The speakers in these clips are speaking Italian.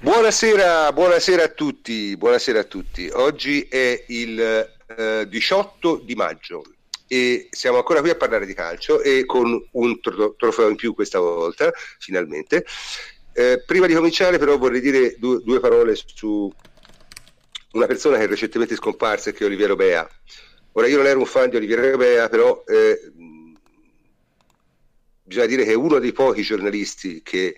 Buonasera, buonasera a tutti, buonasera a tutti. Oggi è il eh, 18 di maggio e siamo ancora qui a parlare di calcio e con un tro- trofeo in più questa volta, finalmente. Eh, prima di cominciare però vorrei dire due, due, parole su una persona che è recentemente scomparsa, che è Oliviero Bea. Ora io non ero un fan di Oliviero Bea, però eh, bisogna dire che è uno dei pochi giornalisti che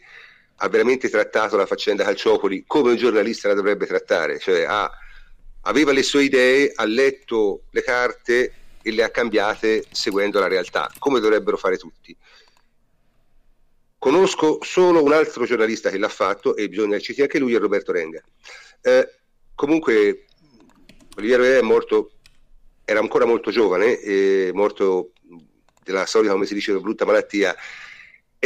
ha veramente trattato la faccenda Calciopoli come un giornalista la dovrebbe trattare, cioè ha, aveva le sue idee, ha letto le carte e le ha cambiate seguendo la realtà, come dovrebbero fare tutti. Conosco solo un altro giornalista che l'ha fatto e bisogna citare anche lui, è Roberto Renga. Eh, comunque, Oliviero è morto, era ancora molto giovane, è morto della solita, come si dice, brutta malattia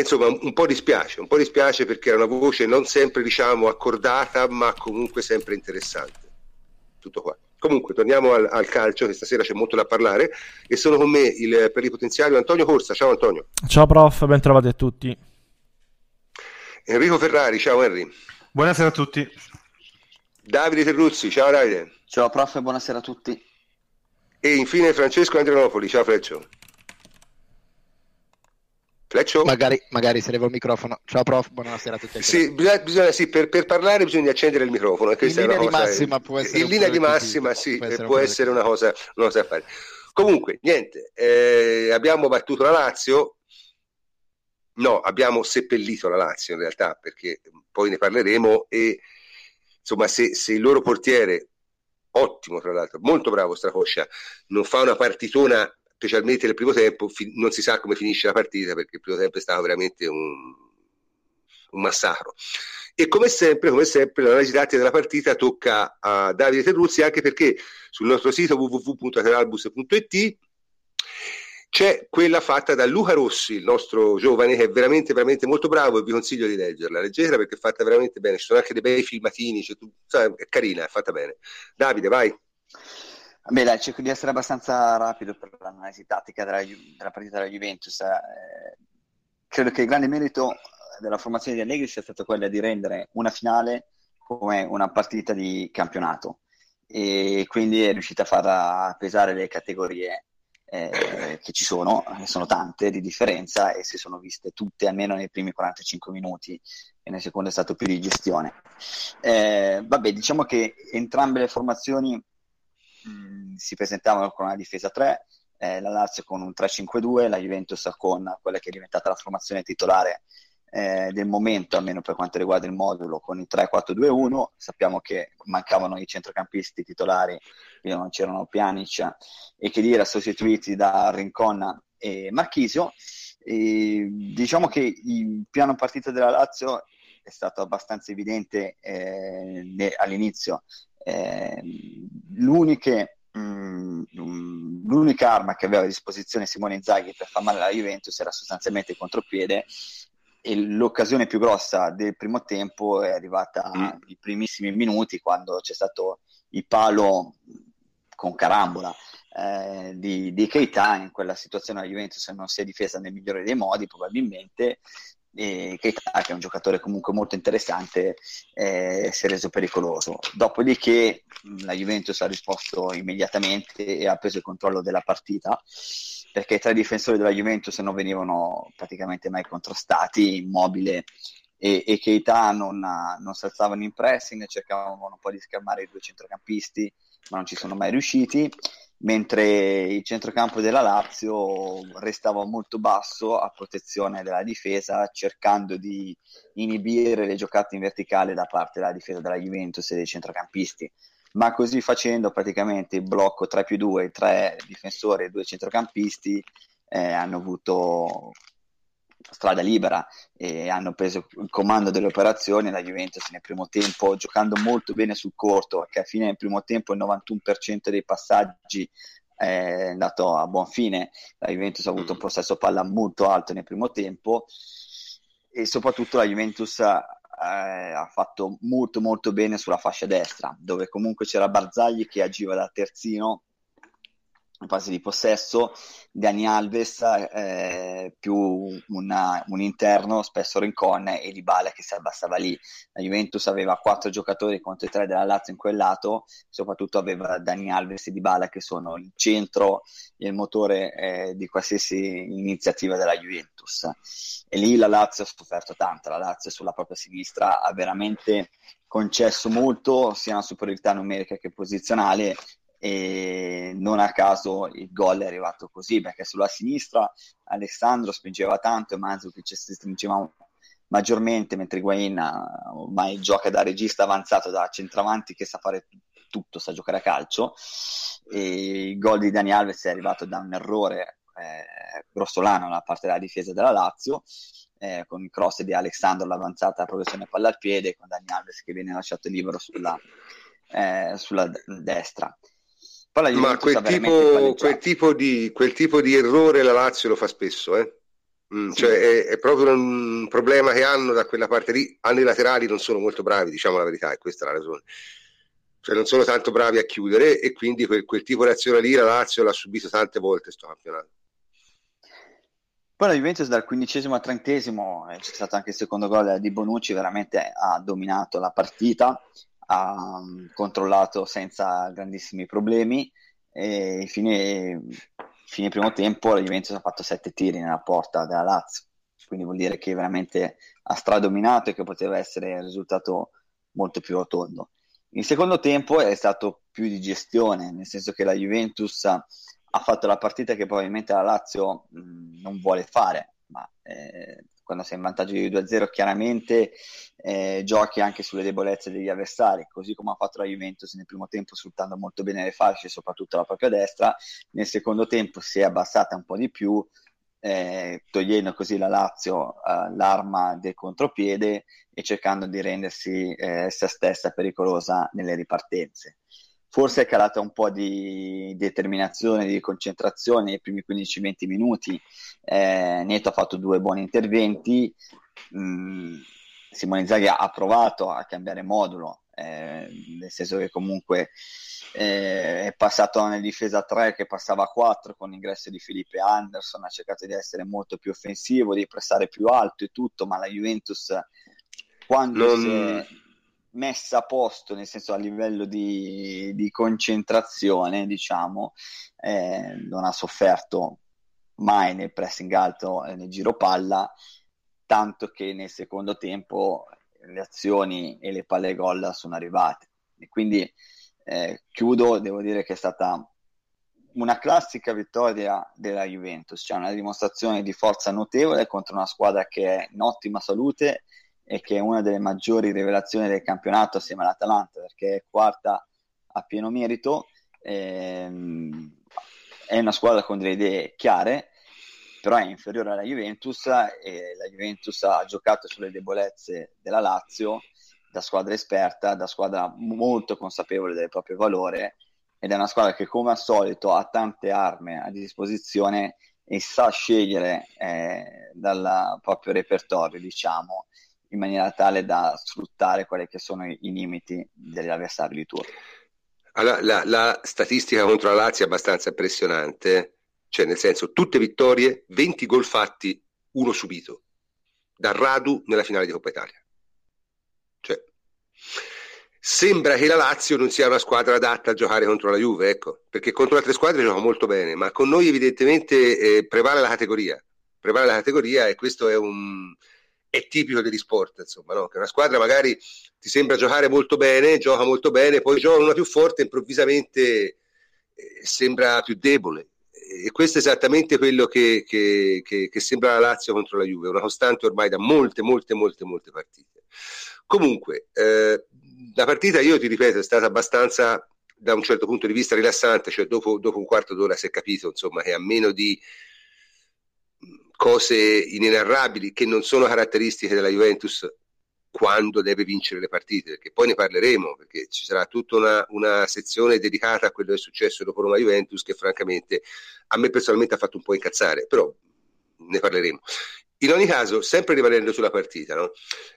insomma un po' dispiace, un po' dispiace perché era una voce non sempre diciamo accordata ma comunque sempre interessante. Tutto qua. Comunque torniamo al, al calcio che stasera c'è molto da parlare e sono con me il plenipotenziario Antonio Corsa. Ciao Antonio. Ciao prof, ben trovati a tutti. Enrico Ferrari, ciao Henry. Buonasera a tutti. Davide Terruzzi, ciao Davide. Ciao prof, buonasera a tutti. E infine Francesco Andrianopoli, ciao Freccio. Fleccio? Magari, magari se levo il microfono. Ciao prof, buonasera a tutti. Sì, bisogna, bisogna, sì per, per, parlare bisogna accendere il microfono. in linea di massima può essere In linea di massima sì, può essere, può essere una, cosa, una cosa da fare. Comunque, niente, eh, abbiamo battuto la Lazio. No, abbiamo seppellito la Lazio in realtà, perché poi ne parleremo e insomma se, se il loro portiere ottimo tra l'altro, molto bravo Stracoscia, non fa una partitona specialmente nel primo tempo, non si sa come finisce la partita perché il primo tempo è stato veramente un, un massacro. E come sempre, come sempre, l'analisi tattica della partita tocca a Davide Terruzzi anche perché sul nostro sito www.ateralbus.it c'è quella fatta da Luca Rossi, il nostro giovane che è veramente, veramente molto bravo e vi consiglio di leggerla. Leggetela perché è fatta veramente bene, ci sono anche dei bei filmatini, cioè è carina, è fatta bene. Davide, vai. Beh, dai, cerco di essere abbastanza rapido per l'analisi tattica della, della partita della Juventus. Eh, credo che il grande merito della formazione di Allegri sia stato quello di rendere una finale come una partita di campionato e quindi è riuscita a far pesare le categorie eh, che ci sono, che sono tante di differenza e si sono viste tutte almeno nei primi 45 minuti e nel secondo è stato più di gestione. Eh, vabbè, diciamo che entrambe le formazioni mh, si presentavano con una difesa 3, eh, la Lazio con un 3-5-2, la Juventus con quella che è diventata la formazione titolare eh, del momento, almeno per quanto riguarda il modulo, con il 3-4-2-1. Sappiamo che mancavano i centrocampisti titolari, quindi non c'erano Pjanic e che dire sostituiti da Rincon e Marchisio. E diciamo che il piano partita della Lazio è stato abbastanza evidente eh, all'inizio eh, mh, mm, l'unica arma che aveva a disposizione Simone Inzaghi per far male alla Juventus era sostanzialmente il contropiede e l'occasione più grossa del primo tempo è arrivata mm. nei primissimi minuti quando c'è stato il palo con carambola eh, di, di Keita in quella situazione la Juventus non si è difesa nel migliore dei modi probabilmente Keita, che è un giocatore comunque molto interessante, eh, si è reso pericoloso. Dopodiché la Juventus ha risposto immediatamente e ha preso il controllo della partita perché i difensori della Juventus non venivano praticamente mai contrastati, Immobile e, e Keita non, non si alzavano in pressing, cercavano un po' di schermare i due centrocampisti, ma non ci sono mai riusciti mentre il centrocampo della Lazio restava molto basso a protezione della difesa, cercando di inibire le giocate in verticale da parte della difesa della Juventus e dei centrocampisti. Ma così facendo, praticamente il blocco 3 più 2, 3 difensori e 2 centrocampisti eh, hanno avuto strada libera e hanno preso il comando delle operazioni la Juventus nel primo tempo giocando molto bene sul corto che a fine del primo tempo il 91% dei passaggi è andato a buon fine. La Juventus ha avuto un possesso palla molto alto nel primo tempo e soprattutto la Juventus eh, ha fatto molto molto bene sulla fascia destra dove comunque c'era Barzagli che agiva da terzino in fase di possesso, Dani Alves eh, più una, un interno, spesso Rincon e Dybala che si abbassava lì. La Juventus aveva quattro giocatori contro i tre della Lazio in quel lato, soprattutto aveva Dani Alves e Dybala che sono il centro e il motore eh, di qualsiasi iniziativa della Juventus. E lì la Lazio ha sofferto tanto, la Lazio sulla propria sinistra ha veramente concesso molto, sia una superiorità numerica che posizionale, e non a caso il gol è arrivato così perché sulla sinistra Alessandro spingeva tanto e Mandzukic si stringeva maggiormente mentre Higuain ormai gioca da regista avanzato da centravanti che sa fare tutto, sa giocare a calcio. E il gol di Dani Alves è arrivato da un errore eh, grossolano da parte della difesa della Lazio eh, con il cross di Alessandro l'avanzata la progressione palla al piede con Dani Alves che viene lasciato libero sulla, eh, sulla destra ma quel tipo, quel, tipo di, quel tipo, di, errore la Lazio lo fa spesso, eh? mm, sì. cioè è, è, proprio un problema che hanno da quella parte lì. Hanno i laterali non sono molto bravi, diciamo la verità, e questa è la ragione. Cioè non sono tanto bravi a chiudere e quindi quel, quel tipo di azione lì la Lazio l'ha subito tante volte sto campionato. Poi la Juventus dal quindicesimo al trentesimo eh, c'è stato anche il secondo gol di Bonucci, veramente ha dominato la partita ha mm, controllato senza grandissimi problemi e fine, fine primo tempo la Juventus ha fatto sette tiri nella porta della Lazio. Quindi vuol dire che veramente ha stradominato e che poteva essere il risultato molto più rotondo. Il secondo tempo è stato più di gestione nel senso che la Juventus ha fatto la partita che probabilmente la Lazio mh, mm, non vuole fare ma eh, quando sei in vantaggio di 2-0 chiaramente eh, giochi anche sulle debolezze degli avversari, così come ha fatto la Juventus nel primo tempo sfruttando molto bene le fasce, soprattutto la propria destra, nel secondo tempo si è abbassata un po' di più, eh, togliendo così la Lazio eh, l'arma del contropiede e cercando di rendersi eh, se stessa pericolosa nelle ripartenze forse è calata un po' di determinazione, di concentrazione nei primi 15-20 minuti. Eh, Neto ha fatto due buoni interventi. Mm, Simone Inzaghi ha provato a cambiare modulo, eh, nel senso che comunque eh, è passato nella difesa 3 che passava a 4 con l'ingresso di Felipe Anderson, ha cercato di essere molto più offensivo, di pressare più alto e tutto, ma la Juventus quando non... si è messa a posto, nel senso a livello di, di concentrazione, diciamo, eh, non ha sofferto mai nel pressing alto e nel giro palla, tanto che nel secondo tempo le azioni e le palle gol sono arrivate. E quindi eh, chiudo, devo dire che è stata una classica vittoria della Juventus, cioè una dimostrazione di forza notevole contro una squadra che è in ottima salute e che è una delle maggiori rivelazioni del campionato assieme all'Atalanta perché è quarta a pieno merito ehm, è una squadra con delle idee chiare però è inferiore alla Juventus e la Juventus ha giocato sulle debolezze della Lazio da squadra esperta, da squadra molto consapevole del proprio valore ed è una squadra che come al solito ha tante armi a disposizione e sa scegliere eh, dal proprio repertorio diciamo in maniera tale da sfruttare quelli che sono i, i limiti degli avversari di turno. Allora, la, la, statistica contro la Lazio è abbastanza impressionante, cioè nel senso tutte vittorie, 20 gol fatti, uno subito, da Radu nella finale di Coppa Italia. Cioè, sembra che la Lazio non sia una squadra adatta a giocare contro la Juve, ecco, perché contro altre squadre gioca molto bene, ma con noi evidentemente eh, prevale la categoria, prevale la categoria e questo è un, è tipico degli sport, insomma, no? che una squadra magari ti sembra giocare molto bene, gioca molto bene, poi gioca una più forte improvvisamente eh, sembra più debole. E questo è esattamente quello che, che, che, che, sembra la Lazio contro la Juve, una costante ormai da molte, molte, molte, molte partite. Comunque, eh, la partita, io ti ripeto, è stata abbastanza, da un certo punto di vista, rilassante, cioè dopo, dopo un quarto d'ora si è capito, insomma, che a meno di cose inenarrabili che non sono caratteristiche della Juventus quando deve vincere le partite, perché poi ne parleremo, perché ci sarà tutta una, una sezione dedicata a quello che è successo dopo Roma Juventus che francamente a me personalmente ha fatto un po' incazzare, però ne parleremo. In ogni caso, sempre rimanendo sulla partita, no?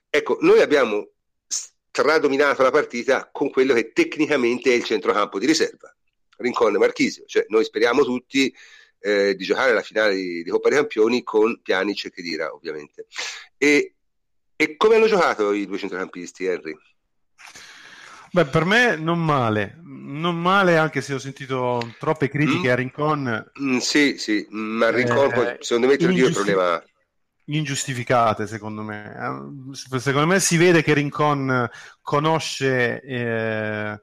ecco, noi abbiamo stradominato la partita con quello che tecnicamente è il centrocampo di riserva, Rincon e Marchisio. Cioè, noi speriamo tutti eh, di giocare la finale di, di, Coppa dei Campioni con Pjanic e Khedira, ovviamente. E, e come hanno giocato i due centrocampisti, Henry? Beh, per me non male, non male anche se ho sentito troppe critiche mm. a Rincon. Mm, sì, sì, ma Rincon eh, secondo me dico il problema ingiustificate secondo me eh, secondo me si vede che Rincon conosce eh,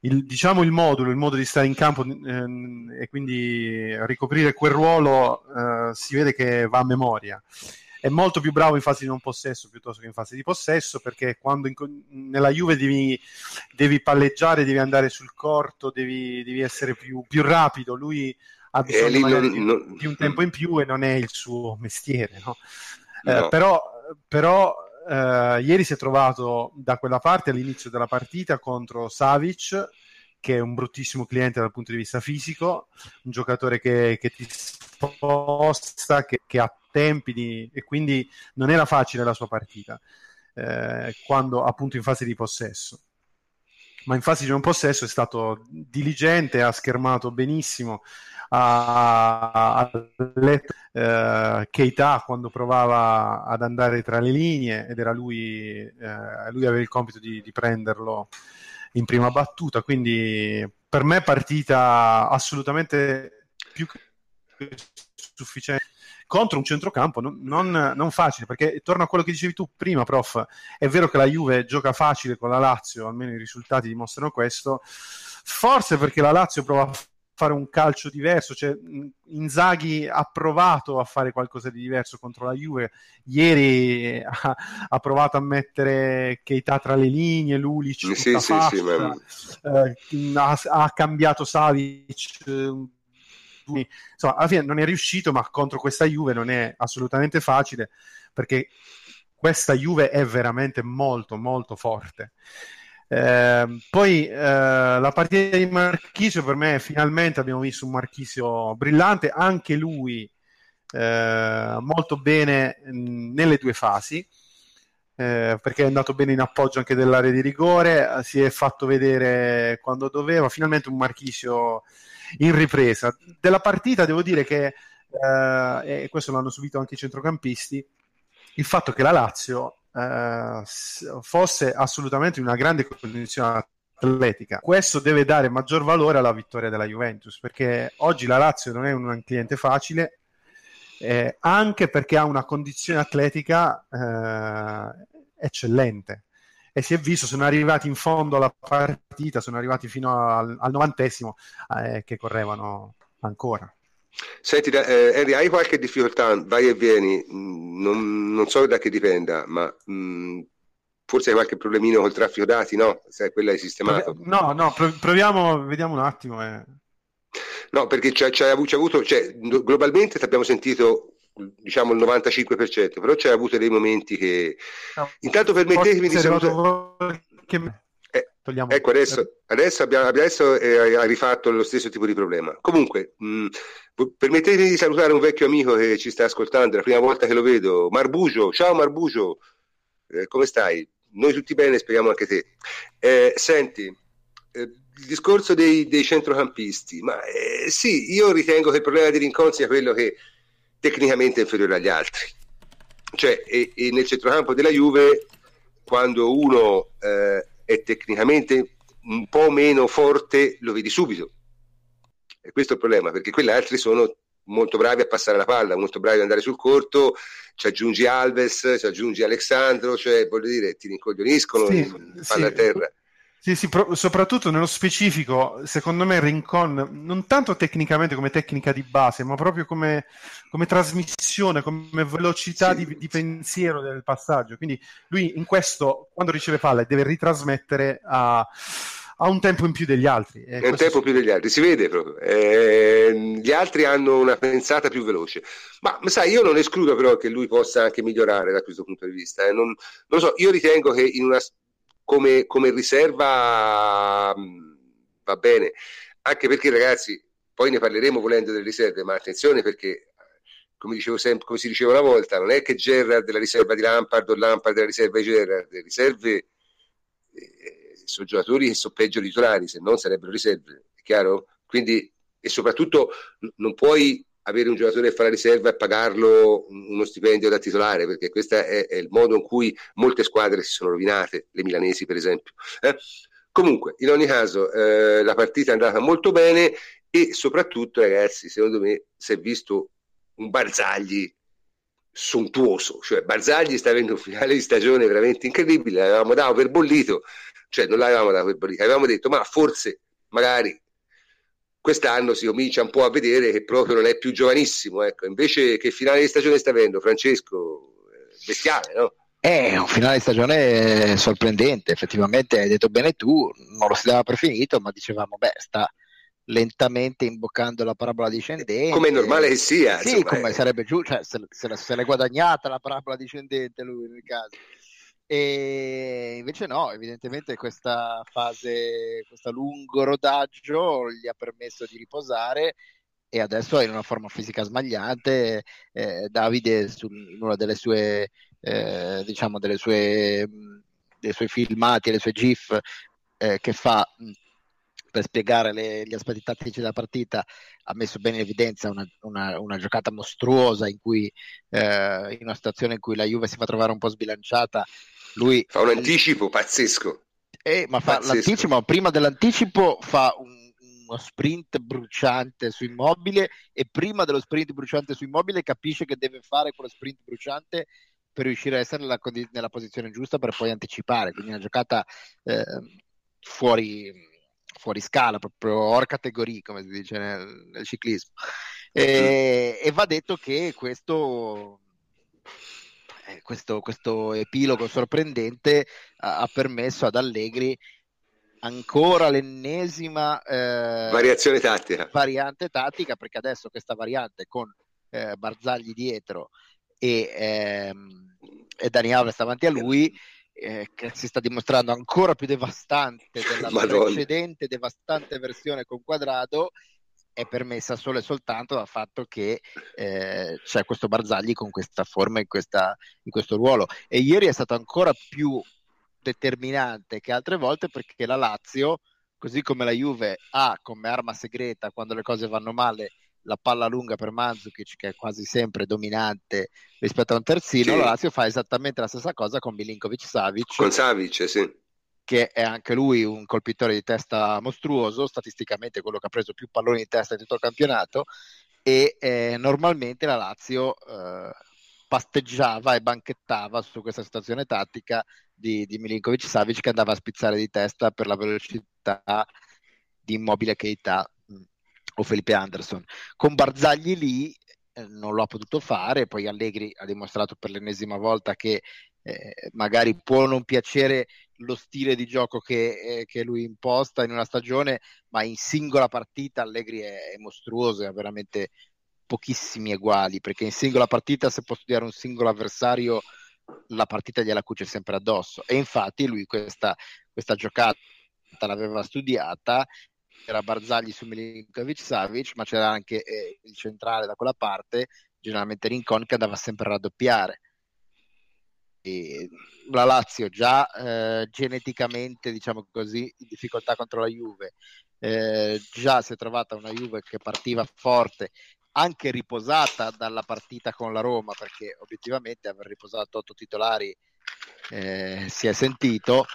il, diciamo il modulo, il modo di stare in campo eh, e quindi ricoprire quel ruolo eh, si vede che va a memoria è molto più bravo in fase di non possesso piuttosto che in fase di possesso perché quando in, nella Juve devi, devi, palleggiare, devi andare sul corto, devi, devi essere più, più, rapido. Lui ha bisogno non, di, non, di, un tempo in più e non è il suo mestiere. No? No. Eh, però, però eh, ieri si è trovato da quella parte all'inizio della partita contro Savic che è un bruttissimo cliente dal punto di vista fisico, un giocatore che, che ti sposta, che, che ha tempi di... e quindi non era facile la sua partita eh, quando appunto in fase di possesso ma in fase di non possesso è stato diligente, ha schermato benissimo, ha, letto eh, Keita quando provava ad andare tra le linee ed era lui, eh, lui aveva il compito di, di prenderlo in prima battuta, quindi per me partita assolutamente più che sufficiente contro un centrocampo non, non, non, facile, perché torno a quello che dicevi tu prima, prof, è vero che la Juve gioca facile con la Lazio, almeno i risultati dimostrano questo, forse perché la Lazio prova a fare un calcio diverso, cioè Inzaghi ha provato a fare qualcosa di diverso contro la Juve, ieri ha, ha provato a mettere Keita tra le linee, Lulic, sì, sì, sì, eh, ha, ha, cambiato Savic insomma, alla fine non è riuscito, ma contro questa Juve non è assolutamente facile perché questa Juve è veramente molto, molto forte. Eh, poi eh, la partita di Marchisio per me finalmente abbiamo visto un Marchisio brillante, anche lui eh, molto bene mh, nelle due fasi. Eh, perché è andato bene in appoggio anche dell'area di rigore, si è fatto vedere quando doveva. Finalmente un Marchisio in ripresa. Della partita devo dire che, eh, e questo l'hanno subito anche i centrocampisti, il fatto che la Lazio eh, fosse assolutamente in una grande condizione atletica. Questo deve dare maggior valore alla vittoria della Juventus, perché oggi la Lazio non è un cliente facile, eh, anche perché ha una condizione atletica eh, eccellente e si è visto, sono arrivati in fondo alla partita, sono arrivati fino al, al novantesimo eh, che correvano ancora. Senti, eh, Henry, hai qualche difficoltà? Vai e vieni, non, non so da che dipenda, ma mh, mm, forse hai qualche problemino col traffico dati, no? Se quella hai sistemato. No, no, proviamo, vediamo un attimo. Eh. No, perché c'è, c'è avuto, cioè, globalmente ti abbiamo sentito diciamo il 95%, però c'è avuto dei momenti che... No, Intanto permettetemi di salutare... Che... Eh, ecco, adesso, adesso, abbiamo, adesso eh, ha rifatto lo stesso tipo di problema. Comunque, mh, permettetemi di salutare un vecchio amico che ci sta ascoltando, è la prima volta che lo vedo, Marbugio. Ciao Marbugio, eh, come stai? Noi tutti bene, speriamo anche te. Eh, senti, eh, il discorso dei, dei centrocampisti, ma eh, sì, io ritengo che il problema di Rincon sia quello che tecnicamente inferiore agli altri. Cioè, e, e nel centrocampo della Juve, quando uno eh, è tecnicamente un po' meno forte, lo vedi subito. E questo è il problema, perché quegli altri sono molto bravi a passare la palla, molto bravi ad andare sul corto, ci aggiungi Alves, ci aggiungi Alessandro, cioè voglio dire, ti rincoglioniscono, sì, palla sì. a terra. Sì, sì, pro- soprattutto nello specifico, secondo me Rincon, non tanto tecnicamente come tecnica di base, ma proprio come, come trasmissione, come velocità sì. di, di, pensiero del passaggio. Quindi lui in questo, quando riceve palle, deve ritrasmettere a, a un tempo in più degli altri. È un tempo più degli altri, si vede proprio. Eh, gli altri hanno una pensata più veloce. Ma sai, io non escludo però che lui possa anche migliorare da questo punto di vista. Eh. Non, non lo so, io ritengo che in una come, come riserva mm, va bene, anche perché ragazzi, poi ne parleremo volendo delle riserve, ma attenzione perché come, dicevo sempre, come si diceva una volta, non è che Gerrard della riserva di Lampard o Lampard della riserva di Gerrard, le riserve eh, sono giocatori che sono peggio titolari, se non sarebbero riserve, è chiaro? Quindi, e soprattutto non puoi avere un giocatore che fa la riserva e pagarlo uno stipendio da titolare, perché questo è, è, il modo in cui molte squadre si sono rovinate, le milanesi per esempio. Eh? Comunque, in ogni caso, eh, la partita è andata molto bene e soprattutto, ragazzi, secondo me si è visto un Barzagli sontuoso, cioè Barzagli sta avendo un finale di stagione veramente incredibile, l'avevamo dato per bollito, cioè non l'avevamo dato per bollito, avevamo detto ma forse magari quest'anno si comincia un po' a vedere che proprio non è più giovanissimo, ecco, invece che finale di stagione sta avendo Francesco? Bestiale, no? È un finale di stagione sorprendente, effettivamente hai detto bene tu, non lo si dava per finito, ma dicevamo, beh, sta lentamente imboccando la parabola discendente. Come è normale che sia. Sì, insomma, come è... sarebbe giusto, cioè, se, se, se, l'è guadagnata la parabola discendente lui nel caso. E invece no, evidentemente questa fase, questo lungo rodaggio gli ha permesso di riposare e adesso è in una forma fisica smagliante. Eh, Davide, su, in una delle sue, eh, diciamo, delle sue, dei suoi filmati, le sue GIF eh, che fa per spiegare le, gli aspetti tattici della partita ha messo bene in evidenza una, una, una giocata mostruosa in cui eh, in una situazione in cui la Juve si fa trovare un po' sbilanciata. Lui fa un anticipo pazzesco. Eh, ma fa pazzesco. l'anticipo prima dell'anticipo fa un, uno sprint bruciante su immobile e prima dello sprint bruciante su immobile capisce che deve fare quello sprint bruciante per riuscire a essere nella, nella posizione giusta per poi anticipare. Quindi una giocata eh, fuori fuori scala, proprio hors categorie, come si dice nel, nel ciclismo. E, e, va detto che questo, eh, questo, questo epilogo sorprendente ha, ha, permesso ad Allegri ancora l'ennesima eh, variazione tattica. variante tattica, perché adesso questa variante con eh, Barzagli dietro e, ehm, e Dani Alves davanti a lui eh, che si sta dimostrando ancora più devastante della Madonna. precedente devastante versione con quadrato è permessa solo e soltanto dal fatto che eh, c'è questo Barzagli con questa forma in, questa, in questo ruolo e ieri è stato ancora più determinante che altre volte perché la Lazio così come la Juve ha come arma segreta quando le cose vanno male la palla lunga per Mandzukic che è quasi sempre dominante rispetto a un terzino, sì. la Lazio fa esattamente la stessa cosa con Milinkovic Savic. Con Savic, sì. Che è anche lui un colpitore di testa mostruoso, statisticamente quello che ha preso più palloni di testa di tutto il campionato e eh, normalmente la Lazio eh, pasteggiava e banchettava su questa situazione tattica di, di Milinkovic Savic che andava a spizzare di testa per la velocità di Immobile Keita o Felipe Anderson. Con Barzagli lì eh, non lo ha potuto fare, poi Allegri ha dimostrato per l'ennesima volta che eh, magari può non piacere lo stile di gioco che, eh, che, lui imposta in una stagione, ma in singola partita Allegri è, è mostruoso, ha veramente pochissimi uguali, perché in singola partita se può studiare un singolo avversario la partita gliela cuce sempre addosso e infatti lui questa, questa giocata l'aveva studiata era Barzagli su Milinkovic Savic, ma c'era anche eh, il centrale da quella parte, generalmente Rincon, che andava sempre a raddoppiare. E la Lazio già eh, geneticamente, diciamo così, in difficoltà contro la Juve, eh, già si è trovata una Juve che partiva forte, anche riposata dalla partita con la Roma, perché obiettivamente aver riposato otto titolari eh, si è sentito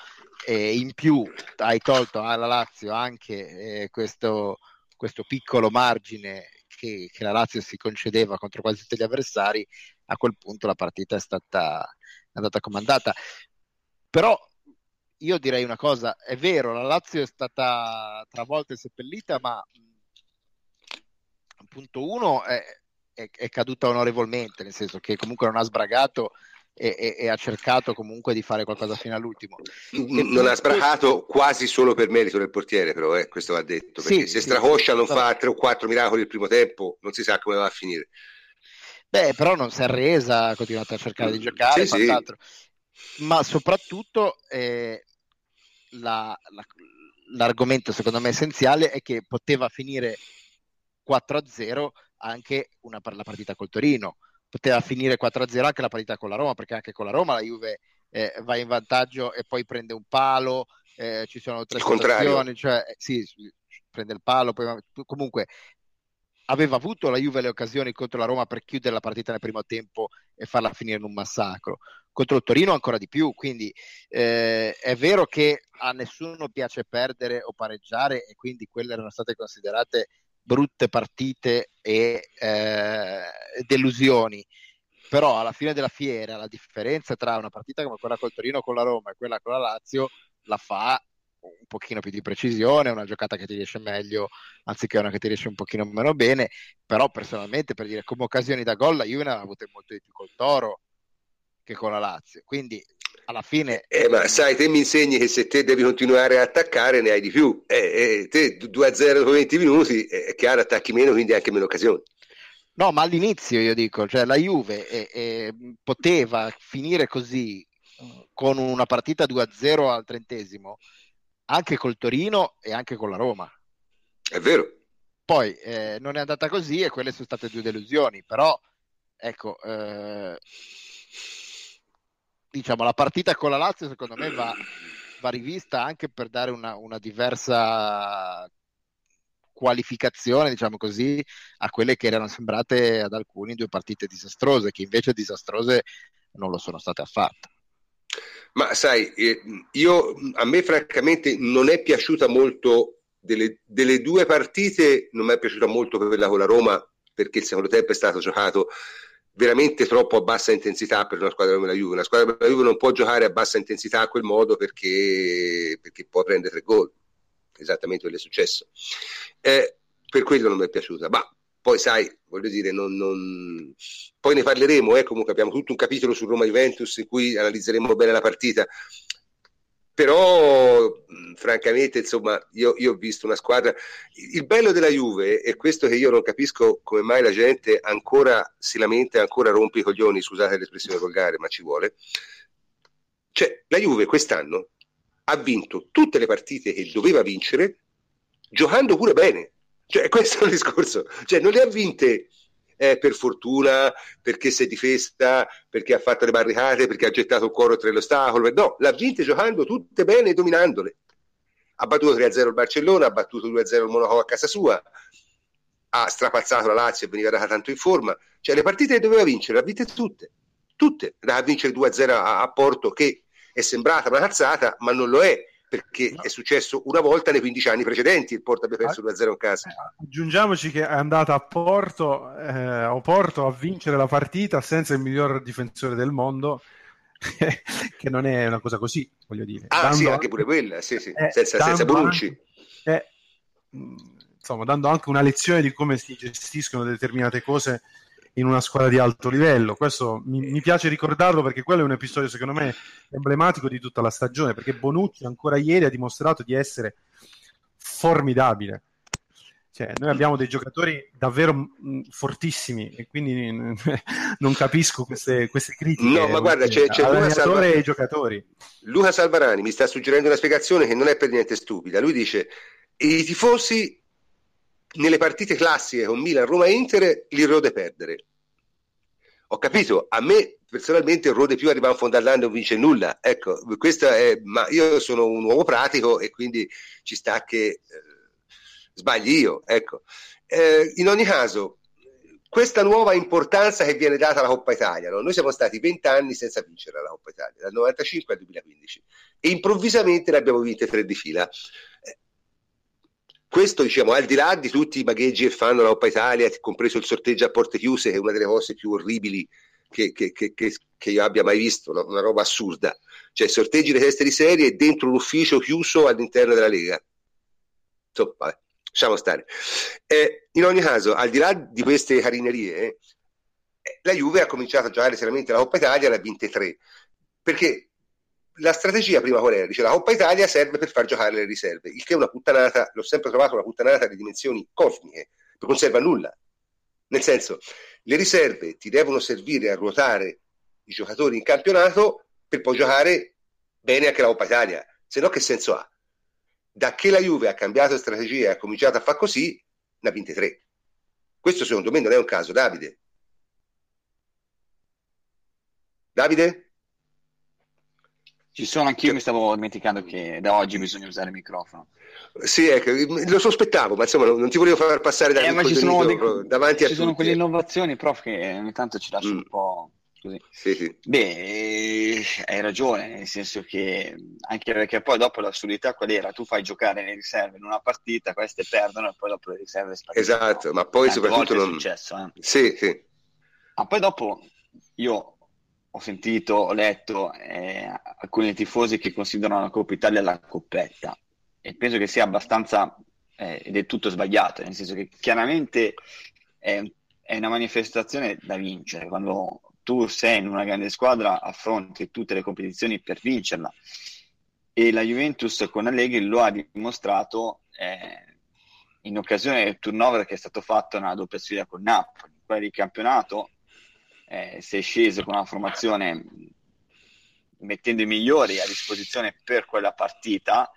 e in più hai tolto alla Lazio anche eh, questo, questo, piccolo margine che, che, la Lazio si concedeva contro quasi tutti gli avversari, a quel punto la partita è stata è andata comandata. Però io direi una cosa, è vero, la Lazio è stata travolta e seppellita, ma punto uno è, è, è caduta onorevolmente, nel senso che comunque non ha sbragato e, e, e, ha cercato comunque di fare qualcosa fino all'ultimo. Non ha sbracato quasi solo per merito del portiere, però eh, questo va detto, perché sì, se sì, Stracoscia non fa tre o quattro miracoli il primo tempo, non si sa come va a finire. Beh, però non si è arresa, ha continuato a cercare di giocare, sì, ma soprattutto eh, la, la, l'argomento secondo me essenziale è che poteva finire 4-0 anche una, la partita col Torino poteva finire 4-0 anche la partita con la Roma, perché anche con la Roma la Juve eh, va in vantaggio e poi prende un palo eh, ci sono tre situazioni, cioè, eh, sì, prende il palo, poi, comunque aveva avuto la Juve le occasioni contro la Roma per chiudere la partita nel primo tempo e farla finire in un massacro. Contro il Torino ancora di più, quindi eh, è vero che a nessuno piace perdere o pareggiare e quindi quelle erano state considerate brutte partite e eh, delusioni. Però alla fine della fiera la differenza tra una partita come quella col Torino con la Roma e quella con la Lazio la fa un pochino più di precisione, una giocata che ti riesce meglio anziché una che ti riesce un pochino meno bene, però personalmente per dire come occasioni da gol la Juve ne ha avute molto di più col Toro che con la Lazio, quindi alla fine... Eh, ma sai, te mi insegni che se te devi continuare a attaccare ne hai di più, eh, eh, te 2-0 dopo 20 minuti è chiaro attacchi meno, quindi anche meno occasioni. No, ma all'inizio io dico, cioè la Juve eh, eh, poteva finire così con una partita 2-0 al trentesimo anche col Torino e anche con la Roma. È vero. Poi eh, non è andata così e quelle sono state due delusioni, però ecco, eh, diciamo la partita con la Lazio secondo me va, va rivista anche per dare una, una diversa qualificazione, diciamo così, a quelle che erano sembrate ad alcuni due partite disastrose, che invece disastrose non lo sono state affatto. Ma sai, eh, io, a me francamente non è piaciuta molto delle, delle due partite, non mi è piaciuta molto quella con la Roma perché il secondo tempo è stato giocato veramente troppo a bassa intensità per una squadra come la Juve. Una squadra come la Juve non può giocare a bassa intensità a quel modo perché, perché può prendere tre gol. Esattamente quello è successo. Eh, per quello non mi è piaciuta. Ma poi sai, voglio dire, non, non... poi ne parleremo, eh, comunque abbiamo tutto un capitolo su Roma Juventus in cui analizzeremo bene la partita. Però, francamente, insomma, io, io, ho visto una squadra. Il bello della Juve è questo che io non capisco come mai la gente ancora si lamenta, ancora rompe i coglioni, scusate l'espressione volgare, ma ci vuole. Cioè, la Juve quest'anno ha vinto tutte le partite che doveva vincere, giocando pure bene. Cioè, questo è un discorso. Cioè, non le ha vinte eh, per fortuna, perché si è difesa, perché ha fatto le barricate, perché ha gettato il cuore tra l'ostacolo. No, l'ha vinte giocando tutte bene e dominandole. Ha battuto 3-0 il Barcellona, ha battuto 2-0 il Monaco a casa sua, ha strapazzato la Lazio e veniva data tanto in forma. Cioè, le partite che doveva vincere, le ha vinte tutte. Tutte. Da vincere 2-0 a, a Porto, che è sembrata una cazzata, ma non lo è perché è successo una volta nei 15 anni precedenti il Porto abbia perso 2-0 in casa. Eh, aggiungiamoci che è andata a Porto, eh, a Porto a vincere la partita senza il miglior difensore del mondo, che non è una cosa così, voglio dire. Ah dando sì, anche pure quella, sì, sì. Eh, senza, senza Bonucci. Anche, eh, insomma, dando anche una lezione di come si gestiscono determinate cose in una squadra di alto livello. Questo mi, mi, piace ricordarlo perché quello è un episodio, secondo me, emblematico di tutta la stagione. Perché Bonucci ancora ieri ha dimostrato di essere formidabile. Cioè, noi abbiamo dei giocatori davvero mh, mm, fortissimi e quindi non capisco queste, queste critiche. No, ma guarda, c'è, c'è Luca Salva... e i giocatori. Luca Salvarani mi sta suggerendo una spiegazione che non è per niente stupida. Lui dice: i tifosi nelle partite classiche con Milan, Roma e Inter li rode perdere. Ho capito, a me personalmente rode più arrivare a fondo all'anno e non vince nulla. Ecco, questo è, ma io sono un uomo pratico e quindi ci sta che eh, sbagli io. Ecco. Eh, in ogni caso, questa nuova importanza che viene data alla Coppa Italia, no? noi siamo stati vent'anni senza vincere la Coppa Italia, dal 95 al 2015, e improvvisamente ne abbiamo vinte tre di fila. Questo, diciamo, al di là di tutti i bagheggi che fanno la Coppa Italia, compreso il sorteggio a porte chiuse, che è una delle cose più orribili che, che, che, che io abbia mai visto, una, una, roba assurda. Cioè, sorteggi le teste di serie dentro un ufficio chiuso all'interno della Lega. Insomma, lasciamo stare. Eh, in ogni caso, al di là di queste carinerie, eh, la Juve ha cominciato a giocare seriamente la Coppa Italia, l'ha vinte tre. Perché la strategia prima qual era? Dice la Coppa Italia serve per far giocare le riserve, il che è una puttanata, l'ho sempre trovato una puttanata di dimensioni cosmiche, non serve a nulla. Nel senso, le riserve ti devono servire a ruotare i giocatori in campionato per poi giocare bene anche la Coppa Italia, se no che senso ha? Da che la Juve ha cambiato strategia e ha cominciato a fare così, ne ha vinte tre. Questo secondo me non è un caso, Davide. Davide? Ci sono anch'io, mi stavo dimenticando che da oggi bisogna usare il microfono. Sì, ecco, lo sospettavo, ma insomma non ti volevo far passare eh, ma ci sono dei, davanti a Ci sono quelle innovazioni, prof, che ogni tanto ci lasciano mm. un po' così. Sì, sì. Beh, hai ragione, nel senso che anche perché poi dopo l'assurdità qual era? Tu fai giocare le riserve in una partita, queste perdono e poi dopo le riserve spariscono. Esatto, ma poi soprattutto non... è successo, eh. Sì, sì. Ma poi dopo io ho sentito, ho letto eh, alcuni tifosi che considerano la Coppa Italia la coppetta. E penso che sia abbastanza eh, ed è tutto sbagliato, nel senso che chiaramente è, è, una manifestazione da vincere, quando tu sei in una grande squadra affronti tutte le competizioni per vincerla. E la Juventus con Allegri lo ha dimostrato eh, in occasione del turnover che è stato fatto nella doppia sfida con Napoli, quella di campionato eh, si è sceso con una formazione mettendo i migliori a disposizione per quella partita,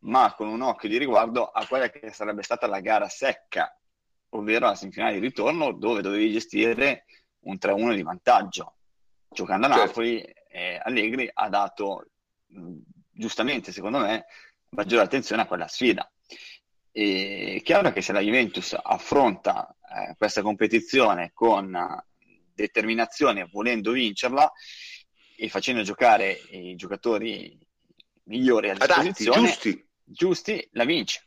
ma con un occhio di riguardo a quella che sarebbe stata la gara secca, ovvero la semifinale di ritorno, dove dovevi gestire un 3-1 di vantaggio. Giocando a certo. Napoli, eh, Allegri ha dato, mh, giustamente secondo me, maggiore attenzione a quella sfida. E è chiaro che se la Juventus affronta eh, questa competizione con determinazione, volendo vincerla e facendo giocare i giocatori migliori a disposizione, Adatti, giusti. giusti, la vince.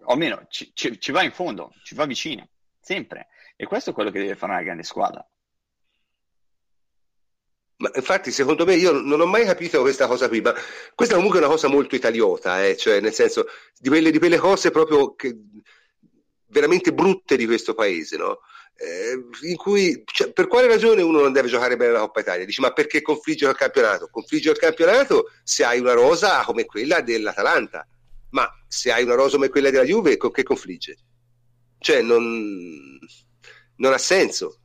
O almeno ci, ci, ci va in fondo, ci va vicino, sempre. E questo è quello che deve fare una grande squadra. Ma infatti, secondo me, io non ho mai capito questa cosa qui, ma questa è comunque una cosa molto italiota, eh? cioè nel senso di quelle, di quelle cose proprio che, veramente brutte di questo paese, no? Eh, in cui cioè, per quale ragione uno non deve giocare bene la Coppa Italia? Dici ma perché confliggere il campionato? Confliggere il campionato se hai una rosa come quella dell'Atalanta, ma se hai una rosa come quella della Juve, con che confligge? Cioè non, non ha senso.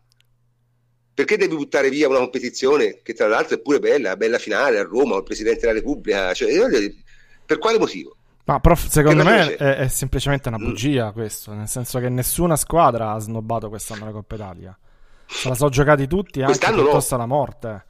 Perché devi buttare via una competizione che tra l'altro è pure bella, bella finale a Roma, il Presidente della Repubblica? Cioè, per quale motivo? Ma prof, secondo me è, è, semplicemente una mm. bugia questo, nel senso che nessuna squadra ha snobbato quest'anno la Coppa Italia. Se la sono giocati tutti, anche piuttosto no. la morte.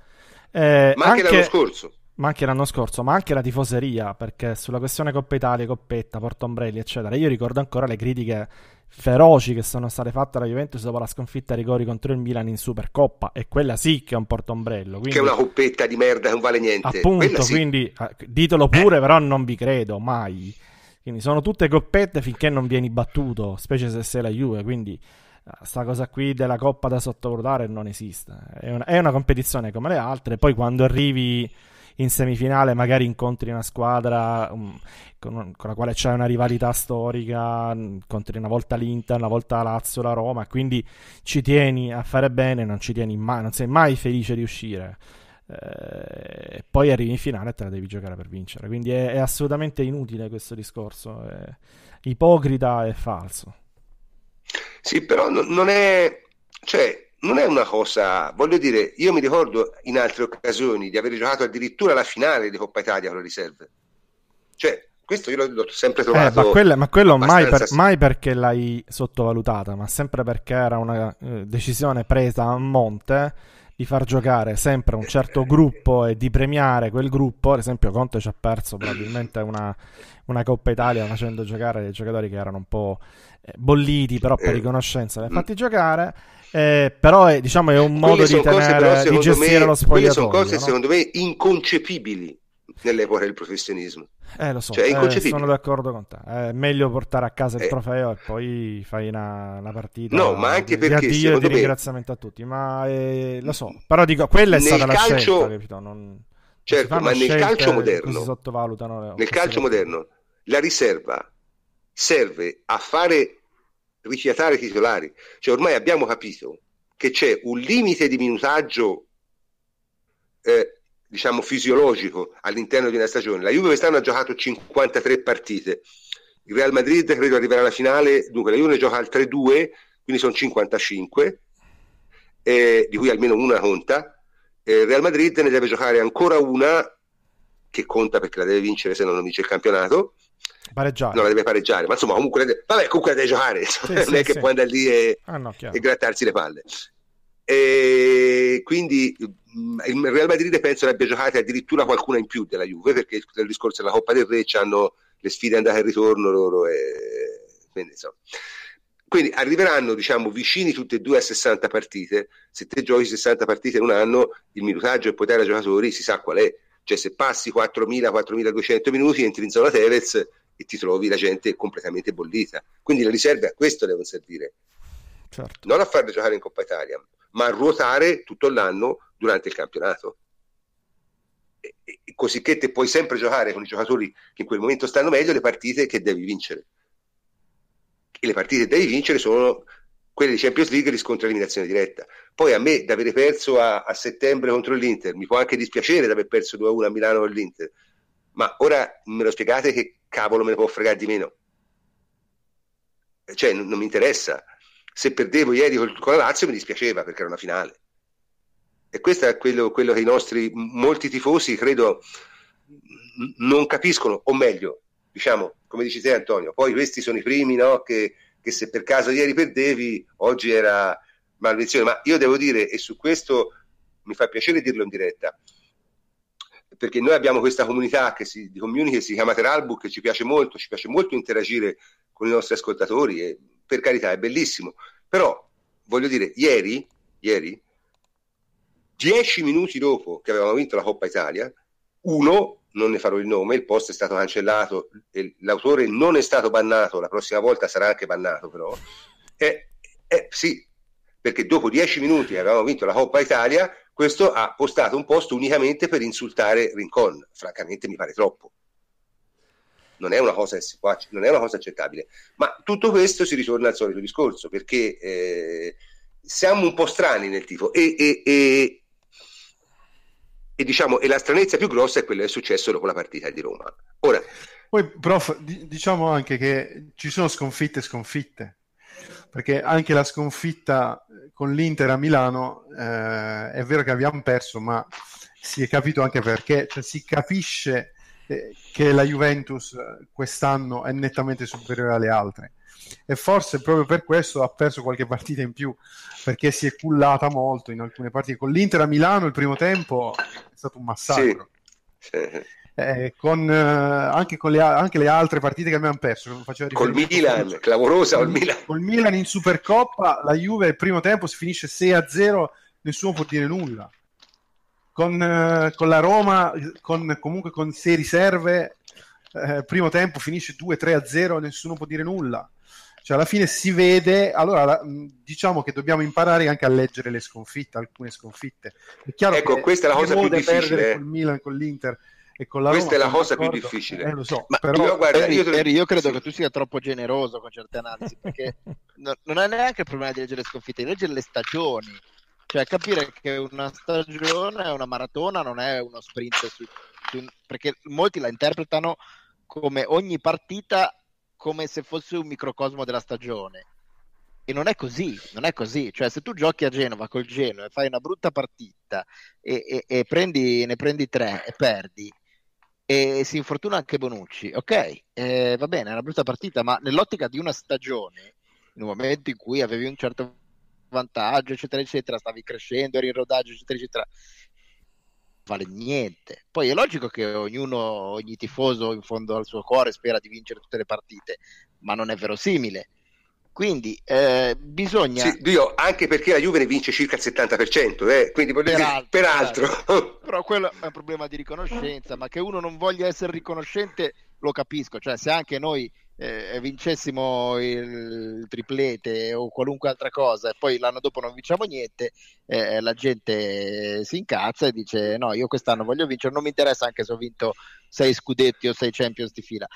Eh, ma anche, anche l'anno scorso. Ma anche l'anno scorso, ma anche la tifoseria, perché sulla questione Coppa Italia, Coppetta, Porto Ombrelli, eccetera, io ricordo ancora le critiche feroci che sono state fatte alla Juventus dopo la sconfitta a rigori contro il Milan in Supercoppa e quella sì che è un portombrello quindi... che è una coppetta di merda che non vale niente appunto sì. quindi eh, ditelo pure eh. però non vi credo mai quindi sono tutte coppette finché non vieni battuto specie se sei la Juve quindi eh, sta cosa qui della coppa da sottovalutare non esiste è una, è una competizione come le altre poi quando arrivi in semifinale magari incontri una squadra um, con, con, la quale c'è una rivalità storica, incontri una volta l'Inter, una volta la Lazio, la Roma, quindi ci tieni a fare bene, non ci tieni mai, non sei mai felice di uscire. Eh, poi arrivi in finale e te la devi giocare per vincere. Quindi è, è assolutamente inutile questo discorso, è ipocrita e falso. Sì, però non è, cioè, non è una cosa, voglio dire, io mi ricordo in altre occasioni di aver giocato addirittura la finale di Coppa Italia con le riserve. Cioè, questo io l'ho, sempre trovato. Eh, ma, quella, ma quello mai, per, mai, perché l'hai sottovalutata, ma sempre perché era una eh, decisione presa a monte di far giocare sempre un certo gruppo e di premiare quel gruppo. Ad esempio, Conte ci ha perso probabilmente una, una Coppa Italia facendo giocare dei giocatori che erano un po' eh, bolliti, però per eh, riconoscenza li ha fatti giocare. Eh, però è, diciamo, è un modo di, tenere, cose, di gestire me, lo spogliatoio. sono cose no? secondo me inconcepibili nell'epoca del professionismo. Eh, lo so, cioè, eh, sono d'accordo con te. È meglio portare a casa il eh. trofeo e poi fai una, una partita no, ma anche di, perché, di addio di ringraziamento a tutti. Ma eh, lo so, però dico, quella è stata calcio... la scelta, capito? Non, certo, ma nel calcio moderno, si sottovalutano nel calcio moderno, la riserva serve a fare rifiatare titolari. Cioè ormai abbiamo capito che c'è un limite di minutaggio eh, diciamo fisiologico all'interno di una stagione. La Juve quest'anno ha giocato 53 partite, il Real Madrid credo arriverà alla finale, dunque la Juve gioca al 3-2, quindi sono 55, eh, di cui almeno una conta. Eh, il Real Madrid ne deve giocare ancora una che conta perché la deve vincere se no non vince il campionato pareggiare. non la deve pareggiare, ma insomma comunque, vabbè, comunque la deve giocare, sì, non sì, è che sì. può andare lì e, ah, no, e, grattarsi le palle. E quindi il Real Madrid penso ne abbia giocate addirittura qualcuna in più della Juve perché il discorso della Coppa del Re hanno le sfide andate e ritorno loro e quindi, insomma. quindi arriveranno diciamo vicini tutti e due a 60 partite se te giochi 60 partite in un anno il minutaggio e il potere ai giocatori si sa qual è cioè se passi 4.000-4.200 minuti entri in zona Tevez e ti trovi la gente completamente bollita quindi le riserve a questo devono servire certo. non a farle giocare in Coppa Italia ma a ruotare tutto l'anno durante il campionato. E, e, così che te puoi sempre giocare con i giocatori che in quel momento stanno meglio le partite che devi vincere. E le partite che devi vincere sono quelle di Champions League riscontro eliminazione diretta. Poi a me da avere perso a, a, settembre contro l'Inter, mi può anche dispiacere di aver perso 2-1 a Milano con l'Inter, ma ora me lo spiegate che cavolo me ne può fregare di meno. Cioè, non, non mi interessa se perdevo ieri con la Lazio mi dispiaceva perché era una finale. E questo è quello, quello che i nostri molti tifosi credo non capiscono, o meglio, diciamo, come dici te Antonio, poi questi sono i primi no, che, che se per caso ieri perdevi, oggi era maledizione. Ma io devo dire, e su questo mi fa piacere dirlo in diretta, perché noi abbiamo questa comunità che si, di community che si chiama Teralbook, che ci piace molto, ci piace molto interagire con i nostri ascoltatori e per carità è bellissimo, però voglio dire, ieri, ieri, dieci minuti dopo che avevamo vinto la Coppa Italia, uno, non ne farò il nome, il post è stato cancellato, l'autore non è stato bannato, la prossima volta sarà anche bannato però, eh, eh, sì, perché dopo dieci minuti avevamo vinto la Coppa Italia, questo ha postato un post unicamente per insultare Rincon, francamente mi pare troppo non è una cosa, non è una cosa accettabile. Ma tutto questo si ritorna al solito discorso, perché eh, siamo un po' strani nel tifo e, e, e, e, diciamo, e la stranezza più grossa è quello che è successo dopo la partita di Roma. Ora, poi, prof, diciamo anche che ci sono sconfitte e sconfitte, perché anche la sconfitta con l'Inter a Milano eh, è vero che abbiamo perso, ma si è capito anche perché, cioè si capisce che la Juventus eh, quest'anno è nettamente superiore alle altre. E forse proprio per questo ha perso qualche partita in più perché si è cullata molto in alcune partite. Con l'Inter a Milano il primo tempo è stato un massacro. Sì. Eh, con, eh, anche con le, anche le, altre partite che abbiamo perso col Milan, clamorosa col Milan. col Milan in Supercoppa la Juve il primo tempo si finisce 6 a 0 nessuno può dire nulla con, eh, con la Roma, con, comunque con sei riserve, eh, primo tempo finisce 2-3 a 0, nessuno può dire nulla. Cioè, alla fine si vede, allora diciamo che dobbiamo imparare anche a leggere le sconfitte, alcune sconfitte. È chiaro ecco, che questa è la cosa più difficile. Con il Milan, con l'Inter e con la Questa Roma, è la cosa più difficile. Eh, lo so, Ma però... io, guarda, io, te... io, credo sì. che tu sia troppo generoso con certe analisi, perché no, non è neanche il problema di leggere le sconfitte, di leggere le stagioni. Cioè capire che una stagione è una maratona, non è uno sprint su, su, perché molti la interpretano come ogni partita come se fosse un microcosmo della stagione. E non è così, non è così. Cioè, se tu giochi a Genova col Genoa e fai una brutta partita e, e, e prendi, ne prendi tre e perdi, e si infortuna anche Bonucci, ok, eh, va bene, è una brutta partita, ma nell'ottica di una stagione, in un momento in cui avevi un certo vantaggio, eccetera, eccetera, stavi crescendo, eri in rodaggio, eccetera, eccetera. Vale niente. Poi è logico che ognuno, ogni tifoso in fondo al suo cuore spera di vincere tutte le partite, ma non è verosimile. Quindi eh, bisogna. Sì, io, anche perché la Juve ne vince circa il 70%, eh? quindi peraltro, peraltro. Certo. Però quello è un problema di riconoscenza, ma che uno non voglia essere riconoscente lo capisco. Cioè, se anche noi eh, vincessimo il triplete o qualunque altra cosa e poi l'anno dopo non vinciamo niente, eh, la gente si incazza e dice no, io quest'anno voglio vincere, non mi interessa anche se ho vinto sei scudetti o sei Champions di fila.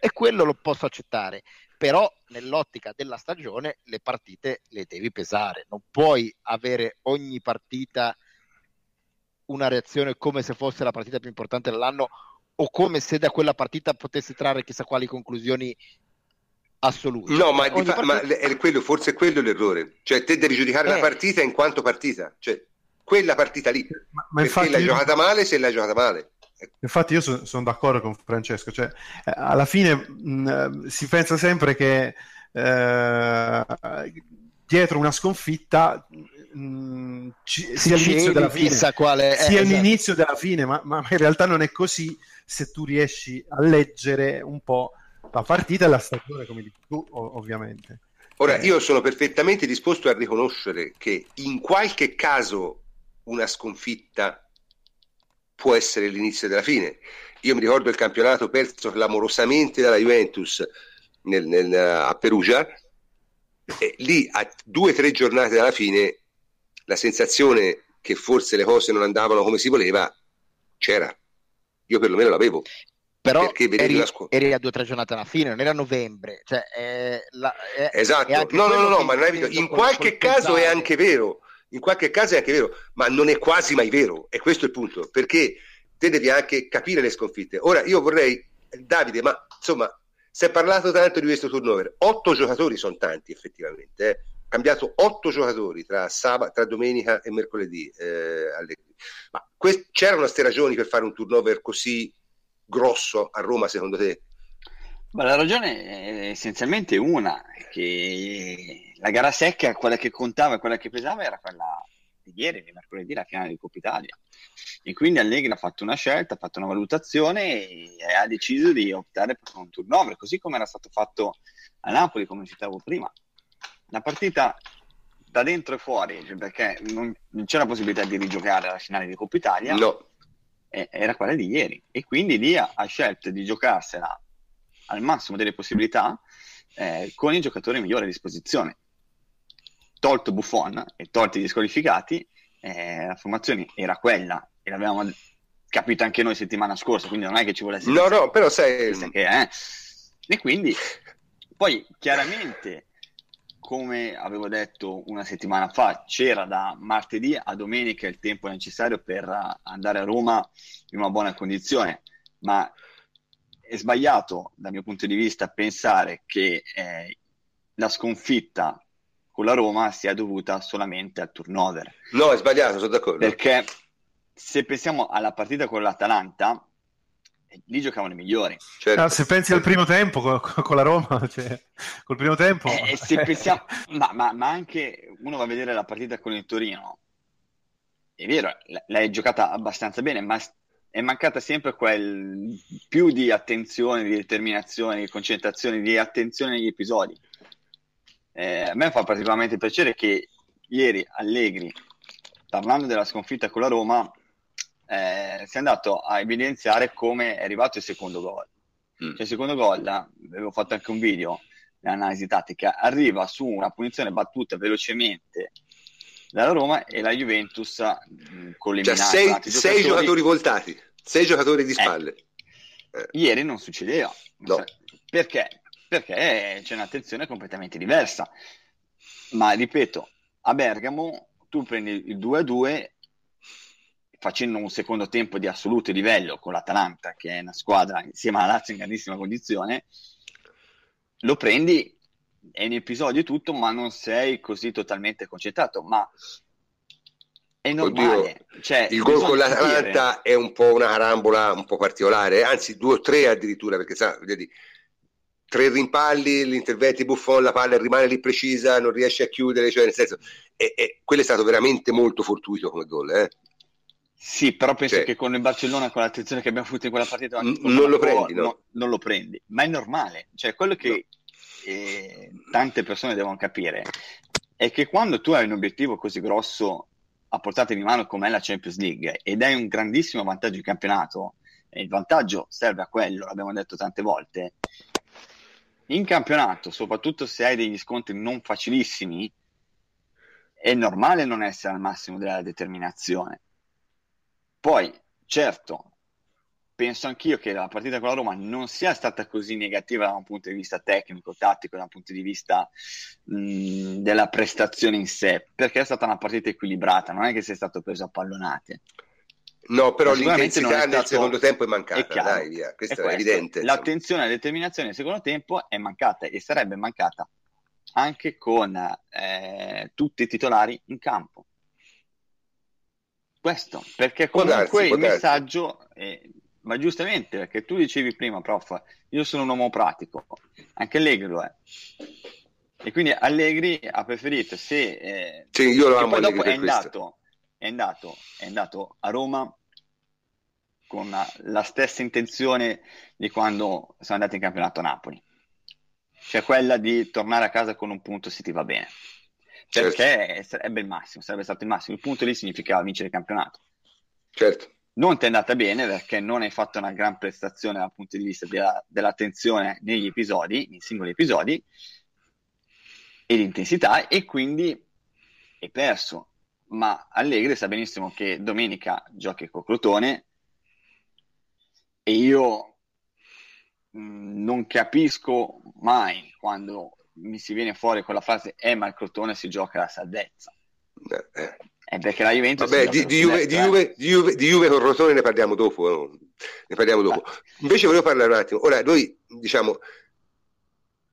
E quello lo posso accettare, però nell'ottica della stagione le partite le devi pesare, non puoi avere ogni partita una reazione come se fosse la partita più importante dell'anno o come se da quella partita potessi trarre chissà quali conclusioni assolute. No, ma, fa- partita... ma è quello, forse è quello l'errore. Cioè, te devi giudicare eh. la partita in quanto partita. Cioè, quella partita lì. Ma, ma perché l'hai io... giocata male se l'hai giocata male. Infatti io sono son d'accordo con Francesco, cioè, eh, alla fine mh, si pensa sempre che eh, dietro una sconfitta mh, ci, sia l'inizio della fine, quale, eh, sia esatto. l'inizio della fine, ma, ma, in realtà non è così se tu riesci a leggere un po' la partita e la stagione, come dici tu, ovviamente. Ora, eh. io sono perfettamente disposto a riconoscere che in qualche caso una sconfitta può essere l'inizio della fine. Io mi ricordo il campionato perso clamorosamente dalla Juventus nel, nel, a Perugia, e lì a due o tre giornate dalla fine la sensazione che forse le cose non andavano come si voleva c'era. Io perlomeno l'avevo. Però eri, scu- eri, a due o tre giornate alla fine, non era novembre. Cioè, è la, è, esatto, no, no, no, no, ma non è vero. In qualche caso è anche vero, in qualche caso è anche vero, ma non è quasi mai vero. E questo è il punto, perché te devi anche capire le sconfitte. Ora, io vorrei, Davide, ma insomma, si è parlato tanto di questo turnover. Otto giocatori sono tanti, effettivamente. Eh. Cambiato otto giocatori tra, sabato, tra domenica e mercoledì. Eh, ma que- c'erano queste ragioni per fare un turnover così grosso a Roma, secondo te? Ma la ragione è essenzialmente una, che la gara secca, quella che contava e quella che pesava era quella di ieri, di mercoledì, la finale di Coppa Italia. E quindi Allegri ha fatto una scelta, ha fatto una valutazione e ha deciso di optare per un turnover, così come era stato fatto a Napoli, come citavo prima. La partita da dentro e fuori, cioè perché non, non c'era possibilità di rigiocare la finale di Coppa Italia. No era quella di ieri e quindi lì ha, ha scelto di giocarsela al massimo delle possibilità eh, con i giocatori migliori a disposizione. Tolto Buffon e tolti gli squalificati, eh, la formazione era quella e l'avevamo capito anche noi settimana scorsa, quindi non è che ci volesse No, no, però sai che è. E quindi poi chiaramente come avevo detto una settimana fa, c'era da martedì a domenica il tempo necessario per andare a Roma in una buona condizione, ma è sbagliato dal mio punto di vista pensare che eh, la sconfitta con la Roma sia dovuta solamente al turnover. No, è sbagliato, sono d'accordo. Perché se pensiamo alla partita con l'Atalanta, lì giocavano i migliori. Certo. Ah, se pensi al primo tempo con, con la Roma, cioè, col primo tempo... Eh, se pensiamo, ma, ma, ma, anche uno va a vedere la partita con il Torino, è vero, l'hai giocata abbastanza bene, ma è mancata sempre quel più di attenzione, di determinazione, di concentrazione, di attenzione negli episodi. Eh, a me fa particolarmente piacere che ieri Allegri, parlando della sconfitta con la Roma, eh, si è andato a evidenziare come è arrivato il secondo gol. Mm. Cioè, il secondo gol, avevo fatto anche un video, l'analisi tattica, arriva su una punizione battuta velocemente dalla Roma e la Juventus mm, con le cioè, sei, giocatori, sei giocatori voltati, sei giocatori di eh, spalle. Eh, ieri non succedeva. No. Perché? Perché c'è un'attenzione completamente diversa. Ma ripeto, a Bergamo tu prendi il 2-2 facendo un secondo tempo di assoluto livello con l'Atalanta, che è una squadra insieme alla Lazio in grandissima condizione, lo prendi, è un episodio tutto, ma non sei così totalmente concentrato. Ma è normale. Cioè, il gol con l'Atalanta è un po' una carambola un po' particolare, anzi due o tre addirittura, perché sa, vedi, tre rimpalli, l'intervento di Buffon, la palla rimane lì precisa, non riesce a chiudere, cioè nel senso, è, è, quello è stato veramente molto fortuito come gol. Eh? Sì, però penso cioè, che con il Barcellona, con l'attenzione che abbiamo avuto in quella partita, non, lo prendi, no? no? non lo prendi, ma è normale. Cioè, quello che no. Eh, tante persone devono capire è che quando tu hai un obiettivo così grosso a portata di mano come è la Champions League ed hai un grandissimo vantaggio di campionato, e il vantaggio serve a quello, l'abbiamo detto tante volte, in campionato, soprattutto se hai degli scontri non facilissimi, è normale non essere al massimo della determinazione. Poi, certo, penso anch'io che la partita con la Roma non sia stata così negativa da un punto di vista tecnico, tattico, da un punto di vista mh, della prestazione in sé, perché è stata una partita equilibrata, non è che sia stato preso a pallonate. No, però l'intensità nel secondo tempo è mancata, è chiaro, dai, via. questo è, è evidente. L'attenzione e la determinazione nel secondo tempo è mancata e sarebbe mancata anche con eh, tutti i titolari in campo. Questo, perché comunque darsi, il messaggio, è, ma giustamente, perché tu dicevi prima, prof, io sono un uomo pratico, anche Allegri lo è. E quindi Allegri ha preferito se... Eh, sì, io lo amo Allegri è andato, è, andato, è andato a Roma con la stessa intenzione di quando sono andati in campionato a Napoli, cioè quella di tornare a casa con un punto se ti va bene, perché certo. sarebbe il massimo, sarebbe stato il massimo, il punto lì significava vincere il campionato. Certo. Non ti è andata bene perché non hai fatto una gran prestazione dal punto di vista della, dell'attenzione negli episodi, nei singoli episodi, e l'intensità e quindi è perso. Ma Allegri sa benissimo che domenica giochi con Crotone e io mm, non capisco mai quando mi si viene fuori con la frase eh ma il Crotone si gioca la salvezza. Eh, eh. È perché la Juventus Vabbè, di, di, Juve, di, Juve, di, Juve, di Juve con Rotone ne parliamo dopo. Ne parliamo dopo. Invece volevo parlare un attimo. Ora, noi diciamo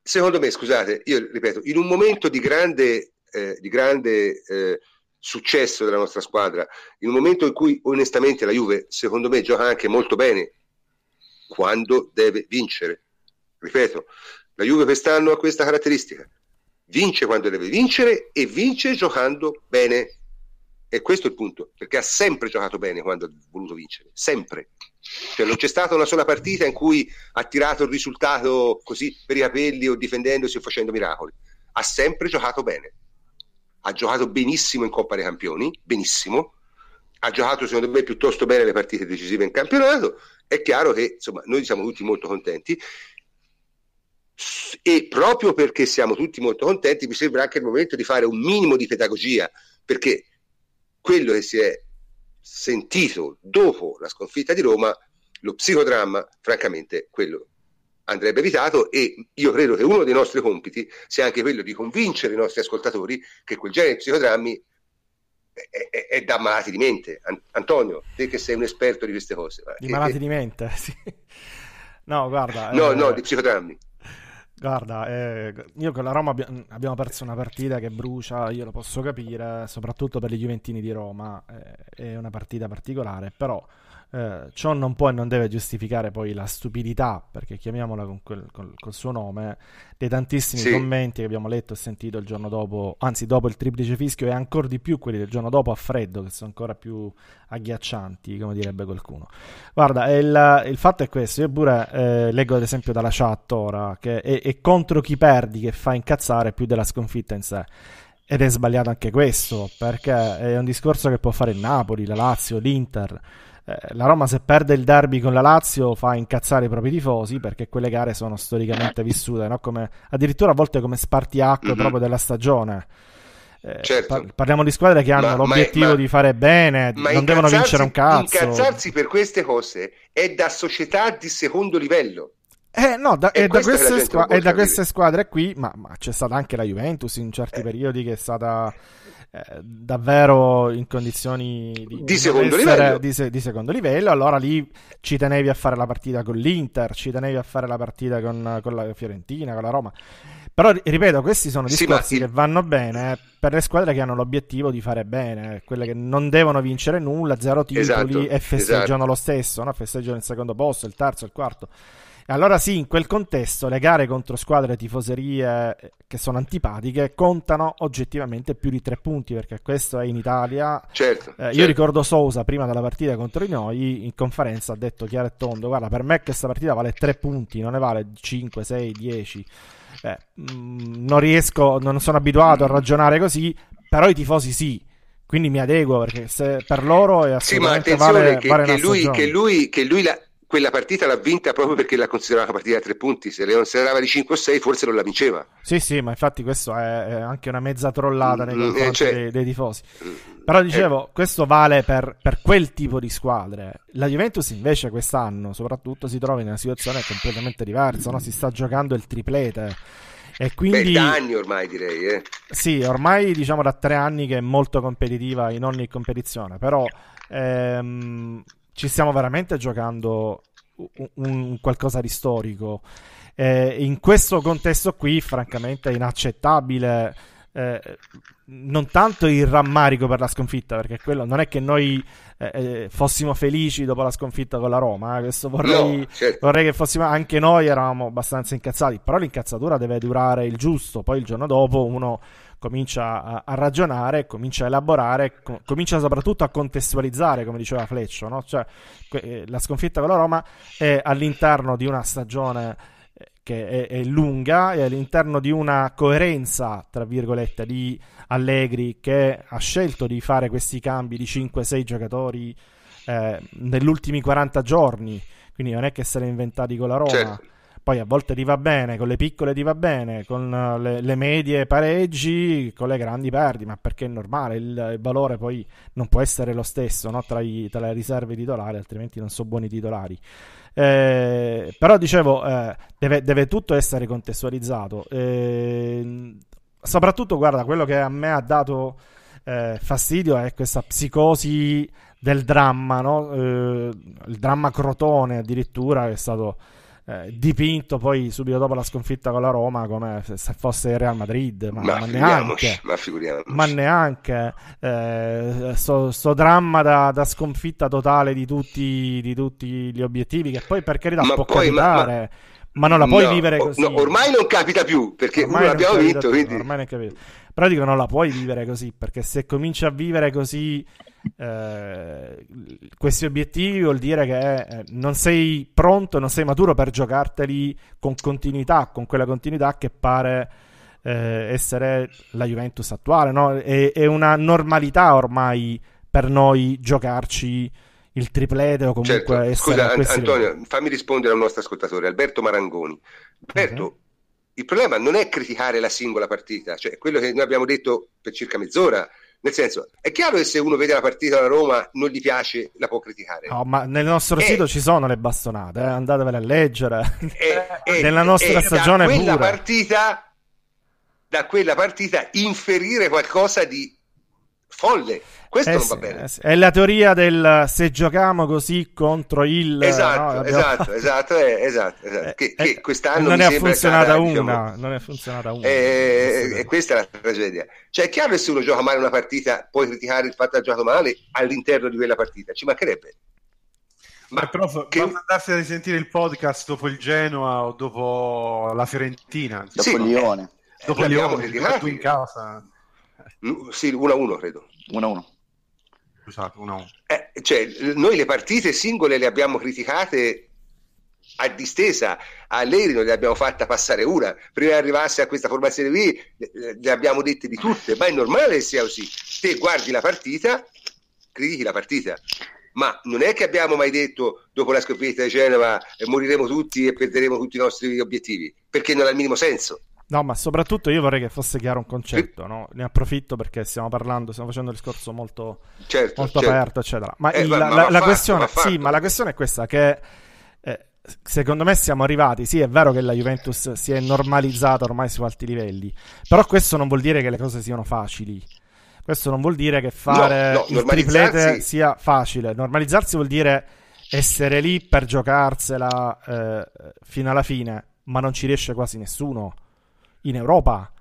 secondo me, scusate, io ripeto, in un momento di grande, eh, di grande eh, successo della nostra squadra, in un momento in cui onestamente la Juve, secondo me, gioca anche molto bene quando deve vincere. Ripeto, la Juve quest'anno ha questa caratteristica. Vince quando deve vincere e vince giocando bene. E questo è il punto, perché ha sempre giocato bene quando ha voluto vincere, sempre. Cioè, non c'è stata una sola partita in cui ha tirato il risultato così per i capelli o difendendosi o facendo miracoli. Ha sempre giocato bene. Ha giocato benissimo in Coppa dei Campioni, benissimo. Ha giocato secondo me piuttosto bene le partite decisive in campionato. È chiaro che insomma, noi siamo tutti molto contenti e proprio perché siamo tutti molto contenti mi sembra anche il momento di fare un minimo di pedagogia perché quello che si è sentito dopo la sconfitta di Roma, lo psicodramma, francamente, quello andrebbe evitato e io credo che uno dei nostri compiti sia anche quello di convincere i nostri ascoltatori che quel genere di psicodrammi è, è, è da malati di mente. Antonio, te che sei un esperto di queste cose. Di malati di mente, sì. No, guarda. No, eh... no, di psicodrammi. Guarda, eh, io con la Roma abbi- abbiamo perso una partita che brucia, io lo posso capire, soprattutto per gli Juventini di Roma, eh, è una partita particolare, però eh, ciò non può e non deve giustificare poi la stupidità, perché chiamiamola con quel, col, col suo nome, dei tantissimi sì. commenti che abbiamo letto e sentito il giorno dopo, anzi dopo il triplice fischio e ancora di più quelli del giorno dopo a freddo, che sono ancora più agghiaccianti, come direbbe qualcuno. Guarda, il, il fatto è questo, io pure eh, leggo ad esempio dalla chat ora, che è, è contro chi perdi che fa incazzare più della sconfitta in sé. Ed è sbagliato anche questo, perché è un discorso che può fare il Napoli, la Lazio, l'Inter eh, la Roma se perde il derby con la Lazio fa incazzare i propri tifosi perché quelle gare sono storicamente vissute, no? come, addirittura a volte come spartiacque mm-hmm. proprio della stagione. Eh, certo. par- parliamo di squadre che hanno ma, l'obiettivo ma, di fare bene, non devono vincere un cazzo. Incazzarsi per queste cose è da società di secondo livello. Eh, no, da, è, da queste, squ- è da queste squadre qui, ma, ma, c'è stata anche la Juventus in certi eh. periodi che è stata eh, davvero in condizioni di, di, secondo livello. Di, di, secondo livello. Allora lì ci tenevi a fare la partita con l'Inter, ci tenevi a fare la partita con, con la Fiorentina, con la Roma. Però ripeto, questi sono discorsi sì, che vanno bene per le squadre che hanno l'obiettivo di fare bene, quelle che non devono vincere nulla, zero titoli esatto, e festeggiano esatto. lo stesso, no? festeggiano il secondo posto, il terzo, il quarto. Allora sì, in quel contesto le gare contro squadre tifoserie eh, che sono antipatiche contano oggettivamente più di tre punti, perché questo è in Italia. Certo, eh, certo. Io ricordo Sousa prima della partita contro i noi in conferenza ha detto chiaro e tondo, guarda, per me questa partita vale tre punti, non ne vale 5, 6, 10. Eh, non riesco, non sono abituato a ragionare così, però i tifosi sì. Quindi mi adeguo perché se per loro è assolutamente sì, ma attenzione vale, che, vale che, lui, che, lui, che lui la, quella partita l'ha vinta proprio perché l'ha considerata una partita a tre punti. Se le considerava di 5 o 6, forse non la vinceva. Sì, sì, ma infatti questo è, anche una mezza trollata nei mm, confronti cioè, dei, dei, tifosi. Mm, Però dicevo, eh, questo vale per, per, quel tipo di squadre. La Juventus invece quest'anno, soprattutto, si trova in una situazione completamente diversa. No? Si sta giocando il triplete. E quindi, Beh, da anni ormai direi. Eh. Sì, ormai diciamo da tre anni che è molto competitiva in ogni competizione. Però ehm, ci stiamo veramente giocando un, un qualcosa di storico. Eh, in questo contesto qui, francamente, è inaccettabile eh, non tanto il rammarico per la sconfitta, perché quello non è che noi eh, eh fossimo felici dopo la sconfitta con la Roma. Eh. Questo vorrei, no, certo. vorrei, che fossimo anche noi eravamo abbastanza incazzati. Però l'incazzatura deve durare il giusto. Poi il giorno dopo uno comincia a, a ragionare, comincia a elaborare, com- comincia soprattutto a contestualizzare, come diceva Fleccio. No? Cioè, que- eh, la sconfitta con la Roma è all'interno di una stagione che è, è, lunga e all'interno di una coerenza, tra virgolette, di Allegri che ha scelto di fare questi cambi di 5-6 giocatori eh, negli ultimi 40 giorni, quindi non è che se l'è inventati con la Roma. Certo. Poi a volte ti va bene, con le piccole ti va bene, con le, le medie pareggi, con le grandi perdi, ma perché è normale, il, il valore poi non può essere lo stesso no? tra, i, tra le riserve titolari, altrimenti non sono buoni titolari. Eh, però dicevo, eh, deve, deve, tutto essere contestualizzato. Eh, soprattutto, guarda, quello che a me ha dato eh, fastidio è questa psicosi del dramma, no? Eh, il dramma Crotone addirittura che è stato eh, dipinto poi subito dopo la sconfitta con la Roma come se fosse il Real Madrid, ma, ma, ma neanche, ma, ma neanche eh, sto, sto, dramma da, da, sconfitta totale di tutti, di tutti, gli obiettivi che poi per carità può poi, capitare. Ma, non la puoi no, vivere così. No, ormai non capita più perché ormai uno l'abbiamo vinto. Quindi... Ormai non capito. Però dico, non la puoi vivere così perché se cominci a vivere così eh, questi obiettivi vuol dire che eh, non sei pronto, non sei maturo per giocarteli con continuità, con quella continuità che pare eh, essere la Juventus attuale. No? È, è, una normalità ormai per noi giocarci il triplete o comunque certo. essere Scusa. Antonio, fammi rispondere al nostro ascoltatore Alberto Marangoni. Alberto, okay. il problema non è criticare la singola partita, cioè quello che noi abbiamo detto per circa mezz'ora nel senso, è chiaro che se uno vede la partita della Roma non gli piace, la può criticare. No, ma nel nostro e... sito ci sono le bastonate, eh? andatevele a leggere. E, Nella nostra stagione da quella pure. partita da quella partita inferire qualcosa di folle. Questo eh non va bene. Eh è la teoria del se giochiamo così contro il... Esatto, no, abbiamo... esatto, esatto, eh, esatto, esatto. Che, che eh, quest'anno non è funzionata cara, una, diciamo, non è funzionata una. Eh, e questa è la tragedia. Cioè è chiaro che se uno gioca male una partita puoi criticare il fatto che ha giocato male all'interno di quella partita, ci mancherebbe. Ma eh, però che... andarsi a risentire il podcast dopo il Genoa o dopo la Fiorentina, dopo sì, il Lione. Dopo il Lione, tu in casa. Sì, 1-1 credo. 1-1. Scusate, 1-1. Eh, cioè, noi le partite singole le abbiamo criticate a distesa, a Leri non le abbiamo fatta passare una, prima di arrivarsi a questa formazione qui le abbiamo dette di tutte, ma è normale che sia così. Te guardi la partita, critichi la partita, ma non è che abbiamo mai detto dopo la sconfitta di Genova eh, moriremo tutti e perderemo tutti i nostri obiettivi, perché non ha il minimo senso. No, ma soprattutto io vorrei che fosse chiaro un concetto, no? Ne approfitto perché stiamo parlando, stiamo facendo un discorso molto, certo, molto certo. aperto, eccetera. Ma, eh, il, ma, la, ma la, fatto, questione, sì, ma la questione è questa, che eh, secondo me siamo arrivati, sì è vero che la Juventus si è normalizzata ormai su alti livelli, però questo non vuol dire che le cose siano facili. Questo non vuol dire che fare no, no, il triplete sia facile. Normalizzarsi vuol dire essere lì per giocarsela eh, fino alla fine, ma non ci riesce quasi nessuno in Europa.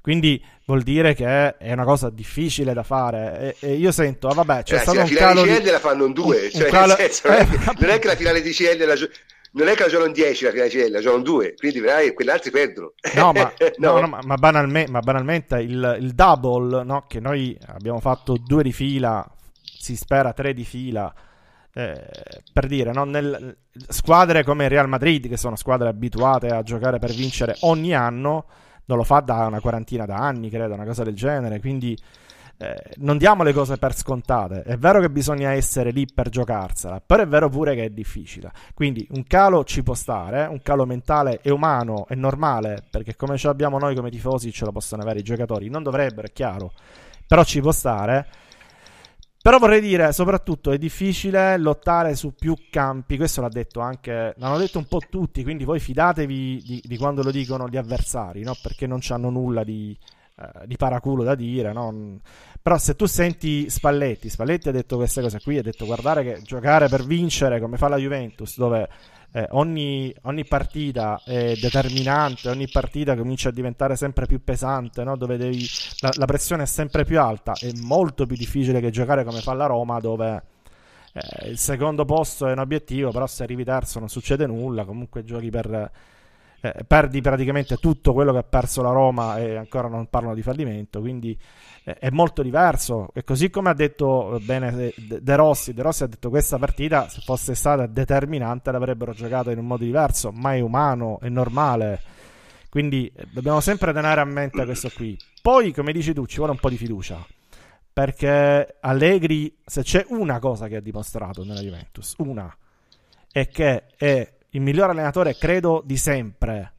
Quindi vuol dire che è una cosa difficile da fare. E, e io sento, ah, vabbè, c'è eh, stato un calo. La finale di CL la fanno in due. Un, cioè, un calo... senso, non, è che, non, è che, la finale di CL la, non è che la giocano in 10 la finale di CL, la giocano in 2, quindi vedrai quegli altri perdono. No, ma, no. no, ma, ma, banalme, ma banalmente il, il double no, che noi abbiamo fatto due di fila, si spera tre di fila. Eh, per dire, no? Nel, squadre come Real Madrid, che sono squadre abituate a giocare per vincere ogni anno, non lo fa da una quarantina d'anni, credo, una cosa del genere. Quindi eh, non diamo le cose per scontate. È vero che bisogna essere lì per giocarsela, però è vero pure che è difficile. Quindi un calo ci può stare, un calo mentale è umano, è normale, perché come ce l'abbiamo noi come tifosi ce lo possono avere i giocatori. Non dovrebbero, è chiaro, però ci può stare. Però vorrei dire, soprattutto, è difficile lottare su più campi. Questo l'ha detto anche, l'hanno detto un po' tutti. Quindi voi fidatevi di, di quando lo dicono gli avversari, no? Perché non hanno nulla di, eh, di paraculo da dire, no? però se tu senti Spalletti, Spalletti ha detto queste cose qui, ha detto guardare che giocare per vincere come fa la Juventus, dove eh, ogni, ogni, partita è determinante, ogni partita comincia a diventare sempre più pesante, no? dove devi, la, la, pressione è sempre più alta, è molto più difficile che giocare come fa la Roma, dove eh, il secondo posto è un obiettivo, però se arrivi terzo non succede nulla, comunque giochi per... Eh, perdi praticamente tutto quello che ha perso la Roma e ancora non parlano di fallimento, quindi è molto diverso. E così come ha detto bene De Rossi, De Rossi ha detto questa partita, se fosse stata determinante, l'avrebbero giocata in un modo diverso, ma è umano, è normale. Quindi eh, dobbiamo sempre tenere a mente questo qui. Poi, come dici tu, ci vuole un po' di fiducia. Perché Allegri, se c'è una cosa che ha dimostrato nella Juventus, una, è che è il miglior allenatore, credo, di sempre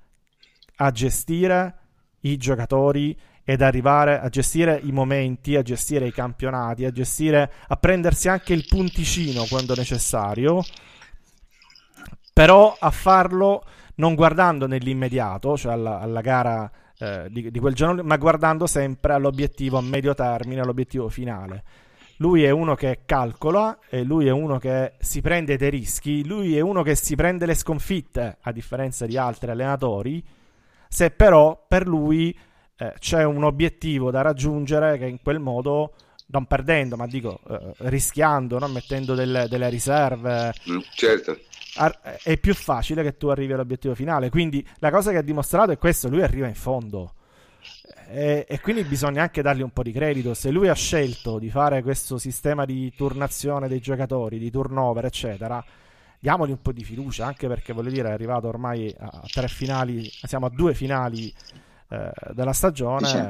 a gestire i giocatori ed arrivare a gestire i momenti, a gestire i campionati, a gestire, a prendersi anche il punticino quando necessario, però a farlo non guardando nell'immediato, cioè alla, alla gara eh, di, di, quel giorno, ma guardando sempre all'obiettivo a medio termine, all'obiettivo finale. Lui è uno che calcola, e lui è uno che si prende dei rischi, lui è uno che si prende le sconfitte, a differenza di altri allenatori, se però per lui eh, c'è un obiettivo da raggiungere che in quel modo non perdendo, ma dico eh, rischiando, no? mettendo delle, delle riserve. Mm, certo. è più facile che tu arrivi all'obiettivo finale. Quindi la cosa che ha dimostrato è questo: lui arriva in fondo. E, e, quindi bisogna anche dargli un po' di credito. Se lui ha scelto di fare questo sistema di turnazione dei giocatori, di turnover, eccetera, diamogli un po' di fiducia. Anche perché voglio dire, è arrivato ormai a tre finali, siamo a due finali eh, della stagione.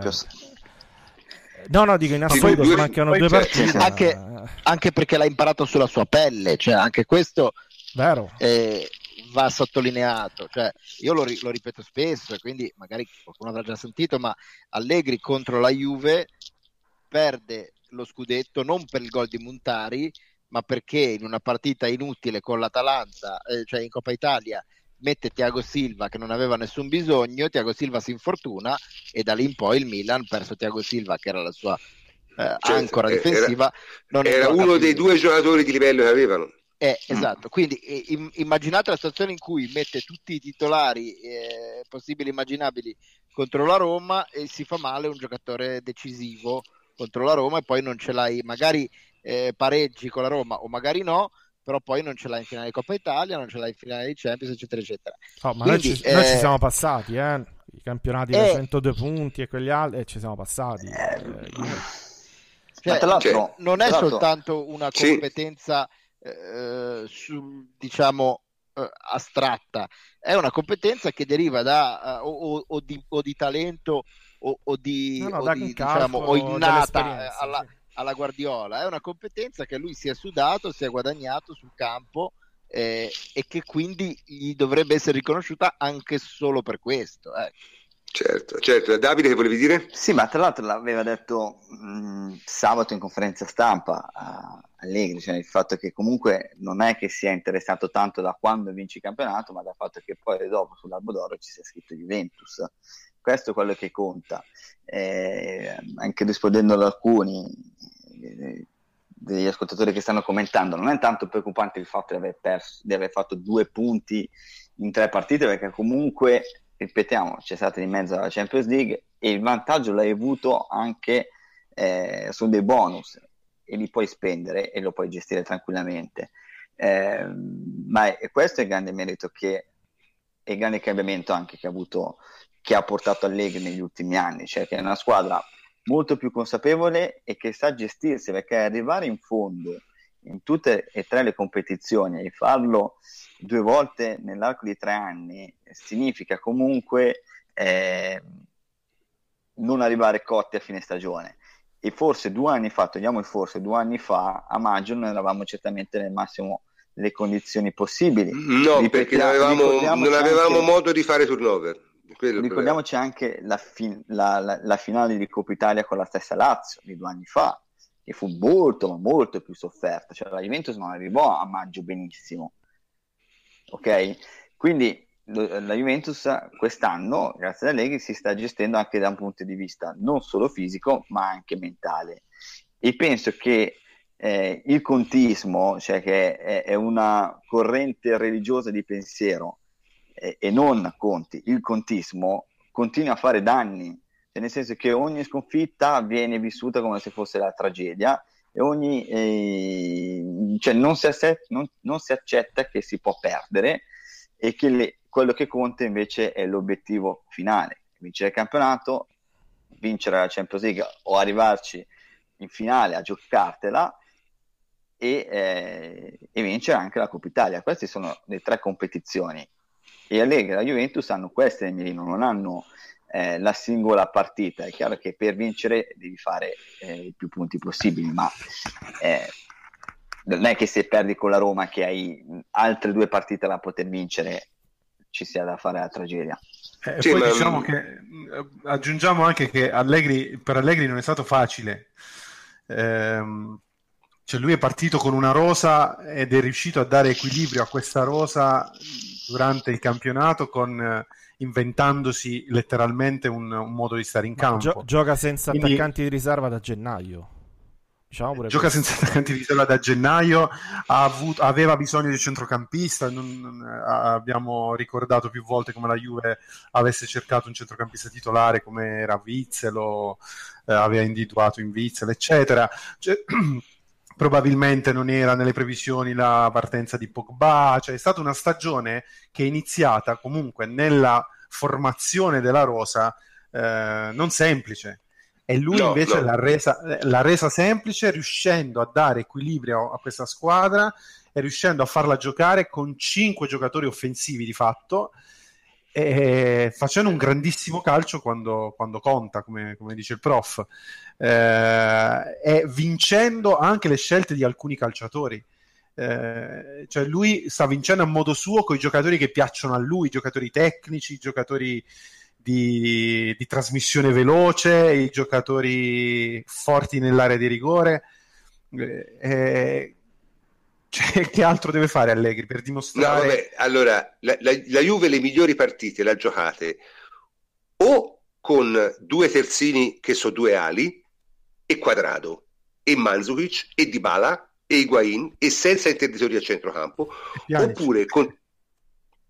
No, no, dico in assoluto sì, mancano due partite. Anche, anche, perché l'ha imparato sulla sua pelle, cioè anche questo Vero. Eh, va sottolineato. Cioè, io lo, lo, ripeto spesso e quindi magari qualcuno avrà già sentito, ma Allegri contro la Juve perde lo scudetto non per il gol di Montari, ma perché in una partita inutile con l'Atalanta, eh, cioè in Coppa Italia, mette Tiago Silva che non aveva nessun bisogno, Tiago Silva si infortuna e da lì in poi il Milan, perso Tiago Silva che era la sua eh, certo, ancora difensiva, era, era uno dei due giocatori di livello che avevano. Eh, mm. esatto, quindi eh, immaginate la situazione in cui mette tutti i titolari eh, possibili e immaginabili contro la Roma e si fa male un giocatore decisivo contro la Roma e poi non ce l'hai, magari eh, pareggi con la Roma o magari no, però poi non ce l'hai in finale di Coppa Italia, non ce l'hai in finale di Champions, eccetera, eccetera. Oh, ma Quindi, noi, ci, eh... noi, ci, siamo passati, eh? i campionati da 102 eh. punti e quegli altri, e ci siamo passati. Eh, cioè, cioè, non è soltanto una competenza, sì. Eh, su, diciamo, eh, astratta, è una competenza che deriva da uh, o, o, di, o, di, talento o, o di, no, no, di diciamo, o innata alla, sì alla Guardiola, è una competenza che lui si è sudato, si è guadagnato sul campo eh, e che quindi gli dovrebbe essere riconosciuta anche solo per questo. Eh. Certo, certo. Davide, che volevi dire? Sì, ma tra l'altro l'aveva detto mh, sabato in conferenza stampa a Allegri, cioè il fatto che comunque non è che sia interessato tanto da quando vince il campionato, ma dal fatto che poi dopo sull'Albo d'Oro ci sia scritto Juventus. Questo è quello che conta. Eh, anche rispondendo ad alcuni, degli ascoltatori che stanno commentando, non è tanto preoccupante il fatto di aver, perso, di aver fatto due punti in tre partite, perché comunque, ripetiamo, c'è stata in mezzo alla Champions League e il vantaggio l'hai avuto anche eh, su dei bonus e li puoi spendere e lo puoi gestire tranquillamente. Eh, ma è, questo è il grande merito che e il grande cambiamento anche che ha avuto che ha portato Allegri negli ultimi anni, cioè che è una squadra molto più consapevole e che sa gestirsi, perché arrivare in fondo in tutte e tre le competizioni e farlo due volte nell'arco di tre anni significa comunque eh, non arrivare cotti a fine stagione. E forse due anni fa, togliamo il forse, due anni fa a maggio non eravamo certamente nel massimo delle condizioni possibili. No, Ripetiamo, perché non avevamo, non avevamo anche... modo di fare turnover. Ricordiamoci anche la, fin- la, la, la, finale di Coppa Italia con la stessa Lazio di due anni fa, che fu molto, ma molto più sofferta. Cioè la Juventus non arrivò a maggio benissimo. Ok? Quindi la Juventus quest'anno, grazie ad Allegri, si sta gestendo anche da un punto di vista non solo fisico, ma anche mentale. E penso che eh, il contismo, cioè che è, è, una corrente religiosa di pensiero, e non Conti, il contismo continua a fare danni, cioè nel senso che ogni sconfitta viene vissuta come se fosse la tragedia e ogni, eh, cioè non, si accetta, non, non si accetta che si può perdere e che le, quello che conta invece è l'obiettivo finale, vincere il campionato, vincere la Champions League o arrivarci in finale a giocartela e, eh, e, vincere anche la Coppa Italia. Queste sono le tre competizioni e Allegri e la Juventus hanno queste nel mirino, non hanno eh, la singola partita. È chiaro che per vincere devi fare eh, i più punti possibili, ma eh, non è che se perdi con la Roma che hai altre due partite da poter vincere ci sia da fare la tragedia. Eh, sì, poi ma... diciamo che eh, aggiungiamo anche che Allegri, per Allegri non è stato facile. Ehm, cioè lui è partito con una rosa ed è riuscito a dare equilibrio a questa rosa durante il campionato con, eh, inventandosi letteralmente un, un, modo di stare in campo. Gio- gioca senza Quindi... attaccanti di riserva da gennaio. Diciamo gioca senza attaccanti di riserva da gennaio, avuto, aveva bisogno di centrocampista, non, non, abbiamo ricordato più volte come la Juve avesse cercato un centrocampista titolare come era Witzel eh, aveva individuato in Witzel, eccetera. Cioè, probabilmente non era nelle previsioni la partenza di Pogba, cioè è stata una stagione che è iniziata comunque nella formazione della rosa eh, non semplice. E lui no, invece no. L'ha, resa, l'ha, resa, semplice riuscendo a dare equilibrio a questa squadra e riuscendo a farla giocare con cinque giocatori offensivi di fatto e facendo un grandissimo calcio quando, quando conta, come, come, dice il prof, eh, e vincendo anche le scelte di alcuni calciatori. Eh, cioè lui sta vincendo a modo suo con i giocatori che piacciono a lui, i giocatori tecnici, i giocatori di, di trasmissione veloce, i giocatori forti nell'area di rigore. Eh, eh cioè, che altro deve fare Allegri per dimostrare? No, vabbè, allora, la, la, la Juve le migliori partite le ha giocate o con due terzini che sono due ali e Quadrado e Manzukic e Dybala e Higuain e senza interditori a centrocampo oppure con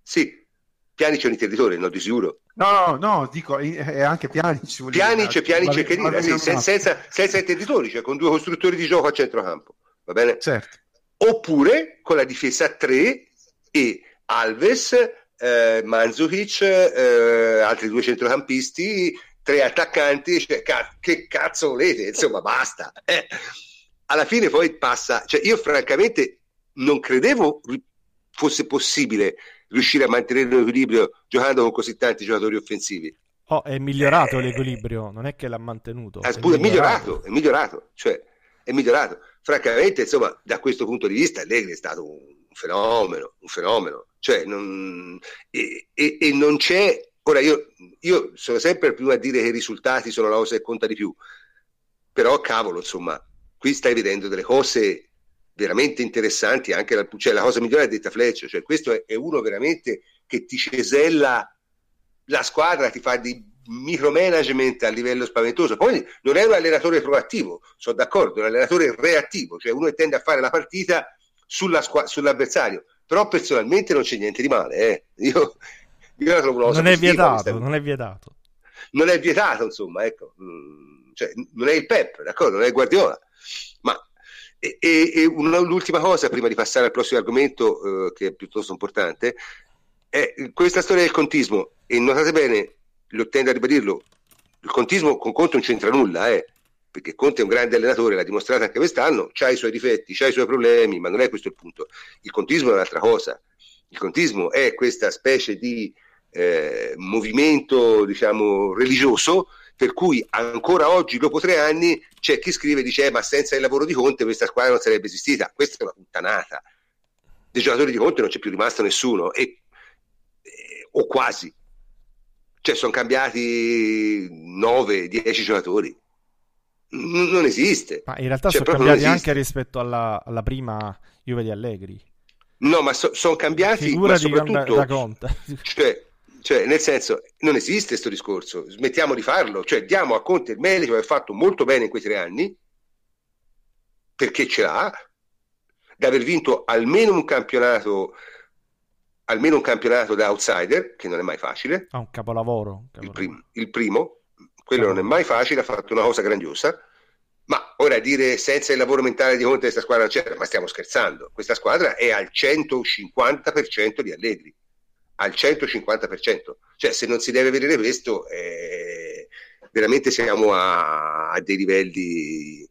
sì Pianic è un interditore no di sicuro. No no no dico è anche Pianic Pianic Pianic che dire sì, senza, senza interditori cioè con due costruttori di gioco a centrocampo va bene? Certo oppure con la difesa a 3 e Alves, eh, Manzukic, eh, altri due centrocampisti, tre attaccanti, cioè, ca- che cazzo volete? Insomma, basta. Eh. Alla fine poi passa, cioè io francamente non credevo fosse possibile riuscire a mantenere l'equilibrio giocando con così tanti giocatori offensivi. Oh, è migliorato eh, l'equilibrio, non è che l'ha mantenuto. È, è, migliorato. è migliorato, è migliorato, cioè è migliorato francamente, insomma, da questo punto di vista Allegri è stato un fenomeno, un fenomeno. Cioè, non, e, e, e, non c'è... Ora, io, io sono sempre primo a dire che i risultati sono la cosa che conta di più, però cavolo, insomma, qui stai vedendo delle cose veramente interessanti, anche la, cioè, la cosa migliore è detta Fletcher, cioè questo è, è uno veramente che ti cesella la squadra, ti fa di micromanagement a livello spaventoso. Poi non è un allenatore proattivo, sono d'accordo, è un allenatore reattivo, cioè uno che tende a fare la partita sulla squ- sull'avversario. Però personalmente non c'è niente di male. Eh. Io, io la trovo una cosa non è vietato, non è vietato. Non è vietato, insomma, ecco. Mm, cioè, non è il Pep, d'accordo? Non è il Guardiola. Ma e, e, e una, l'ultima cosa, prima di passare al prossimo argomento, eh, che è piuttosto importante, è questa storia del contismo. E notate bene, lo tendo a ribadirlo, il contismo con Conte non c'entra nulla, eh, perché Conte è un grande allenatore, l'ha dimostrato anche quest'anno, ha i suoi difetti, ha i suoi problemi, ma non è questo il punto. Il contismo è un'altra cosa. Il contismo è questa specie di eh, movimento, diciamo, religioso, per cui ancora oggi, dopo tre anni, c'è chi scrive e dice eh, ma senza il lavoro di Conte questa squadra non sarebbe esistita. Questa è una puttanata. Dei giocatori di Conte non c'è più rimasto nessuno, e, eh, o quasi cioè sono cambiati 9-10 giocatori. N- non esiste. Ma in realtà cioè, sono cambiati anche rispetto alla, alla, prima Juve di Allegri. No, ma so, sono cambiati, Figura ma soprattutto... Da, da Conte. Cioè, cioè, nel senso, non esiste questo discorso, smettiamo di farlo, cioè diamo a Conte il merito che ha fatto molto bene in quei tre anni, perché ce l'ha, di aver vinto almeno un campionato almeno un campionato da outsider, che non è mai facile. Ah, un capolavoro. capolavoro. Il, prim- il, primo, quello capolavoro. non è mai facile, ha fatto una cosa grandiosa. Ma ora dire senza il lavoro mentale di Conte questa squadra non c'è, ma stiamo scherzando. Questa squadra è al 150% di Allegri, al 150%. Cioè se non si deve vedere questo, eh, veramente siamo a, a dei livelli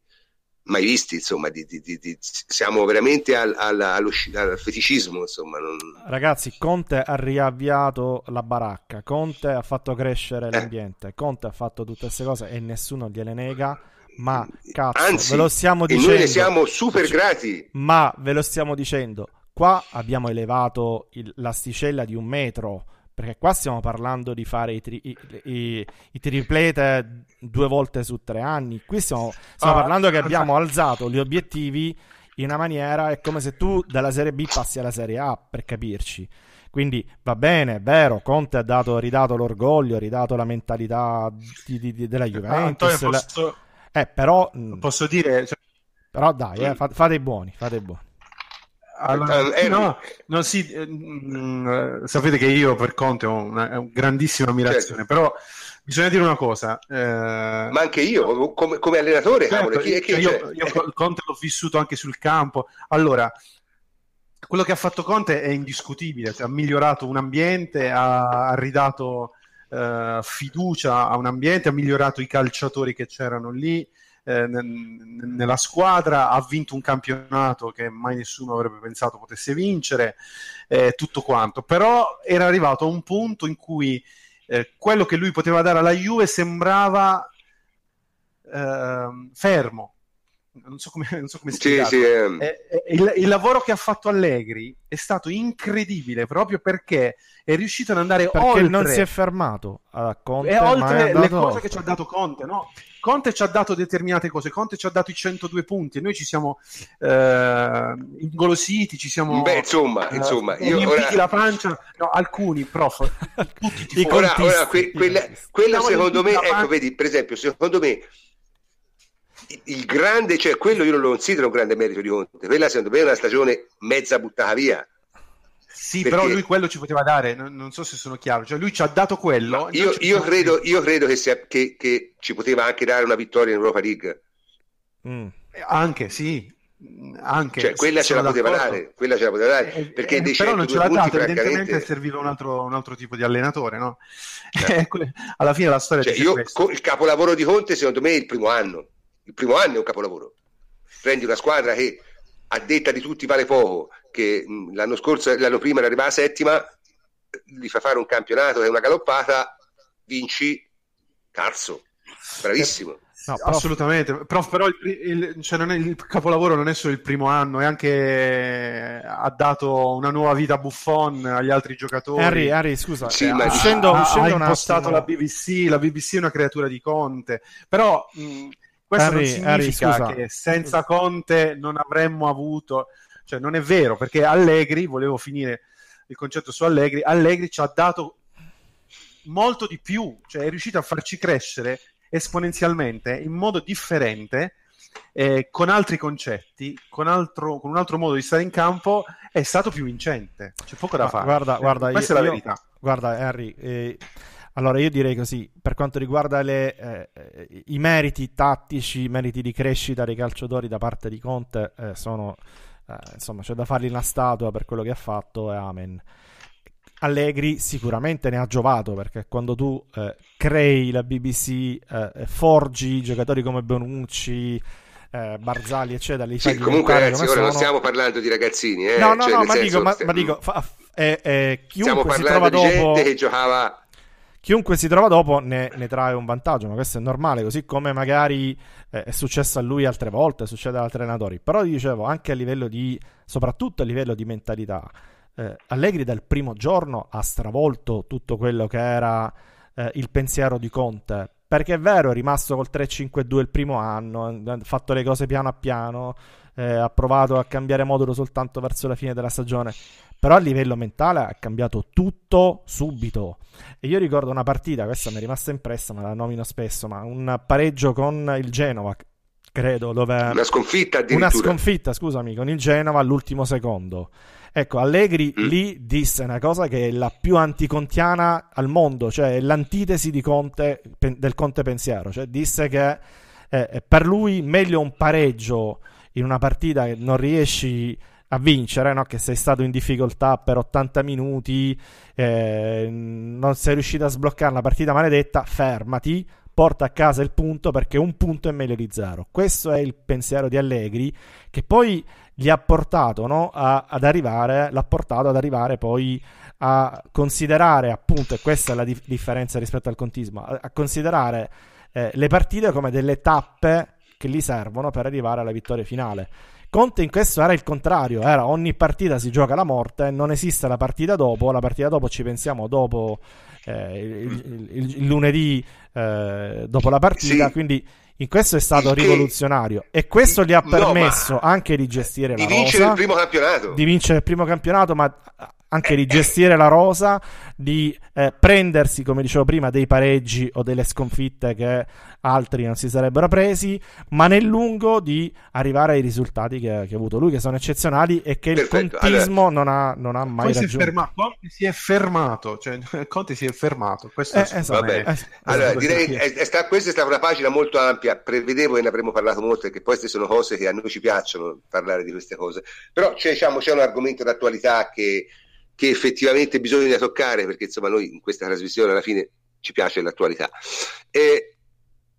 mai visti, insomma, di, di, di, siamo veramente al, al, allo, al feticismo, insomma. Non... Ragazzi, Conte ha riavviato la baracca, Conte ha fatto crescere eh. l'ambiente, Conte ha fatto tutte queste cose e nessuno gliele nega, ma cazzo, Anzi, ve lo stiamo dicendo. noi ne siamo super grati. Ma ve lo stiamo dicendo, qua abbiamo elevato il, l'asticella di un metro perché qua stiamo parlando di fare i, tri- i, i, i triplete due volte su tre anni. Qui stiamo, stiamo ah, parlando che abbiamo alzato gli obiettivi in una maniera. È come se tu dalla Serie B passi alla Serie A, per capirci. Quindi va bene, è vero, Conte ha dato, ridato l'orgoglio, ha ridato la mentalità di, di, di, della Juventus. Antonio, posso... Eh, però... Posso dire... Cioè... Però dai, eh, fate i buoni, fate i buoni. Allora, eh, no, no, sì, eh, mh, sapete che io per Conte ho una, una grandissima ammirazione, certo. però bisogna dire una cosa. Eh, Ma anche io, come, come allenatore, certo, chi, chi cioè, io, io Conte l'ho vissuto anche sul campo. Allora, quello che ha fatto Conte è indiscutibile, cioè, ha migliorato un ambiente, ha, ha ridato eh, fiducia a un ambiente, ha migliorato i calciatori che c'erano lì eh, nella squadra, ha vinto un campionato che mai nessuno avrebbe pensato potesse vincere, eh, tutto quanto. Però era arrivato a un punto in cui eh, quello che lui poteva dare alla Juve sembrava ehm, fermo. Non so come, non so come sì, sì, ehm. eh. il, il, lavoro che ha fatto Allegri è stato incredibile proprio perché è riuscito ad andare perché oltre. non si è fermato. A Conte, e oltre le cose che ci ha dato Conte, no? Conte ci ha dato determinate cose, Conte ci ha dato i 102 punti. E noi ci siamo eh, ingolositi, ci siamo Beh, insomma, eh, insomma io ora... la pancia, no, alcuni prof, tutti I ora, ora que- quella, quella secondo me, ecco, vedi, per esempio, secondo me il grande, cioè quello io non lo considero un grande merito di Conte, quella secondo me è una stagione mezza buttata via sì, Perché... però lui quello ci poteva dare, non, non, so se sono chiaro, cioè lui ci ha dato quello. Io, io, credo, io, credo, che, sia, che, che, ci poteva anche dare una vittoria in Europa League. Mm. Anche, sì. Anche, cioè, quella ce la poteva dare, quella ce la poteva dare, eh, perché eh, però non ce l'ha data, evidentemente serviva un altro, un altro, tipo di allenatore, no? Eh. Alla fine la storia cioè, io, il capolavoro di Conte secondo me è il primo anno, il primo anno è un capolavoro. Prendi una squadra che a detta di tutti vale poco, che l'anno scorso, l'anno prima era arrivata settima, gli fa fare un campionato che è una galoppata, vinci, cazzo, bravissimo. No, assolutamente, prof, però il, il, cioè è, il, capolavoro non è solo il primo anno, è anche ha dato una nuova vita a Buffon agli altri giocatori. Harry, Harry scusa, sì, eh, ma uscendo, ha, uscendo ha impostato la BBC, la BBC è una creatura di Conte, però mh, questo Harry, non significa Harry, che senza Conte non avremmo avuto, cioè non è vero, perché Allegri, volevo finire il concetto su Allegri, Allegri ci ha dato molto di più, cioè è riuscito a farci crescere esponenzialmente in modo differente, eh, con altri concetti, con, altro, con, un altro modo di stare in campo, è stato più vincente. C'è poco da fare. Guarda, cioè, guarda, questa io, è la verità. Guarda, Henry, eh, allora io direi così, per quanto riguarda le, eh, i meriti tattici, i meriti di crescita dei calciatori da parte di Conte, eh, sono, eh, insomma, c'è da fargli una statua per quello che ha fatto e amen. Allegri sicuramente ne ha giovato perché quando tu eh, crei la BBC, eh, forgi giocatori come Bonucci, eh, Barzali, eccetera. Li sì, comunque, ragazzi, ora sono... non stiamo parlando di ragazzini, eh? No, no, cioè, no, ma, senso, dico, ma, ma dico, fa, eh, eh, chiunque si trova dopo. che giocava chiunque si trova dopo ne, ne, trae un vantaggio, ma questo è normale, così come magari eh, è successo a lui altre volte, succede ad altri allenatori. Però dicevo, anche a livello di, soprattutto a livello di mentalità, eh, Allegri dal primo giorno ha stravolto tutto quello che era eh, il pensiero di Conte. Perché è vero, è rimasto col 3-5-2 il primo anno, ha fatto le cose piano a piano, eh, ha provato a cambiare modulo soltanto verso la fine della stagione, però a livello mentale ha cambiato tutto subito. E io ricordo una partita, questa mi è rimasta impressa, ma la nomino spesso, ma un pareggio con il Genova, credo, dove... Una sconfitta Una sconfitta, scusami, con il Genova all'ultimo secondo. Ecco, Allegri mm. lì disse una cosa che è la più anticontiana al mondo, cioè l'antitesi di Conte, del Conte pensiero, cioè disse che eh, per lui meglio un pareggio in una partita che non riesci a vincere, no? che sei stato in difficoltà per 80 minuti, eh, non sei riuscito a sbloccare la partita maledetta, fermati, porta a casa il punto perché un punto è meglio di zero. Questo è il pensiero di Allegri che poi gli ha portato no, a, ad arrivare, l'ha portato ad arrivare poi a considerare appunto, e questa è la dif- differenza rispetto al contismo, a, a considerare eh, le partite come delle tappe che gli servono per arrivare alla vittoria finale. Conte in questo era il contrario, era ogni partita si gioca la morte, non esiste la partita dopo, la partita dopo ci pensiamo dopo eh, il, il, il, lunedì eh, dopo la partita, sì. quindi in questo è stato che, rivoluzionario e questo gli ha permesso no, anche di gestire di la vincere rosa, il primo campionato. Di vincere il primo campionato, ma anche di gestire la rosa, di eh, prendersi, come dicevo prima, dei pareggi o delle sconfitte che altri non si sarebbero presi, ma nel lungo di arrivare ai risultati che, che ha avuto lui, che sono eccezionali e che Perfetto. il contismo allora, non, ha, non, ha, mai raggiunto. Si è fermato, Conte si è fermato, cioè Conte si è fermato. Questo eh, esatto. Vabbè. Eh, allora, direi che è, sta, questa è stata una pagina molto ampia, prevedevo che ne avremmo parlato molto, perché poi queste sono cose che a noi ci piacciono parlare di queste cose, però c'è, diciamo, c'è un argomento d'attualità che che effettivamente bisogna toccare, perché insomma noi in questa trasmissione alla fine ci piace l'attualità. E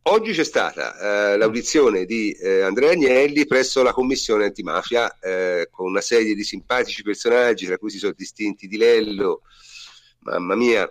oggi c'è stata eh, l'audizione di eh, Andrea Agnelli presso la commissione antimafia eh, con una serie di simpatici personaggi, tra cui si sono distinti Di Lello, mamma mia,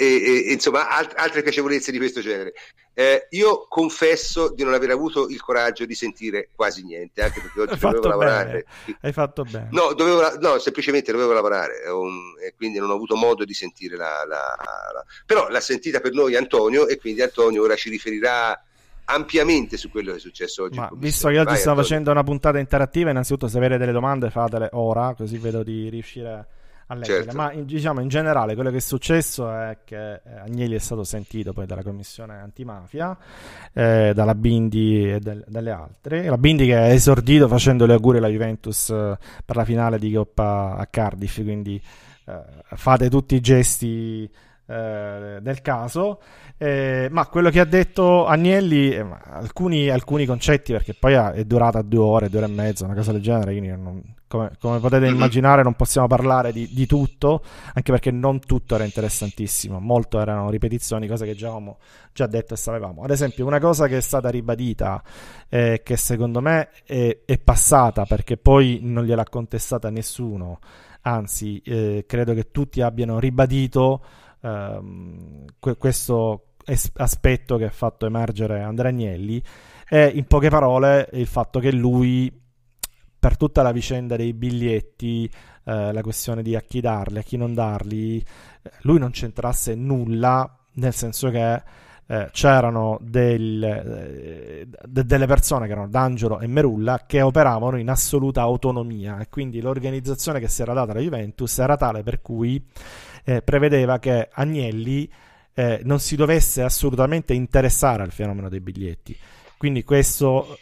e, e insomma alt- altre piacevolezze di questo genere. Eh, io confesso di non aver avuto il coraggio di sentire quasi niente, anche perché oggi dovevo lavorare. Hai fatto bene. No, dovevo, no, semplicemente dovevo lavorare um, e quindi non ho avuto modo di sentire la, la, la, Però l'ha sentita per noi Antonio e quindi Antonio ora ci riferirà ampiamente su quello che è successo oggi. Ma visto che oggi Vai, stiamo Antonio. facendo una puntata interattiva, innanzitutto se avete delle domande fatele ora, così vedo di riuscire a a certo. ma in, diciamo in generale quello che è successo è che eh, Agnelli è stato sentito poi dalla commissione antimafia, eh, dalla Bindi e del, dalle altre. La Bindi che ha esordito facendo le auguri alla Juventus eh, per la finale di Coppa a Cardiff, quindi eh, fate tutti i gesti eh, del caso. Eh, ma quello che ha detto Agnelli, eh, alcuni, alcuni, concetti, perché poi è durata due ore, due ore e mezza, una cosa del genere, quindi non, come, come, potete immaginare non possiamo parlare di, di, tutto, anche perché non tutto era interessantissimo, molto erano ripetizioni, cose che già avevamo già detto e sapevamo. Ad esempio, una cosa che è stata ribadita, eh, che secondo me è, è, passata, perché poi non gliel'ha contestata nessuno, anzi, eh, credo che tutti abbiano ribadito ehm, questo es- aspetto che ha fatto emergere Andrea Agnelli è in poche parole il fatto che lui per tutta la vicenda dei biglietti eh, la questione di a chi darli, a chi non darli lui non c'entrasse nulla nel senso che eh, c'erano del, eh, de- delle persone che erano D'Angelo e Merulla che operavano in assoluta autonomia e quindi l'organizzazione che si era data alla Juventus era tale per cui eh, prevedeva che Agnelli eh, non si dovesse assolutamente interessare al fenomeno dei biglietti. Quindi questo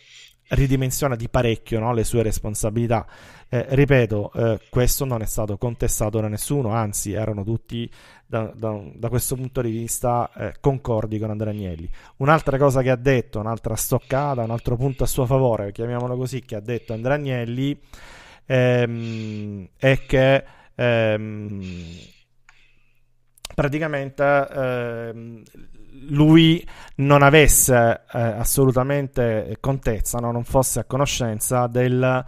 ridimensiona di parecchio no, le sue responsabilità. Eh, ripeto, eh, questo non è stato contestato da nessuno, anzi erano tutti da, da, da questo punto di vista eh, concordi con Andrea Agnelli. Un'altra cosa che ha detto, un'altra stoccata, un altro punto a suo favore, chiamiamolo così, che ha detto Andrea Agnelli ehm, è che ehm, praticamente eh, lui non avesse eh, assolutamente contezza, no? non fosse a conoscenza del,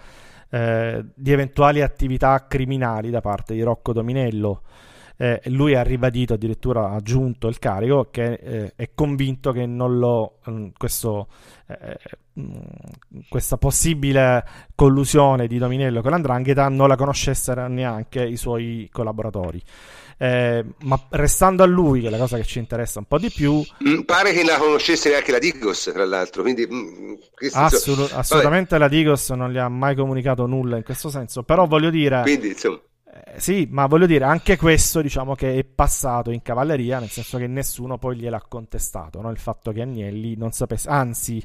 eh, di eventuali attività criminali da parte di Rocco Dominello. Eh, lui ha ribadito, addirittura ha aggiunto il carico, che eh, è convinto che non lo, mm, questo, eh, questa possibile collusione di Dominello con l'Andrangheta non la conoscessero neanche i suoi collaboratori. Eh, ma restando a lui, che è la cosa che ci interessa un po' di più, mm, pare che la conoscesse neanche la Digos, tra l'altro. Quindi, mm, assolu- assolutamente la Digos non gli ha mai comunicato nulla in questo senso. Però voglio dire, quindi, insomma. Eh, sì, ma voglio dire, anche questo diciamo che è passato in cavalleria, nel senso che nessuno poi gliel'ha contestato, no? il fatto che Agnelli non sapesse, anzi,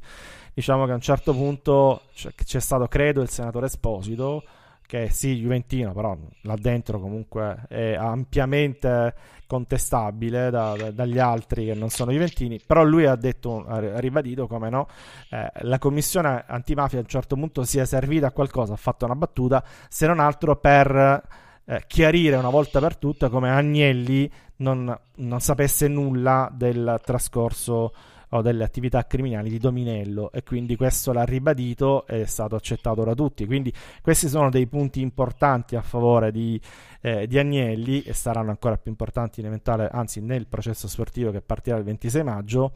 diciamo che a un certo punto c'è, c'è stato, credo, il senatore Esposito che sì, Juventino, però là dentro comunque è ampiamente contestabile da, da, dagli altri che non sono Juventini, però lui ha detto, ha ribadito come no, eh, la commissione antimafia a un certo punto sia servita a qualcosa, ha fatto una battuta, se non altro per eh, chiarire una volta per tutte come Agnelli non, non sapesse nulla del trascorso o delle attività criminali di Dominello e quindi questo l'ha ribadito ed è stato accettato da tutti. Quindi questi sono dei punti importanti a favore di, eh, di Agnelli e saranno ancora più importanti in eventuale, anzi nel processo sportivo che partirà il 26 maggio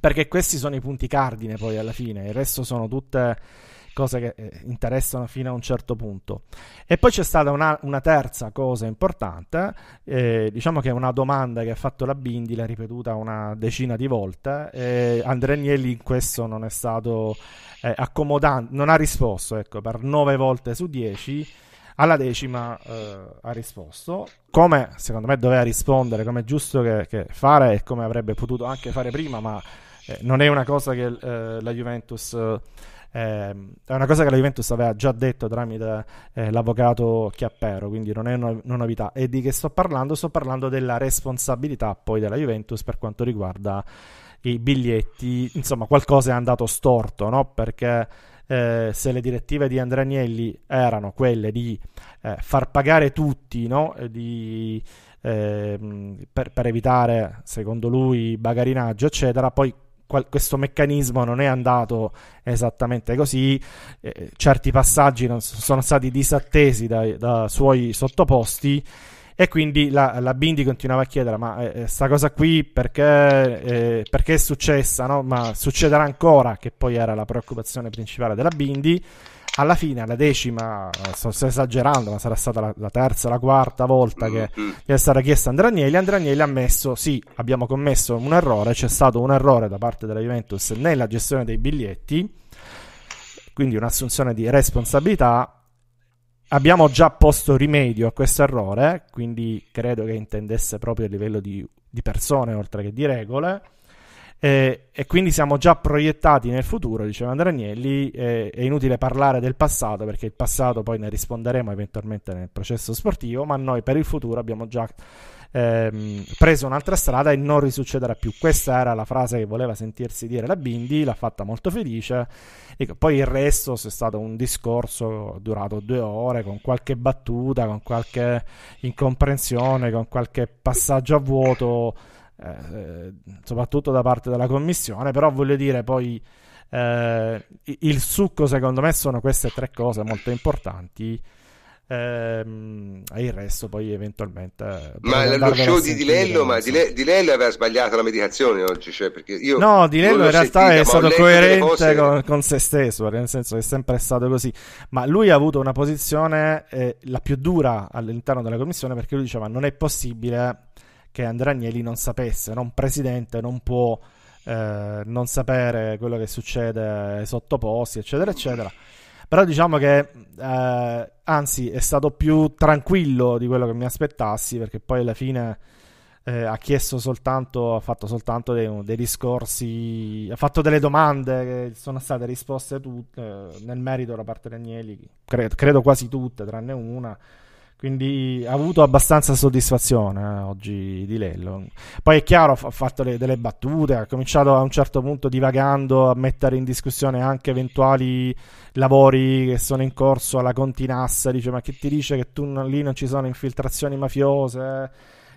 perché questi sono i punti cardine poi alla fine, il resto sono tutte cose che eh, interessano fino a un certo punto. E poi c'è stata una, una terza cosa importante, eh, diciamo che è una domanda che ha fatto la Bindi, l'ha ripetuta una decina di volte, e Andrea Agnelli in questo non è stato eh, accomodante, non ha risposto, ecco, per nove volte su dieci alla decima eh, ha risposto come secondo me doveva rispondere come è giusto che, che, fare e come avrebbe potuto anche fare prima ma eh, non è una cosa che eh, la Juventus eh, è una cosa che la Juventus aveva già detto tramite eh, l'avvocato Chiappero, quindi non è una, novità. E di che sto parlando? Sto parlando della responsabilità poi della Juventus per quanto riguarda i biglietti. Insomma, qualcosa è andato storto, no? Perché eh, se le direttive di Andrea Agnelli erano quelle di eh, far pagare tutti, no? di, eh, per, per, evitare, secondo lui, bagarinaggio, eccetera, poi questo meccanismo non è andato esattamente così, eh, certi passaggi non sono stati disattesi dai, da suoi sottoposti e quindi la, la Bindi continuava a chiedere ma eh, sta cosa qui perché, eh, perché è successa, no? ma succederà ancora, che poi era la preoccupazione principale della Bindi alla fine, alla decima, sto esagerando, ma sarà stata la, la terza, la quarta volta che mm-hmm. gli è stata chiesta Andrea Agnelli. Andrea Agnelli ha ammesso: sì, abbiamo commesso un errore, c'è stato un errore da parte della Juventus nella gestione dei biglietti, quindi un'assunzione di responsabilità. Abbiamo già posto rimedio a questo errore, quindi credo che intendesse proprio a livello di, di persone oltre che di regole e, e, quindi siamo già proiettati nel futuro, diceva Andrea Agnelli. E, è inutile parlare del passato perché il passato poi ne risponderemo eventualmente nel processo sportivo, ma noi per il futuro abbiamo già ehm, preso un'altra strada e non risuccederà più. Questa era la frase che voleva sentirsi dire la Bindi, l'ha fatta molto felice. E poi il resto è stato un discorso durato due ore con qualche battuta, con qualche incomprensione, con qualche passaggio a vuoto eh, soprattutto da parte della commissione, però voglio dire poi eh, il succo secondo me sono queste tre cose molto importanti. Ehm, e il resto poi eventualmente ma lo show di Dilello ma Dile, Dilello aveva sbagliato la medicazione oggi cioè perché io no Dilello in realtà sentita, è stato coerente cose... con, con, se stesso nel senso che è sempre stato così ma lui ha avuto una posizione eh, la più dura all'interno della commissione perché lui diceva non è possibile che Andrea Agnelli non sapesse, no? un presidente non può eh, non sapere quello che succede ai sottoposti, eccetera, eccetera. Però diciamo che eh, anzi è stato più tranquillo di quello che mi aspettassi, perché poi alla fine eh, ha chiesto soltanto, ha fatto soltanto dei, dei, discorsi, ha fatto delle domande che sono state risposte tutte eh, nel merito da parte di Agnelli, credo, credo quasi tutte, tranne una quindi ha avuto abbastanza soddisfazione eh, oggi di Lello. Poi è chiaro, ha fatto le, delle battute, ha cominciato a un certo punto divagando a mettere in discussione anche eventuali lavori che sono in corso alla Continassa. Dice: Ma che ti dice che tu non, lì non ci sono infiltrazioni mafiose?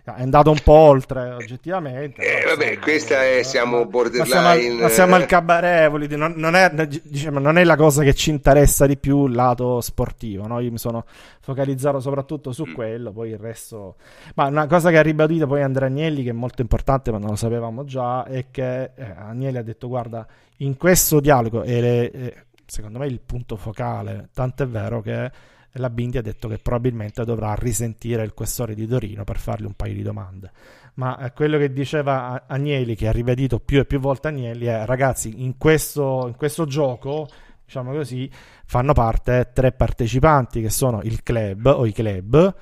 È andato un po' oltre oggettivamente. Eh, vabbè, insomma, questa è, siamo borderline. Ma siamo, al, ma siamo al cabaret, non, non, è, diciamo, non, è, la cosa che ci interessa di più il lato sportivo, no? Io mi sono focalizzato soprattutto su mm. quello, poi il resto... Ma una cosa che ha ribadito poi Andrea Agnelli, che è molto importante, ma non lo sapevamo già, è che eh, Agnelli ha detto, guarda, in questo dialogo, e le, secondo me il punto focale, tant'è vero che la Bindi ha detto che probabilmente dovrà risentire il questore di Torino per fargli un paio di domande. Ma eh, quello che diceva Agnelli, che ha ribadito più e più volte Agnelli, è ragazzi, in questo, in questo gioco, diciamo così, fanno parte tre partecipanti che sono il club o i club,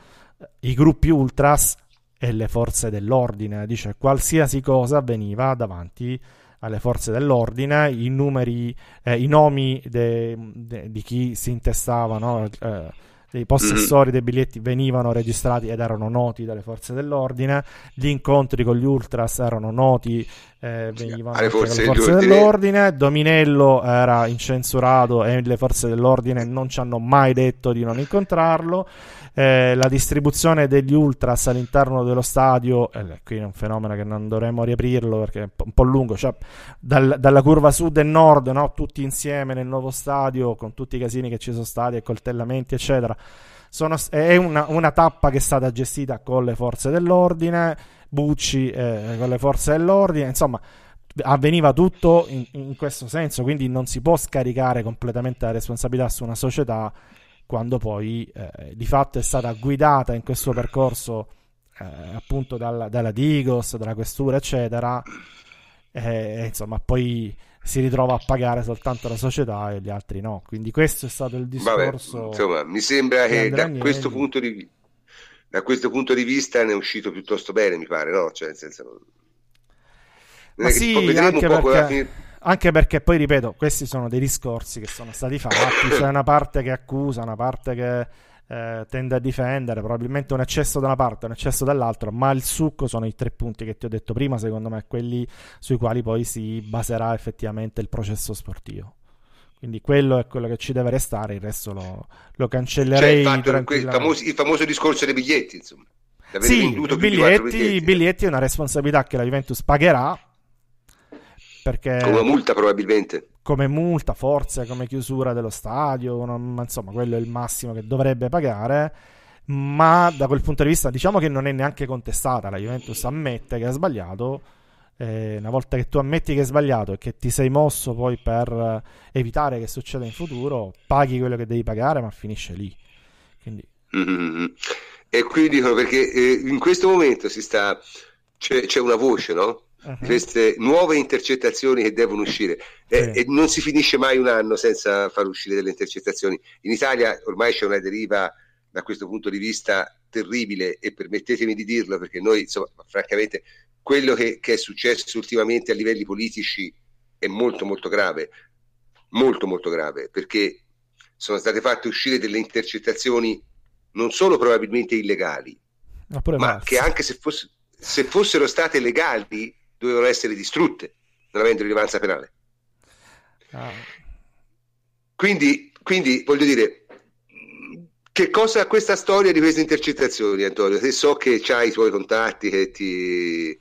i gruppi ultras e le forze dell'ordine. Dice qualsiasi cosa avveniva davanti alle forze dell'ordine, i numeri, eh, i nomi de, de, di chi si intestava, no? eh, dei possessori mm-hmm. dei biglietti venivano registrati ed erano noti dalle forze dell'ordine, gli incontri con gli ultras erano noti, eh, venivano alle forze, forze dell'ordine, Dominello era incensurato e le forze dell'ordine non ci hanno mai detto di non incontrarlo eh, la distribuzione degli ultras all'interno dello stadio, eh, qui è un fenomeno che non dovremmo riaprirlo perché è un po' lungo, cioè dal, dalla curva sud e nord, no? tutti insieme nel nuovo stadio con tutti i casini che ci sono stati e coltellamenti eccetera. Sono, è una, una, tappa che è stata gestita con le forze dell'ordine, Bucci eh, con le forze dell'ordine, insomma avveniva tutto in, in, questo senso, quindi non si può scaricare completamente la responsabilità su una società quando poi eh, di fatto è stata guidata in questo percorso eh, appunto dalla, dalla, Digos, dalla questura, eccetera, e insomma poi si ritrova a pagare soltanto la società e gli altri no. Quindi questo è stato il discorso. Vabbè, insomma, mi sembra che da questo, punto di, da questo punto di vista ne è uscito piuttosto bene, mi pare, no? Cioè, nel senso... Ma sì, anche perché anche perché poi ripeto, questi sono dei discorsi che sono stati fatti, c'è una parte che accusa, una parte che eh, tende a difendere, probabilmente un eccesso da una parte, un eccesso dall'altra, ma il succo sono i tre punti che ti ho detto prima, secondo me, quelli sui quali poi si baserà effettivamente il processo sportivo. Quindi quello è quello che ci deve restare, il resto lo, lo cancellerei. Cioè, il, fatto, il, famoso, il famoso discorso dei biglietti, insomma. Sì, i biglietti, biglietti, biglietti è una responsabilità che la Juventus pagherà perché come multa probabilmente. Come multa, forse come chiusura dello stadio, non, insomma quello è il massimo che dovrebbe pagare. Ma da quel punto di vista diciamo che non è neanche contestata, la Juventus ammette che ha sbagliato. Eh, una volta che tu ammetti che hai sbagliato e che ti sei mosso poi per evitare che succeda in futuro, paghi quello che devi pagare, ma finisce lì. Quindi... Mm-hmm. E quindi dicono perché eh, in questo momento si sta c'è, c'è una voce, no? Uh-huh. queste nuove intercettazioni che devono uscire e, sì. e, non si finisce mai un anno senza far uscire delle intercettazioni. In Italia ormai c'è una deriva da questo punto di vista terribile e permettetemi di dirlo perché noi insomma francamente quello che, che è successo ultimamente a livelli politici è molto molto grave molto molto grave perché sono state fatte uscire delle intercettazioni non solo probabilmente illegali ma, ma che anche se, fosse, se, fossero state legali dovevano essere distrutte, non avendo rilevanza penale. Ah. Quindi, quindi, voglio dire, che cosa ha questa storia di queste intercettazioni, Antonio? Se so che hai i tuoi contatti che ti,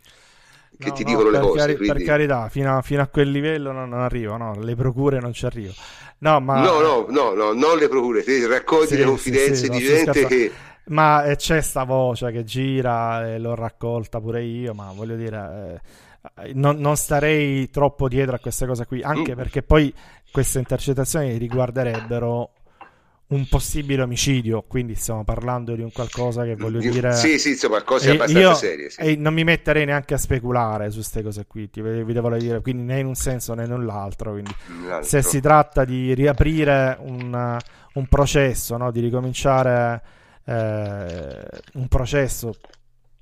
che no, ti no, dicono le cose. Cari- quindi... Per carità, fino a, fino a, quel livello non, non arrivo, no, le procure non ci arrivo. No, ma... no, no, no, no non le procure, ti raccogli sì, le confidenze sì, sì, di gente che... Ma eh, c'è sta voce che gira e l'ho raccolta pure io, ma voglio dire... Eh non, non, starei troppo dietro a queste cose qui, anche perché poi queste intercettazioni riguarderebbero un possibile omicidio, quindi stiamo parlando di un qualcosa che voglio dire... Sì, sì, insomma, cose abbastanza io, serie. Sì. E non mi metterei neanche a speculare su queste cose qui, ti, vi devo dire, quindi né in un senso né nell'altro. Quindi se si tratta di riaprire un, un processo, no? di ricominciare eh, un processo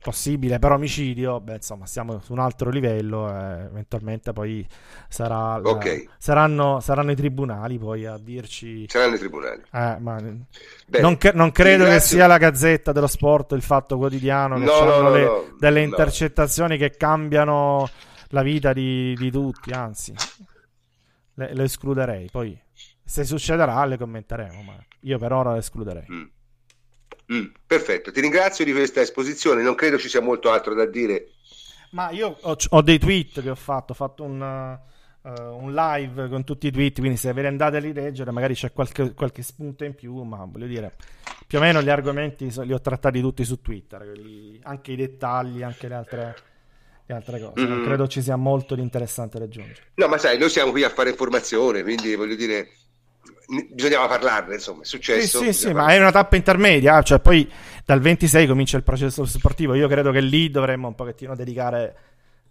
possibile per omicidio, beh, insomma, siamo su un altro livello. Eh, eventualmente poi sarà la, okay. saranno, saranno, i tribunali poi a dirci. Saranno i tribunali. Eh, ma non, non credo che sia la Gazzetta dello Sport, il Fatto Quotidiano, che no, no, no, le, delle intercettazioni che cambiano la vita di, di tutti. Anzi, le, le, escluderei. Poi, se succederà, le commenteremo. Ma io per ora le escluderei. Mm. Mm, perfetto, ti ringrazio di questa esposizione, non credo ci sia molto altro da dire. Ma io ho, ho dei tweet che ho fatto, ho fatto un, uh, un, live con tutti i tweet, quindi se ve ne andate a rileggere magari c'è qualche, qualche, spunto in più, ma voglio dire, più o meno gli argomenti li ho trattati tutti su Twitter, quelli, anche i dettagli, anche le altre, altre cose. Mm. Non credo ci sia molto di interessante da aggiungere. No, ma sai, noi siamo qui a fare informazione, quindi voglio dire bisognava parlarne, insomma, è successo. Sì, sì, sì ma è una tappa intermedia, cioè poi dal 26 comincia il processo sportivo, io credo che lì dovremmo un pochettino dedicare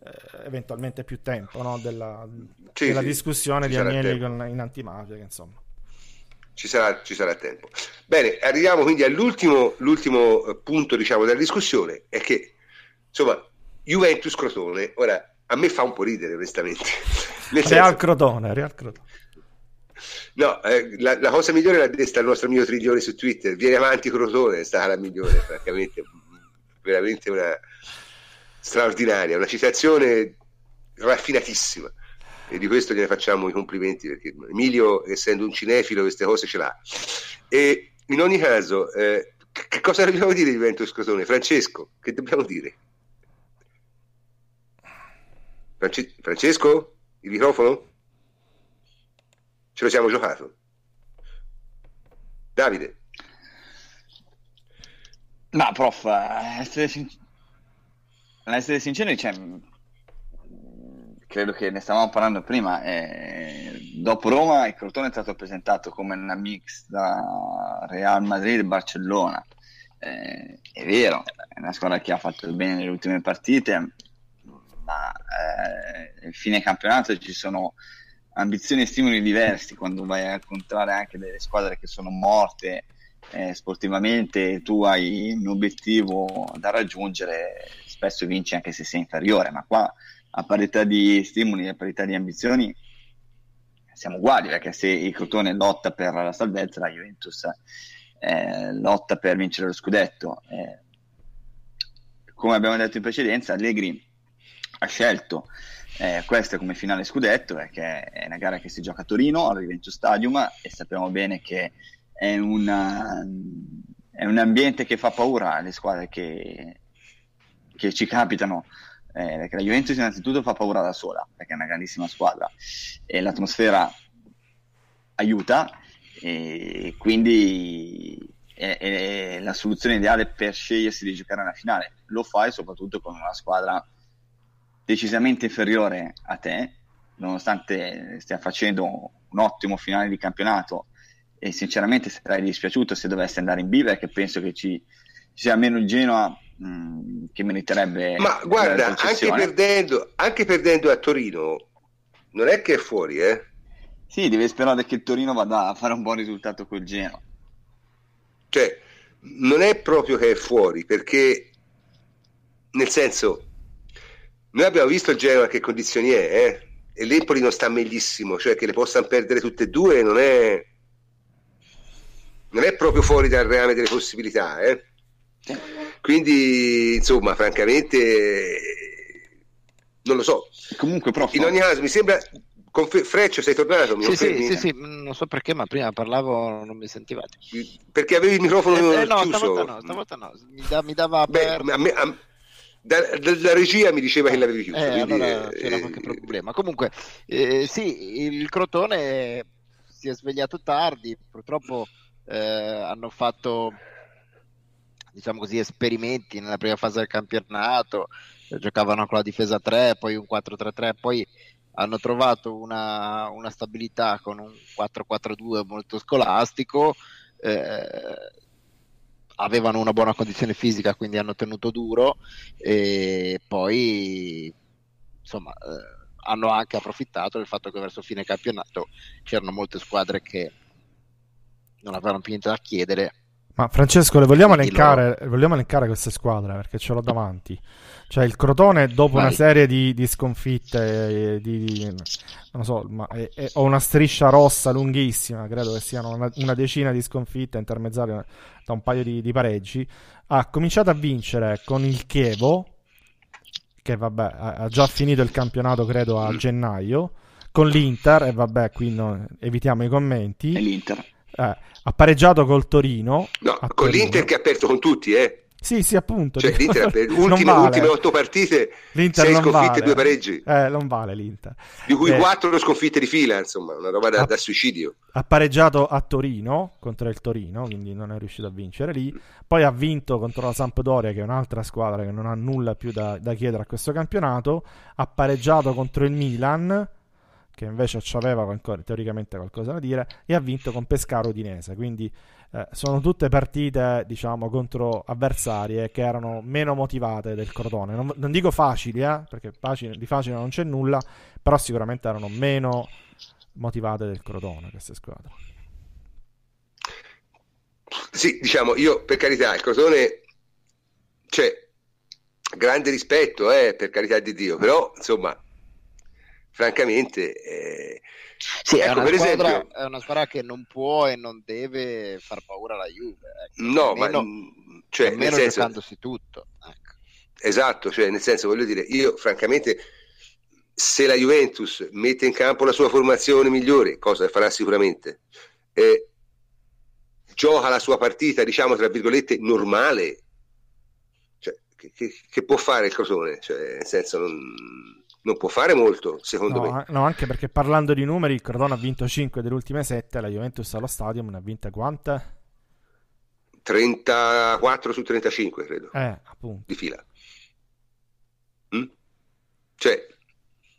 eh, eventualmente più tempo no? della, sì, della sì, discussione di Agnelli con, in antimafia, insomma. Ci sarà, ci sarà, tempo. Bene, arriviamo quindi all'ultimo l'ultimo eh, punto diciamo, della discussione, è che insomma, Juventus Crotone, ora a me fa un po' ridere onestamente. Nel Real senso... Crotone, Real Crotone. No, eh, la, la, cosa migliore l'ha detta il nostro amico Triglione su Twitter. Vieni avanti Crotone, è stata la migliore, francamente, veramente una straordinaria, una citazione raffinatissima. E di questo gliene facciamo i complimenti perché Emilio, essendo un cinefilo, queste cose ce l'ha. E in ogni caso, eh, che cosa dobbiamo dire di Juventus Crotone? Francesco, che dobbiamo dire? France- Francesco? Il microfono? Ce lo siamo giocato. Davide. No, prof, essere, sin- essere sinceri, cioè, credo che ne stavamo parlando prima. Eh, dopo Roma, il Crotone è stato presentato come una mix da Real Madrid e Barcellona. Eh, è vero, è una squadra che ha fatto bene nelle ultime partite, ma eh, fine campionato ci sono ambizioni e stimoli diversi quando vai a incontrare anche delle squadre che sono morte eh, sportivamente tu hai un obiettivo da raggiungere spesso vinci anche se sei inferiore ma qua a parità di stimoli e a parità di ambizioni siamo uguali perché se il Crotone lotta per la salvezza la Juventus eh, lotta per vincere lo scudetto eh, come abbiamo detto in precedenza Allegri ha scelto eh, questa come finale scudetto perché è una gara che si gioca a Torino al Juventus Stadium e sappiamo bene che è, una, è un ambiente che fa paura alle squadre che, che ci capitano. Eh, perché la Juventus innanzitutto fa paura da sola perché è una grandissima squadra e l'atmosfera aiuta e quindi è, è la soluzione ideale per scegliersi di giocare una finale. Lo fai soprattutto con una squadra decisamente inferiore a te, nonostante stia facendo un ottimo finale di campionato e sinceramente sarei dispiaciuto se dovesse andare in B perché penso che ci, ci sia meno il Genoa mh, che meriterebbe ma guarda anche perdendo, anche perdendo a Torino non è che è fuori eh? Sì devi sperare che Torino vada a fare un buon risultato col Genoa. Cioè non è proprio che è fuori perché nel senso noi abbiamo visto il Genoa che condizioni è, eh? e l'Empoli non sta meglissimo, cioè che le possano perdere tutte e due non è, non è proprio fuori dal reame delle possibilità. Eh? Quindi, insomma, francamente, non lo so. Comunque, prof, in ogni caso, mi sembra. Confer- Freccio, sei tornato? Mi sì, sì, sì, sì, non so perché, ma prima parlavo, non mi sentivate. Perché avevi il microfono eh, eh, no, chiuso? Stavolta no, stavolta no. Mi, da, mi dava Beh, a me, a, da, da, regia mi diceva che l'avevi chiuso. Eh, quindi, allora eh, c'era qualche problema. Comunque, eh, sì, il Crotone si è svegliato tardi, purtroppo eh, hanno fatto diciamo così, esperimenti nella prima fase del campionato, giocavano con la difesa 3, poi un 4-3-3, poi hanno trovato una, una stabilità con un 4-4-2 molto scolastico. Eh, avevano una buona condizione fisica, quindi hanno tenuto duro e poi insomma eh, hanno anche approfittato del fatto che verso fine campionato c'erano molte squadre che non avevano più niente da chiedere ma Francesco, le vogliamo, elencare, loro... vogliamo elencare queste squadre perché ce l'ho davanti. Cioè, il Crotone, dopo Vai. una serie di, di sconfitte, di, di, non so, ma ho una striscia rossa lunghissima, credo che siano una, una decina di sconfitte intermezzate da un paio di, di, pareggi. Ha cominciato a vincere con il Chievo, che vabbè, ha già finito il campionato, credo, a gennaio, con l'Inter, e vabbè, qui no, evitiamo i commenti. E l'Inter eh, ha pareggiato col Torino. No, con l'Inter che ha perso con tutti, eh. Sì, sì, appunto. Cioè, l'Inter per ultime, vale. ultime otto partite, L'Inter sei sconfitte vale. due pareggi. Eh, non vale l'Inter. Di cui eh, quattro sconfitte di fila, insomma, una roba da, ha, da, suicidio. Ha pareggiato a Torino, contro il Torino, quindi non è riuscito a vincere lì. Poi ha vinto contro la Sampdoria, che è un'altra squadra che non ha nulla più da, da chiedere a questo campionato. Ha pareggiato contro il Milan, che invece aveva ancora teoricamente qualcosa da dire, e ha vinto con Pescaro Udinese. Quindi eh, sono tutte partite, diciamo, contro avversarie che erano meno motivate del Crotone. Non, non dico facili, eh, perché facile, di facile non c'è nulla, però sicuramente erano meno motivate del Crotone queste squadre. Sì, diciamo, io per carità, il Crotone, cioè, grande rispetto, eh, per carità di Dio, però, insomma, francamente... Eh, sì, ecco, è, una squadra, esempio, è, una squadra, che non può e non deve far paura alla Juve. Ecco. No, almeno, ma cioè, almeno senso, giocandosi tutto. Ecco. Esatto, cioè nel senso voglio dire, io francamente se la Juventus mette in campo la sua formazione migliore, cosa farà sicuramente, eh, gioca la sua partita, diciamo tra virgolette, normale, cioè, che, che, che, può fare il Crotone? Cioè, nel senso non non può fare molto, secondo no, me. No, anche perché parlando di numeri, il Crotone ha vinto 5 delle ultime 7, la Juventus allo stadium ne ha vinte quante? 34 su 35, credo. Eh, appunto. Di fila. Mm? Cioè,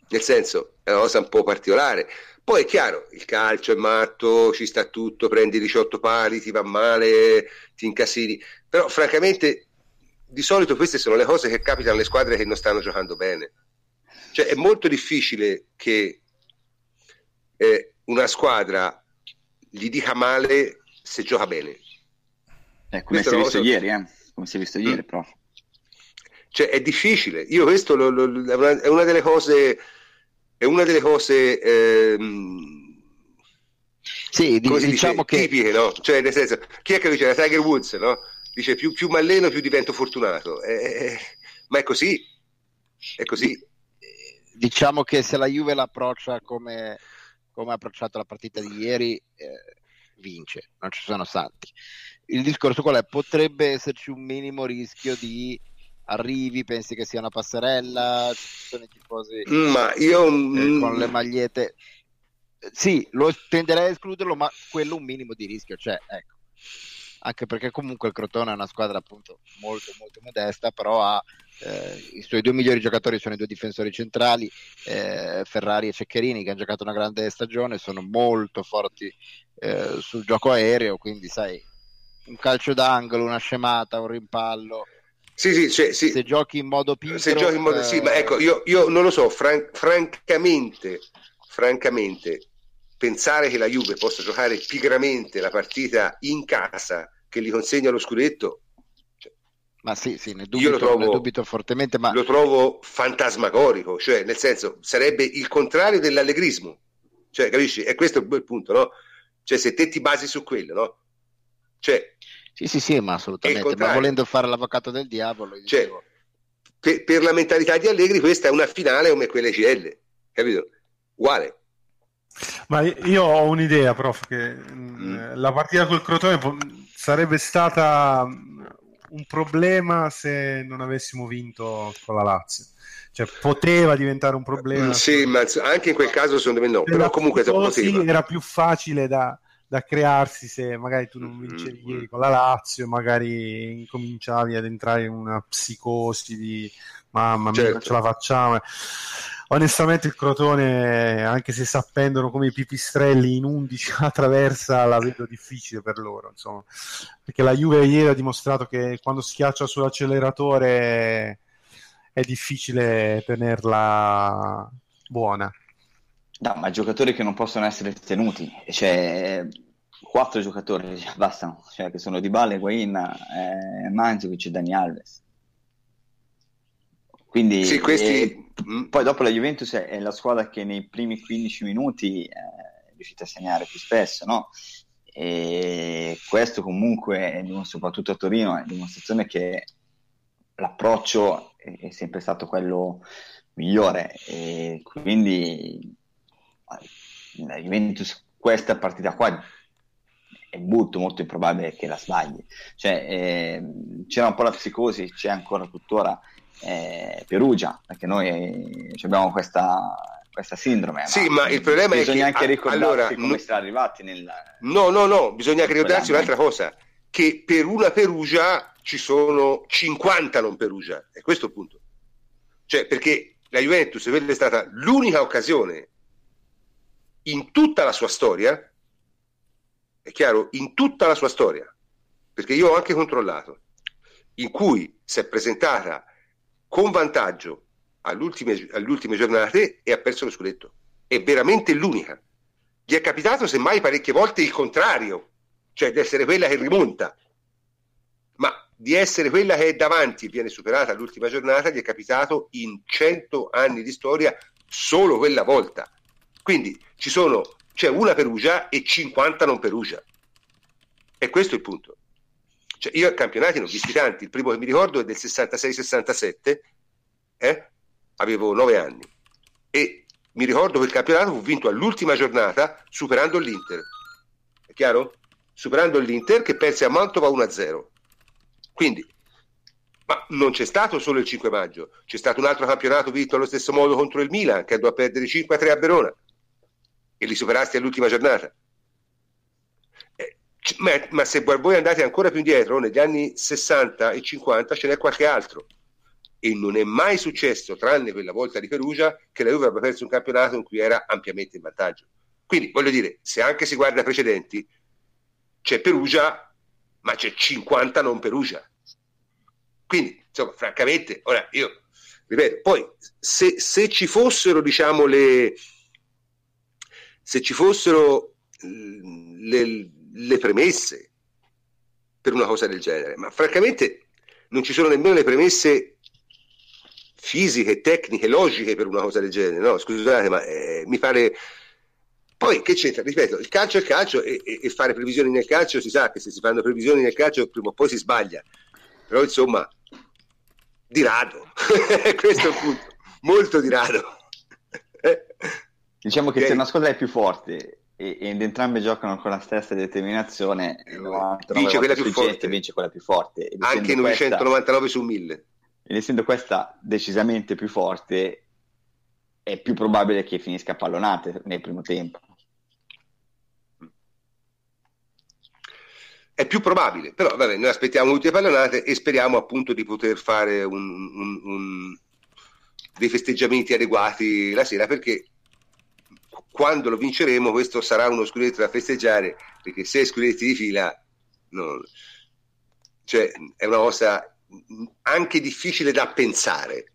nel senso, è una cosa un po' particolare. Poi è chiaro, il calcio è matto, ci sta tutto, prendi 18 pali, ti va male, ti incasini. Però, francamente, di solito queste sono le cose che capitano alle squadre che non stanno giocando bene cioè, è molto difficile che eh, una squadra gli dica male se gioca bene. Eh, come si è visto cosa... ieri, eh? come si è visto ieri, mm. prof. Cioè, è difficile. Io questo lo, lo, è, una, è, una, delle cose... È una delle cose... Ehm, sì, di, diciamo dice, che... tipiche, no? Cioè, nel senso, chi è che dice? La Tiger Woods, no? Dice, più, più mi alleno, più divento fortunato. Eh, eh, ma è così. È così diciamo che se la Juve l'approccia come, come ha approcciato la partita di ieri, eh, vince, non ci sono salti. Il discorso qual è? Potrebbe esserci un minimo rischio di arrivi, pensi che sia una passerella, ci sono i tifosi ma io, eh, mm, con le magliette. Sì, lo tenderei a escluderlo, ma quello un minimo di rischio c'è, ecco. Anche perché comunque il Crotone è una squadra appunto molto molto modesta, però ha eh, i suoi due migliori giocatori sono i due difensori centrali, eh, Ferrari e Ceccherini, che hanno giocato una grande stagione, sono molto forti eh, sul gioco aereo, quindi sai, un calcio d'angolo, una scemata, un rimpallo. Sì, sì, cioè, sì. Se giochi in modo pigro... Se giochi in modo... Sì, ma ecco, io, io non lo so, fran- francamente, francamente, pensare che la Juve possa giocare pigramente la partita in casa che gli consegna lo scudetto ma sì, sì, ne dubito, Io lo trovo, ne dubito fortemente. Ma... Lo trovo fantasmagorico, cioè nel senso sarebbe il contrario dell'allegrismo. Cioè, capisci? E questo è il punto, no? Cioè, se te ti basi su quello, no? Cioè, sì, sì, sì, ma assolutamente. Ma volendo fare l'avvocato del diavolo, cioè, per, per, la mentalità di Allegri, questa è una finale come quelle CL, capito? Uguale. Ma io ho un'idea, prof, che mm. la partita col Crotone sarebbe stata un problema se non avessimo vinto con la Lazio. Cioè, poteva diventare un problema. Sì, ma anche in quel caso secondo me no, però, però comunque sì, era più facile da, da, crearsi se magari tu non vincevi mm-hmm. ieri con la Lazio, magari incominciavi ad entrare in una psicosi di mamma mia, certo. ce la facciamo onestamente il Crotone, anche se sappendono come i pipistrelli in 11 attraversa, la vedo difficile per loro, insomma. Perché la Juve ieri ha dimostrato che quando schiaccia sull'acceleratore è difficile tenerla buona. No, ma giocatori che non possono essere tenuti, cioè quattro giocatori bastano, cioè, che sono Di Bale, Guain, eh, Mandzukic e Dani Alves. Quindi, sì, questi... eh, poi dopo la Juventus è la squadra che nei primi 15 minuti eh, è riuscita a segnare più spesso, no? E questo comunque, soprattutto a Torino, è dimostrazione che l'approccio è sempre stato quello migliore e quindi la Juventus questa partita qua è molto molto improbabile che la sbagli. Cioè, eh, c'era un po' la psicosi, c'è ancora tuttora eh, Perugia, perché noi abbiamo questa, questa sindrome. Sì, ma, ma il problema è che bisogna anche ricordarsi allora, come no, siamo arrivati nel... No, no, no, bisogna anche ricordarsi un'altra cosa, che per una Perugia ci sono 50 non Perugia, è questo il punto. Cioè, perché la Juventus è stata l'unica occasione in tutta la sua storia è chiaro, in tutta la sua storia, perché io ho anche controllato, in cui si è presentata con vantaggio alle ultime, giornate e ha perso lo scudetto. È veramente l'unica. Gli è capitato semmai parecchie volte il contrario, cioè di essere quella che rimonta, ma di essere quella che è davanti e viene superata all'ultima giornata gli è capitato in cento anni di storia solo quella volta. Quindi ci sono c'è una Perugia e 50 non Perugia. E questo è il punto. Cioè, io a campionati ne ho visti tanti, il primo che mi ricordo è del 66-67, eh? avevo 9 anni, e mi ricordo che il campionato fu vinto all'ultima giornata superando l'Inter. È chiaro? Superando l'Inter che perse a Mantova 1-0. Quindi, ma non c'è stato solo il 5 maggio, c'è stato un altro campionato vinto allo stesso modo contro il Milan che andò a perdere 5-3 a Verona e li superasti all'ultima giornata. Ma, ma, se voi andate ancora più indietro, negli anni 60 e 50 ce n'è qualche altro. E non è mai successo, tranne quella volta di Perugia, che la Juve abbia perso un campionato in cui era ampiamente in vantaggio. Quindi voglio dire, se anche si guarda i precedenti, c'è Perugia, ma c'è 50 non Perugia. Quindi, insomma, francamente, ora io ripeto, poi se, se ci fossero, diciamo, le, se ci fossero le, le premesse per una cosa del genere, ma francamente non ci sono nemmeno le premesse fisiche, tecniche, logiche per una cosa del genere. No, scusate, ma eh, mi pare. Poi che c'entra? Ripeto, il calcio è il calcio e, e, e, fare previsioni nel calcio si sa che se si fanno previsioni nel calcio prima o poi si sbaglia. Però insomma, di rado. Questo è il punto. Molto di rado. Diciamo che okay. se una squadra è più forte e, ed entrambe giocano con la stessa determinazione, vince quella più forte. Vince quella più forte. Anche 999 questa, su 1000. Ed essendo questa decisamente più forte, è più probabile che finisca pallonate nel primo tempo. È più probabile, però vabbè, noi aspettiamo tutte le pallonate e speriamo appunto di poter fare un, un, un, dei festeggiamenti adeguati la sera perché quando lo vinceremo questo sarà uno scudetto da festeggiare perché sei scudetti di fila no, cioè, è una cosa anche difficile da pensare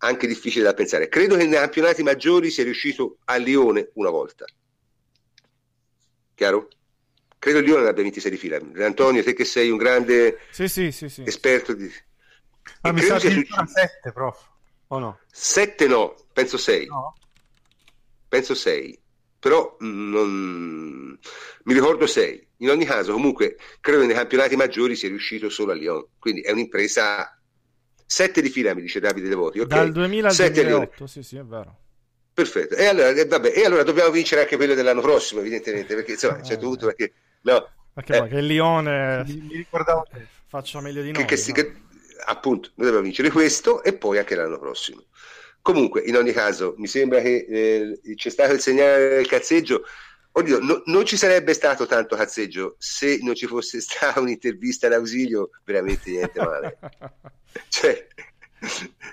anche difficile da pensare. Credo che nei campionati maggiori sia riuscito a Lione una volta. Chiaro? credo Lione ne abbia 26 di fila. Antonio te che sei un grande sì, sì, sì, esperto di... ah, mi sa che 7 prof o no? 7 no, penso 6 no penso 6, però non... mi ricordo 6. In ogni caso, comunque, credo che nei campionati maggiori sia riuscito solo a Lyon, quindi è un'impresa 7 di fila, mi dice Davide Devoti. Okay? Dal 2000 al 2008, sì, sì, è vero. Perfetto, e allora, eh, vabbè, e allora dobbiamo vincere anche quello dell'anno prossimo, evidentemente, perché insomma, c'è dovuto perché no. Perché eh, che il Lione mi, ricordavo faccia meglio di noi. Che, che, no? che, appunto, noi dobbiamo vincere questo e poi anche l'anno prossimo. Comunque, in ogni caso, mi sembra che eh, c'è stato il segnale del cazzeggio. Oddio, no, non ci sarebbe stato tanto cazzeggio se non ci fosse stata un'intervista d'ausilio, veramente niente male. cioè,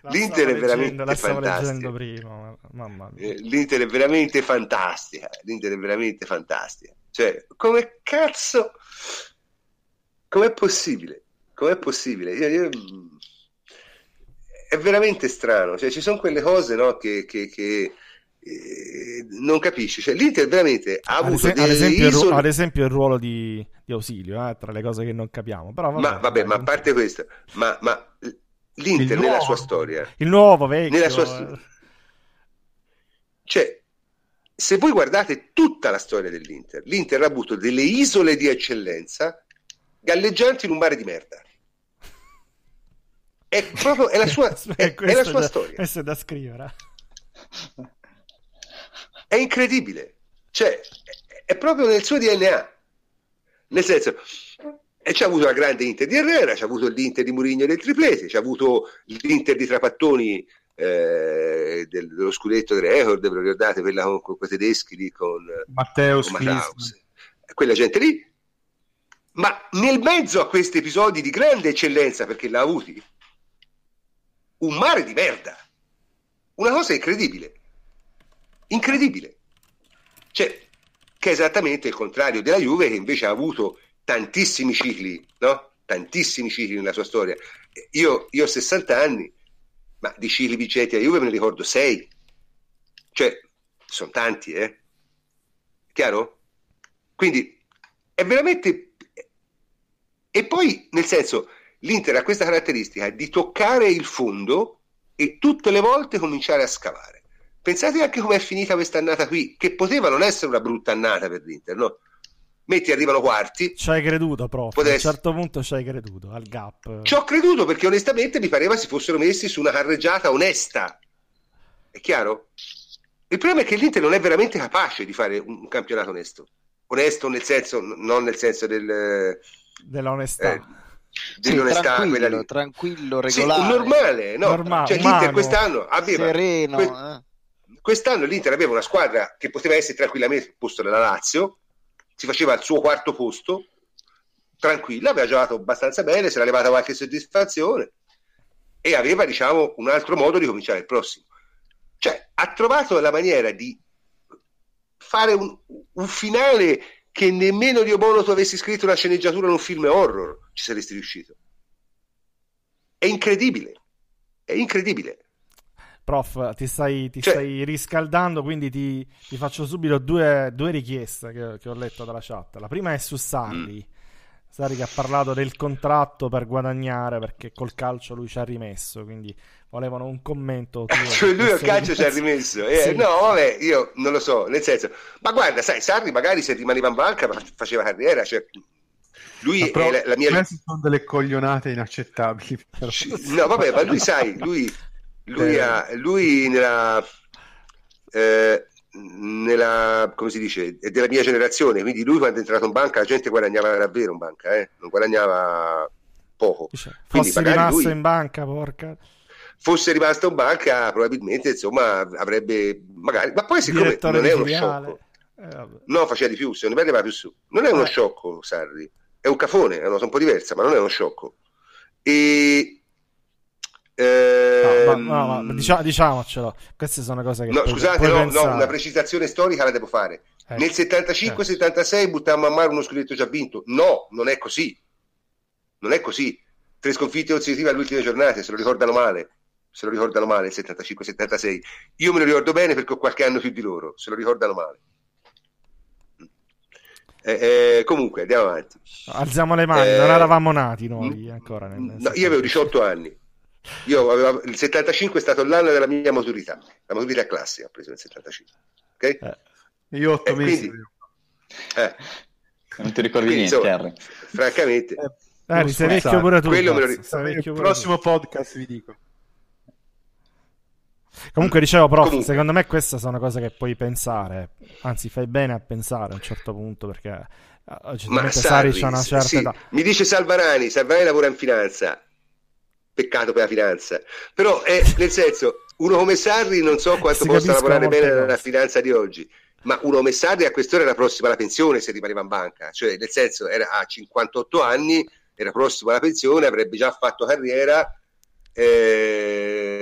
l'Inter è veramente la fantastica. Prima, mamma mia. Eh, L'Inter è veramente fantastica. L'Inter è veramente fantastica. Cioè, come cazzo? Com'è possibile? Com'è possibile? Io, io è veramente strano, cioè, ci sono quelle cose no, che, che, che eh, non capisci, cioè, l'Inter veramente ha avuto ad, esempio, isole... ad esempio il ruolo di, di ausilio, eh, tra le cose che non capiamo, però vabbè, ma, vabbè, ma a parte questo, ma, ma l'Inter nella sua storia, il nuovo vecchio, nella sua eh. cioè se voi guardate tutta la storia dell'Inter, l'Inter ha avuto delle isole di eccellenza galleggianti in un mare di merda è proprio è la sua, è, è la sua da, storia. Questo è da scrivere. È incredibile. Cioè, è proprio nel suo DNA. nel senso, e c'è avuto la grande Inter di Herrera, c'è avuto l'Inter di Murigno del triplete, c'è avuto l'Inter di Trapattoni eh, del, dello scudetto del record, ve lo ricordate, quella con, con quei tedeschi lì con Matteo quella gente lì. Ma nel mezzo a questi episodi di grande eccellenza, perché l'ha avuti, un mare di merda. Una cosa incredibile. Incredibile. Cioè, che è esattamente il contrario della Juve, che invece ha avuto tantissimi cicli, no? Tantissimi cicli nella sua storia. Io, io ho 60 anni, ma di cicli vincenti a Juve me ne ricordo 6. Cioè, sono tanti, eh? Chiaro? Quindi è veramente... E poi, nel senso, l'Inter ha questa caratteristica di toccare il fondo e tutte le volte cominciare a scavare. Pensate anche come è finita questa annata qui, che poteva non essere una brutta annata per l'Inter, no? Metti arrivano quarti. Ci hai creduto, prof. Potesse... A un certo punto ci hai creduto al gap. Ci ho creduto perché onestamente mi pareva si fossero messi su una carreggiata onesta. È chiaro? Il problema è che l'Inter non è veramente capace di fare un campionato onesto. Onesto nel senso, non nel senso del... dell'onestà. Eh, dell'onestà sì, tranquillo, tranquillo, regolare. Sì, normale, no? Normale, cioè, l'Inter quest'anno aveva... Sereno, que... eh. Quest'anno l'Inter aveva una squadra che poteva essere tranquillamente al posto della Lazio, si faceva il suo quarto posto, tranquilla, aveva giocato abbastanza bene, si era levata qualche soddisfazione e aveva, diciamo, un altro modo di cominciare il prossimo. Cioè, ha trovato la maniera di fare un, un finale che nemmeno Dio Bono tu avessi scritto una sceneggiatura in un film horror ci saresti riuscito. È incredibile, è incredibile. Prof, ti stai, ti cioè... stai riscaldando, quindi ti, ti faccio subito due, due richieste che, che, ho letto dalla chat. La prima è su Sarri. Mm. Sarri che ha parlato del contratto per guadagnare perché col calcio lui ci ha rimesso, quindi volevano un commento. Tuo, cioè lui al calcio ci ha rimesso. Eh, sì. No, vabbè, io non lo so, nel senso, ma guarda, sai, Sarri magari se rimaneva in banca faceva carriera, cioè lui è la, la mia... Queste sono delle coglionate inaccettabili. Però. No, vabbè, ma lui sai, lui lui, eh. ha, lui nella, eh, nella, come si dice, è della mia generazione, quindi lui quando è entrato in banca la gente guadagnava davvero in banca, eh? non guadagnava poco. Cioè, fosse rimasto lui, in banca, porca. Fosse rimasto in banca, probabilmente insomma avrebbe magari, ma poi siccome Direttore non è uno sciocco, eh, no, faceva di più, se non va più su, non è uno eh. sciocco Sarri, è un cafone, è una cosa un po' diversa, ma non è uno sciocco. E eh, no, no, no, diciamo, diciamocelo, queste sono cose che. No, scusate, no, no, una precisazione storica la devo fare. Eh, Nel 75-76 eh. buttammo a mare uno scudetto già vinto. No, non è così. Non è così. Tre sconfitte consecutive alle ultime giornate, se lo ricordano male. Se lo ricordano male, il 75-76. Io me lo ricordo bene perché ho qualche anno più di loro, se lo ricordano male. Eh, eh, comunque, andiamo avanti. Alziamo le mani, non eh, eravamo nati noi ancora. Nel, no, io avevo 18 anni. Io avevo, il 75 è stato l'anno della mia maturità, la maturità classica ho preso nel 75. Okay? Eh, io otto eh, mesi. Quindi, eh. Non ti ricordi quindi, niente, insomma, Francamente, eh, sei vecchio pure tu. Quello me lo ricordo. Il prossimo podcast vi dico. Comunque dicevo, prof, Comunque. secondo me queste sono cose che puoi pensare, anzi fai bene a pensare a un certo punto perché eh, Ma Sarri, c'è una certa sì. età. Mi dice Salvarani, Salvarani lavora in finanza, peccato per la finanza. Però è nel senso, uno come Sarri non so quanto possa lavorare bene cose. nella finanza di oggi, ma uno come Sarri a quest'ora era prossimo alla pensione se rimaneva in banca, cioè nel senso era a 58 anni, era prossimo alla pensione, avrebbe già fatto carriera. Eh...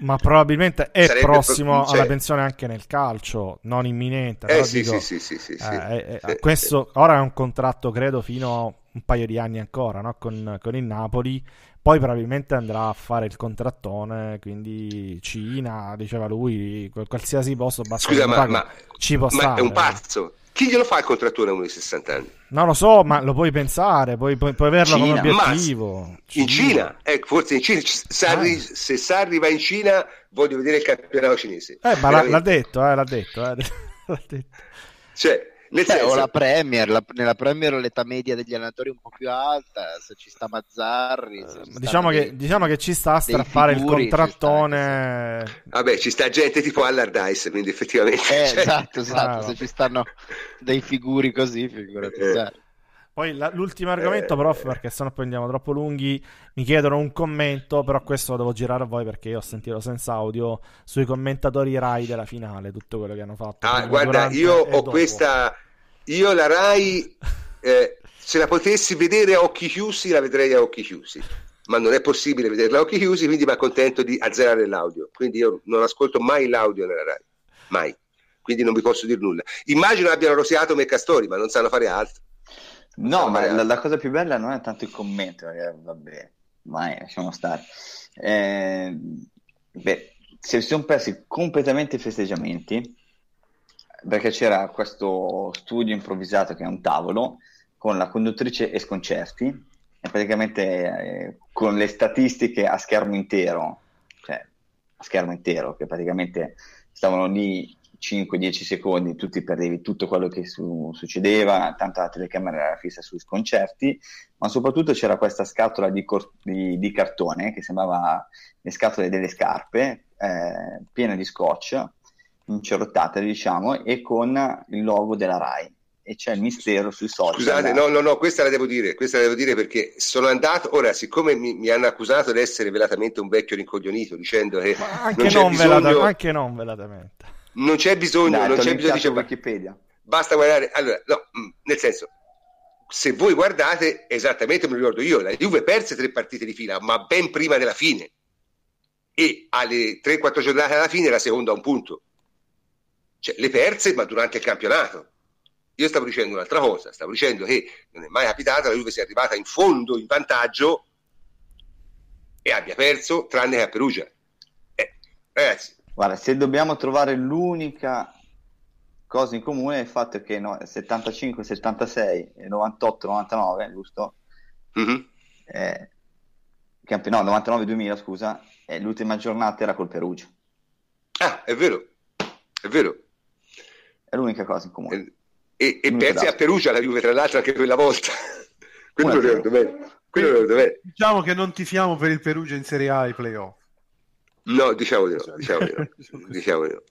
Ma probabilmente è prossimo cioè... alla pensione anche nel calcio, non imminente. Eh, sì, dico, sì, sì, sì, eh, eh, questo ora è un contratto, credo, fino a un paio di anni ancora no? con, con il Napoli poi probabilmente andrà a fare il contrattone, quindi Cina, diceva lui, qualsiasi posto basta Scusa, ma, ma, ci può ma stare. è un pazzo. Chi glielo fa il contrattore a uno di 60 anni? Non lo so, ma lo puoi pensare, puoi, puoi, puoi averlo Cina, come obiettivo. Cina. In Cina, eh, forse in Cina, Sarri, ah. se Sarri va in Cina, voglio vedere il campionato cinese. Eh, ma l'ha, l'ha, detto, eh, l'ha detto, eh. l'ha detto. Cioè, nel Beh, senso... o la Premier, la, nella Premier l'età media degli allenatori è un po' più alta, se ci sta Mazzarri... Uh, diciamo, dei, che, diciamo, che, ci sta a strappare figuri, il contrattone... Ci sta, Vabbè, ci sta gente tipo Allardyce, quindi effettivamente... Eh, cioè... Esatto, esatto, ah, se ci stanno dei figuri così, figurati. Eh. Poi la, l'ultimo argomento, eh, prof, perché sennò poi andiamo troppo lunghi. Mi chiedono un commento, però questo lo devo girare a voi perché io ho sentito senza audio sui commentatori Rai della finale, tutto quello che hanno fatto. Ah, guarda, io ho dopo. questa. Io la Rai, eh, se la potessi vedere a occhi chiusi, la vedrei a occhi chiusi. Ma non è possibile vederla a occhi chiusi, quindi mi accontento di azzerare l'audio. Quindi io non ascolto mai l'audio nella Rai. Mai. Quindi non vi posso dire nulla. Immagino abbiano rosiato me Castori, ma non sanno fare altro. No, ma la, la, cosa più bella non è tanto il commento, eh, vabbè, mai, lasciamo stare. Eh, beh, si sono persi completamente i festeggiamenti perché c'era questo studio improvvisato che è un tavolo con la conduttrice e sconcerti e praticamente eh, con le statistiche a schermo intero, cioè a schermo intero, che praticamente stavano lì 5-10 secondi tu ti perdevi tutto quello che su- succedeva, tanto la telecamera era fissa sui sconcerti, ma soprattutto c'era questa scatola di, cor- di-, di cartone che sembrava le scatole delle scarpe, eh, piena di scotch, incerottate diciamo, e con il logo della RAI. E c'è il mistero sui social. Scusate, no, no, no, questa la devo dire, questa la devo dire perché sono andato, ora siccome mi, mi hanno accusato di essere velatamente un vecchio rincoglionito, dicendo che... anche non, non, bisogno... velata- anche non velatamente non c'è bisogno, Dai, non c'è bisogno di Wikipedia. Basta guardare, allora, no, mm, nel senso, se voi guardate, esattamente me lo ricordo io, la Juve perse tre partite di fila, ma ben prima della fine. E alle 3-4 giornate alla fine la seconda a un punto. Cioè, le perse, ma durante il campionato. Io stavo dicendo un'altra cosa, stavo dicendo che non è mai capitato, la Juve sia arrivata in fondo, in vantaggio, e abbia perso, tranne che a Perugia. Eh, ragazzi, Guarda, se dobbiamo trovare l'unica cosa in comune è il fatto che no, 75, 76 e 98, 99, giusto? Mm-hmm. Eh, campi- no, 99, 2000, scusa, e l'ultima giornata era col Perugia. Ah, è vero, è vero. È l'unica cosa in comune. E, e persi a Perugia la Juve, tra l'altro, anche quella volta. Quello lo ricordo bene. Diciamo che non tifiamo per il Perugia in Serie A ai playoff. No, diciamo di no, diciamo di no. diciamo di no.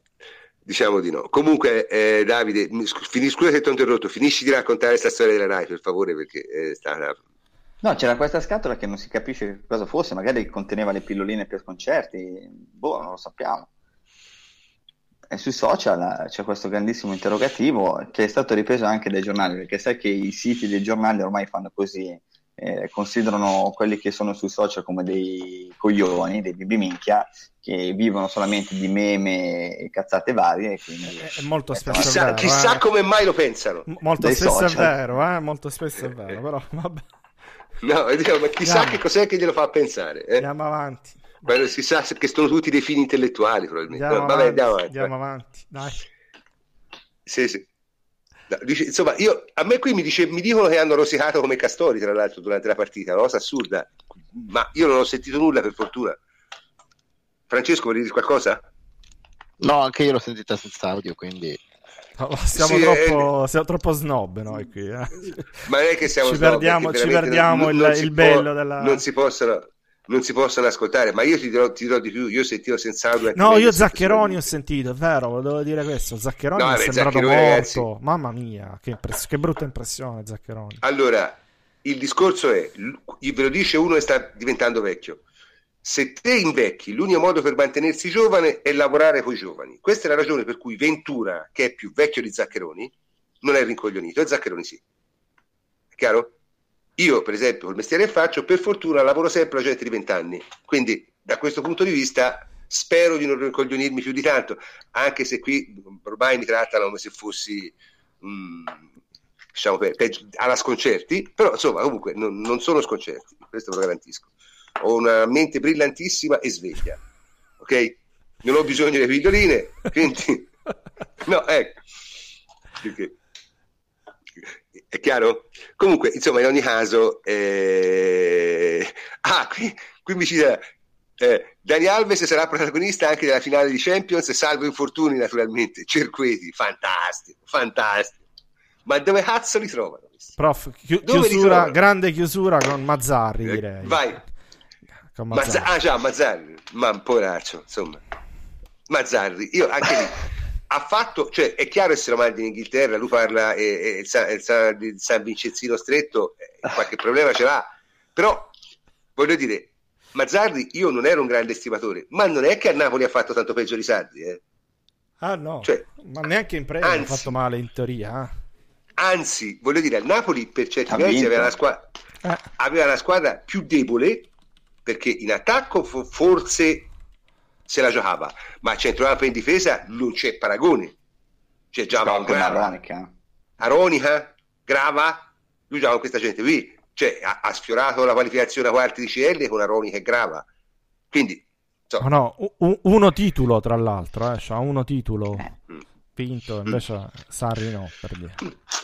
Diciamo di no. Comunque, eh, Davide, finis- scusa se ti ho interrotto, finisci di raccontare questa storia della Rai, per favore, perché è stata... No, c'era questa scatola che non si capisce cosa fosse, magari conteneva le pilloline per concerti, boh, non lo sappiamo. E sui social c'è questo grandissimo interrogativo che è stato ripreso anche dai giornali, perché sai che i siti dei giornali ormai fanno così, eh, considerano quelli che sono sui social come dei coglioni, dei bibi minchia, che vivono solamente di meme e cazzate varie. Quindi, è molto spesso chissà, vero, chissà eh. come mai lo pensano. M- molto spesso social. è vero, eh? molto spesso è vero, però vabbè. No, diciamo, ma chissà Andiamo. che cos'è che glielo fa pensare. Eh? Andiamo avanti. Quello si sa che sono tutti dei fini intellettuali, probabilmente. Andiamo, no, avanti, vabbè, andiamo avanti. Andiamo avanti, dai. Sì, sì. Dice, insomma, io, a me qui mi, dice, mi, dicono che hanno rosicato come castori, tra l'altro, durante la partita, una cosa assurda, ma io non ho sentito nulla per fortuna. Francesco, vuoi dire qualcosa? No, anche io l'ho sentita senza audio, quindi... No, siamo, sì, troppo, eh... siamo, troppo, snob noi qui. Eh. Ma non è che siamo ci snob, perdiamo, ci perdiamo non, il, non il bello può, della... Non si possono non si possono ascoltare, ma io ti dirò, ti dirò di più, io sentivo senza audio. No, io Zaccheroni ho sentito, è vero, volevo dire questo, Zaccheroni no, è sembrato morto, ragazzi... mamma mia, che, impress- che, brutta impressione Zaccheroni. Allora, il discorso è, ve lo dice uno che sta diventando vecchio, se te invecchi, l'unico modo per mantenersi giovane è lavorare con i giovani. Questa è la ragione per cui Ventura, che è più vecchio di Zaccheroni, non è rincoglionito, e Zaccheroni sì. È chiaro? Io, per esempio, col mestiere che faccio, per fortuna lavoro sempre a gente di 20 anni, quindi da questo punto di vista spero di non rincoglionirmi più di tanto, anche se qui ormai mi trattano come se fossi um, diciamo per, per, alla sconcerti, però insomma comunque non, non sono sconcerti, questo ve lo garantisco. Ho una mente brillantissima e sveglia, ok? Non ho bisogno delle pilloline, quindi no, ecco. Perché è chiaro? Comunque, insomma, in ogni caso, eh... ah, qui, qui mi cita eh, Dani Alves sarà protagonista anche della finale di Champions, salvo infortuni naturalmente. Cerqueti, fantastico, fantastico. Ma dove cazzo li trovano? Prof, chi- chiusura, grande chiusura con Mazzarri, eh, direi. Vai. Con Mazzarri. Mazza- ah già, Mazzarri, ma un poraccio, insomma. Mazzarri, io anche lì ha fatto, cioè è chiaro essere mandi in Inghilterra, lui parla e, e il, San, il, San, il San Vincenzino stretto, eh, qualche problema ce l'ha, però voglio dire, Mazzarri io non ero un grande estimatore, ma non è che a Napoli ha fatto tanto peggio di Sardi, eh. Ah no, cioè, ma neanche in premio ha fatto male in teoria. Eh. Anzi, voglio dire, al Napoli per certi versi aveva una, squadra, eh. aveva una squadra più debole perché in attacco forse se la giocava, ma a centrocampo in difesa non c'è paragone. C'è già no, Grava, Aronica, Grava, lui giocava con questa gente qui, cioè ha, ha, sfiorato la qualificazione a quarti di CL con Aronica e Grava. Quindi So. No, no, uno titolo tra l'altro, eh, c'ha uno titolo eh. vinto, invece mm. Sarri no, per dire.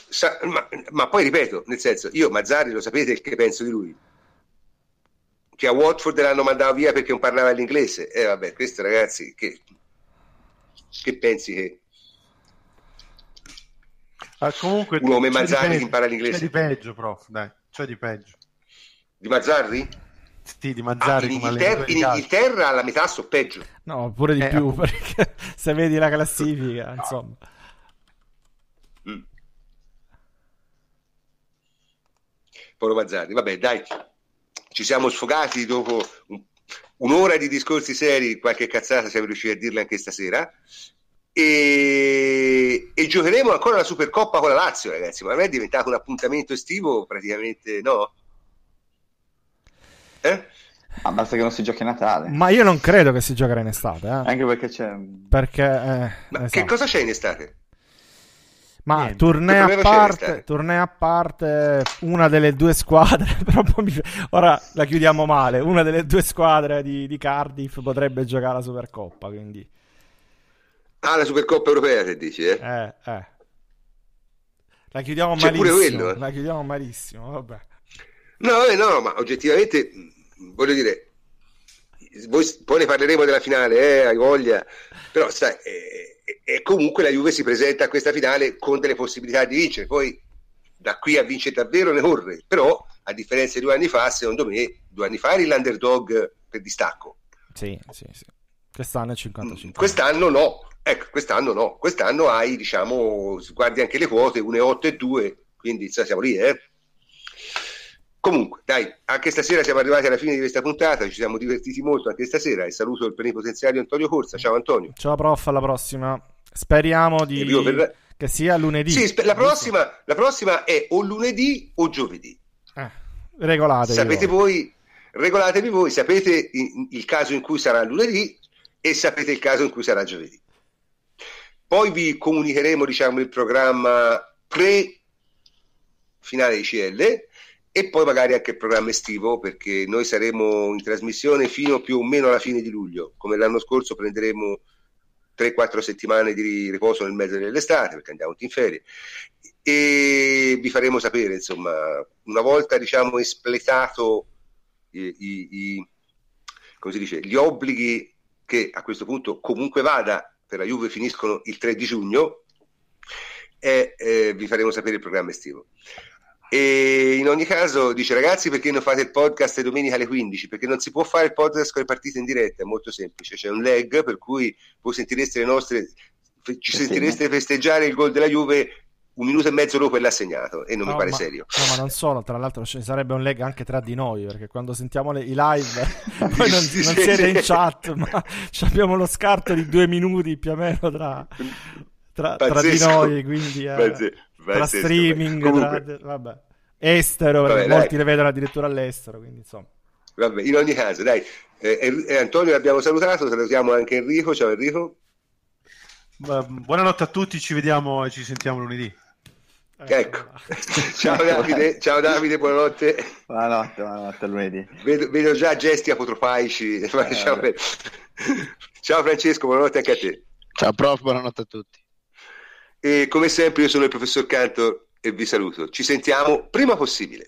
Sa- ma, ma, poi ripeto, nel senso, io Mazzari lo sapete che penso di lui? Che a Watford l'hanno mandato via perché non parlava l'inglese. E eh, vabbè, questo ragazzi, che, che pensi che... Ah, comunque, un uomo Mazzari che impara l'inglese? C'è di peggio, prof, dai, c'è di peggio. Di Mazzarri? Sì, di Mazzari ah, in, Inghilterra, in Inghilterra alla metà so peggio. No, pure di eh, più, appunto. perché se vedi la classifica, no. insomma. Mm. Polo Mazzarri, vabbè, dai, ci siamo sfogati dopo un, un'ora di discorsi seri, qualche cazzata siamo riusciti a dirla anche stasera. E, e, giocheremo ancora la Supercoppa con la Lazio, ragazzi. Ma non è diventato un appuntamento estivo praticamente, no? Eh? Ah, basta che non si giochi a Natale. Ma io non credo che si giocherà in estate. Eh? Anche perché c'è. Perché. Eh, esatto. Che cosa c'è in estate? Ma tournée a, parte, tournée a parte, una delle due squadre, però mi... ora la chiudiamo male, una delle due squadre di, di, Cardiff potrebbe giocare la Supercoppa, quindi... Ah, la Supercoppa europea, che dici, eh? Eh, eh. La chiudiamo C'è malissimo, pure quello, eh? la chiudiamo malissimo, vabbè. No, eh, no, ma oggettivamente voglio dire, voi, poi ne parleremo della finale, eh, hai voglia, però sai, eh, eh, comunque la Juve si presenta a questa finale con delle possibilità di vincere, poi da qui a vincere davvero ne corre, però a differenza di due anni fa, secondo me, due anni fa eri l'underdog per distacco. Sì, sì, sì. Quest'anno è 55. Mm, quest'anno no, ecco, quest'anno no, quest'anno hai, diciamo, guardi anche le quote, 1,8 e 2, quindi siamo lì, eh. Comunque, dai, anche stasera siamo arrivati alla fine di questa puntata, ci siamo divertiti molto anche stasera e saluto il plenipotenziario Antonio Corsa. Ciao Antonio. Ciao prof, alla prossima. Speriamo di... Per... che sia lunedì. Sì, la prossima, la prossima, è o lunedì o giovedì. Eh, regolatevi. Sapete voi. voi, regolatevi voi, sapete il caso in cui sarà lunedì e sapete il caso in cui sarà giovedì. Poi vi comunicheremo, diciamo, il programma pre finale di CL e poi magari anche il programma estivo perché noi saremo in trasmissione fino più o meno alla fine di luglio come l'anno scorso prenderemo 3-4 settimane di riposo nel mezzo dell'estate perché andiamo in ferie. E vi faremo sapere insomma una volta diciamo espletato i, i, i, come si dice, gli obblighi che a questo punto comunque vada per la Juve finiscono il 3 di giugno e eh, vi faremo sapere il programma estivo e in ogni caso dice ragazzi perché non fate il podcast domenica alle 15? Perché non si può fare il podcast con le partite in diretta, è molto semplice, c'è un lag per cui voi sentireste le nostre, ci sentireste festeggiare il gol della Juve un minuto e mezzo dopo e l'ha segnato e non no, mi pare ma, serio. No, ma non solo, tra l'altro ci sarebbe un lag anche tra di noi, perché quando sentiamo le, i live poi non, non siete in chat, ma abbiamo lo scarto di due minuti più o meno tra, tra, tra di noi, quindi eh, tra streaming, Comunque... tra, vabbè estero, Vabbè, molti dai. le vedono addirittura all'estero, quindi insomma. Vabbè, in ogni caso, dai, eh, eh, Antonio l'abbiamo salutato, salutiamo anche Enrico, ciao Enrico. Buonanotte a tutti, ci vediamo e ci sentiamo lunedì. Ecco, ciao Davide, ciao Davide, buonanotte. Buonanotte, buonanotte lunedì. Vedo, vedo, già gesti apotropaici. Eh, ciao, ciao Francesco, buonanotte anche a te. Ciao prof, buonanotte a tutti. E come sempre io sono il professor Cantor e vi saluto. Ci sentiamo prima possibile.